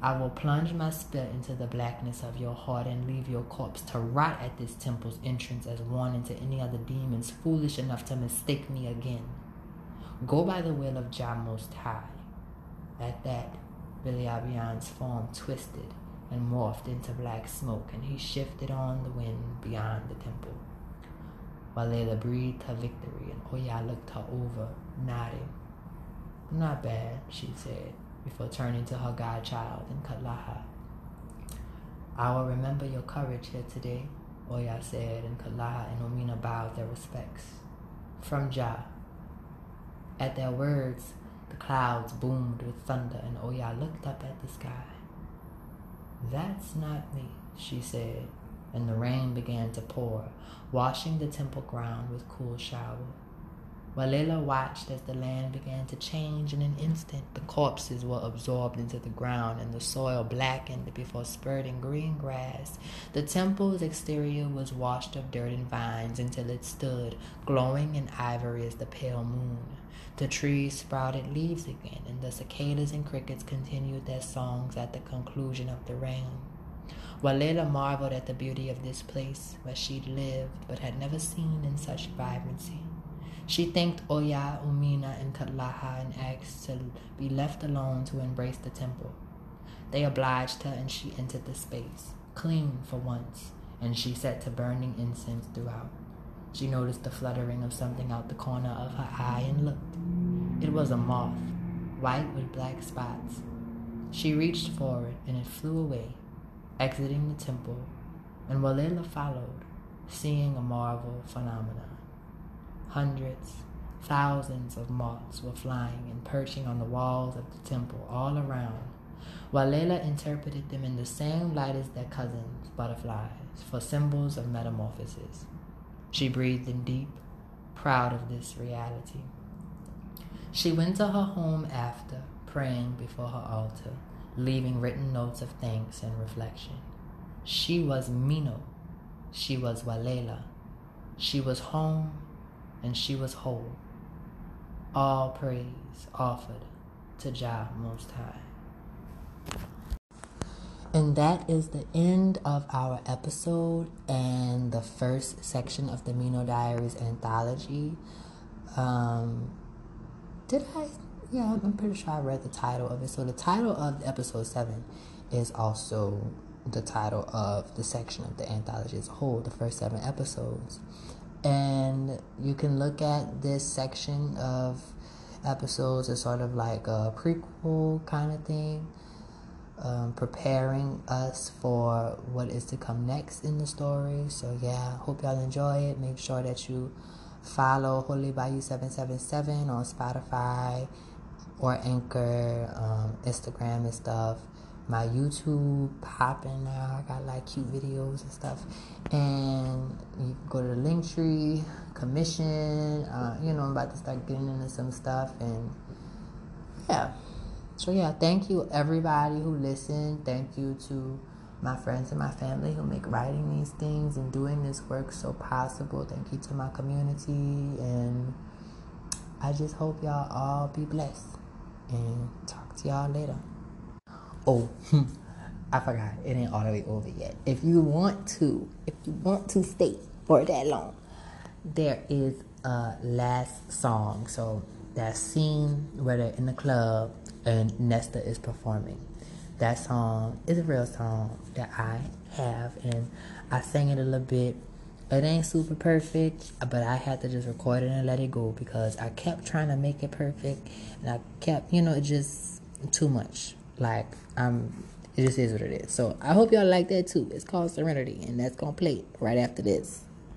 I will plunge my spear into the blackness of your heart and leave your corpse to rot at this temple's entrance as warning to any other demons foolish enough to mistake me again. Go by the will of Jah Most High. At that, Viliabian's form twisted and morphed into black smoke, and he shifted on the wind beyond the temple. Walela breathed her victory, and Oya looked her over, nodding. Not bad, she said, before turning to her godchild and Katlaha. I will remember your courage here today, Oya said, and Katlaha and Omina bowed their respects. From Jah. At their words, the clouds boomed with thunder, and Oya looked up at the sky. That's not me, she said, and the rain began to pour, washing the temple ground with cool shower. Walela watched as the land began to change in an instant. The corpses were absorbed into the ground and the soil blackened before spurting green grass. The temple's exterior was washed of dirt and vines until it stood, glowing in ivory as the pale moon. The trees sprouted leaves again, and the cicadas and crickets continued their songs at the conclusion of the rain. Walela marveled at the beauty of this place where she'd lived but had never seen in such vibrancy. She thanked Oya, Omina, and Katlaha and asked to be left alone to embrace the temple. They obliged her and she entered the space, clean for once, and she set to burning incense throughout. She noticed the fluttering of something out the corner of her eye and looked. It was a moth, white with black spots. She reached forward and it flew away, exiting the temple, and Walela followed, seeing a marvel phenomenon. Hundreds, thousands of moths were flying and perching on the walls of the temple all around. while Walela interpreted them in the same light as their cousins, butterflies, for symbols of metamorphosis. She breathed in deep, proud of this reality. She went to her home after, praying before her altar, leaving written notes of thanks and reflection. She was Miino. She was Walela. She was home and she was whole. All praise offered to Jah Most High. And that is the end of our episode and the first section of the Miino Diaries anthology. Um, did I? Yeah, I'm pretty sure I read the title of it. So the title of episode seven is also the title of the section of the anthology as a whole, the first seven episodes. And you can look at this section of episodes as sort of like a prequel kind of thing, um, preparing us for what is to come next in the story. So, yeah, hope y'all enjoy it. Make sure that you follow Holy Bayou 777 on Spotify or Anchor, um, Instagram, and stuff my YouTube popping now. I got like cute videos and stuff. And you go to the link tree, commission. Uh, you know, I'm about to start getting into some stuff. And yeah. So yeah, thank you everybody who listened. Thank you to my friends and my family who make writing these things and doing this work so possible. Thank you to my community. And I just hope y'all all be blessed. And talk to y'all later. Oh, hmm. I forgot. It ain't all the way over yet. If you want to, if you want to stay for that long, there is a last song. So that scene where they're in the club and Nesta is performing. That song is a real song that I have, and I sang it a little bit. It ain't super perfect, but I had to just record it and let it go because I kept trying to make it perfect, and I kept, you know, it just too much. Like It just is what it is. So I hope y'all like that too. It's called Serenity, and that's gonna play right after this.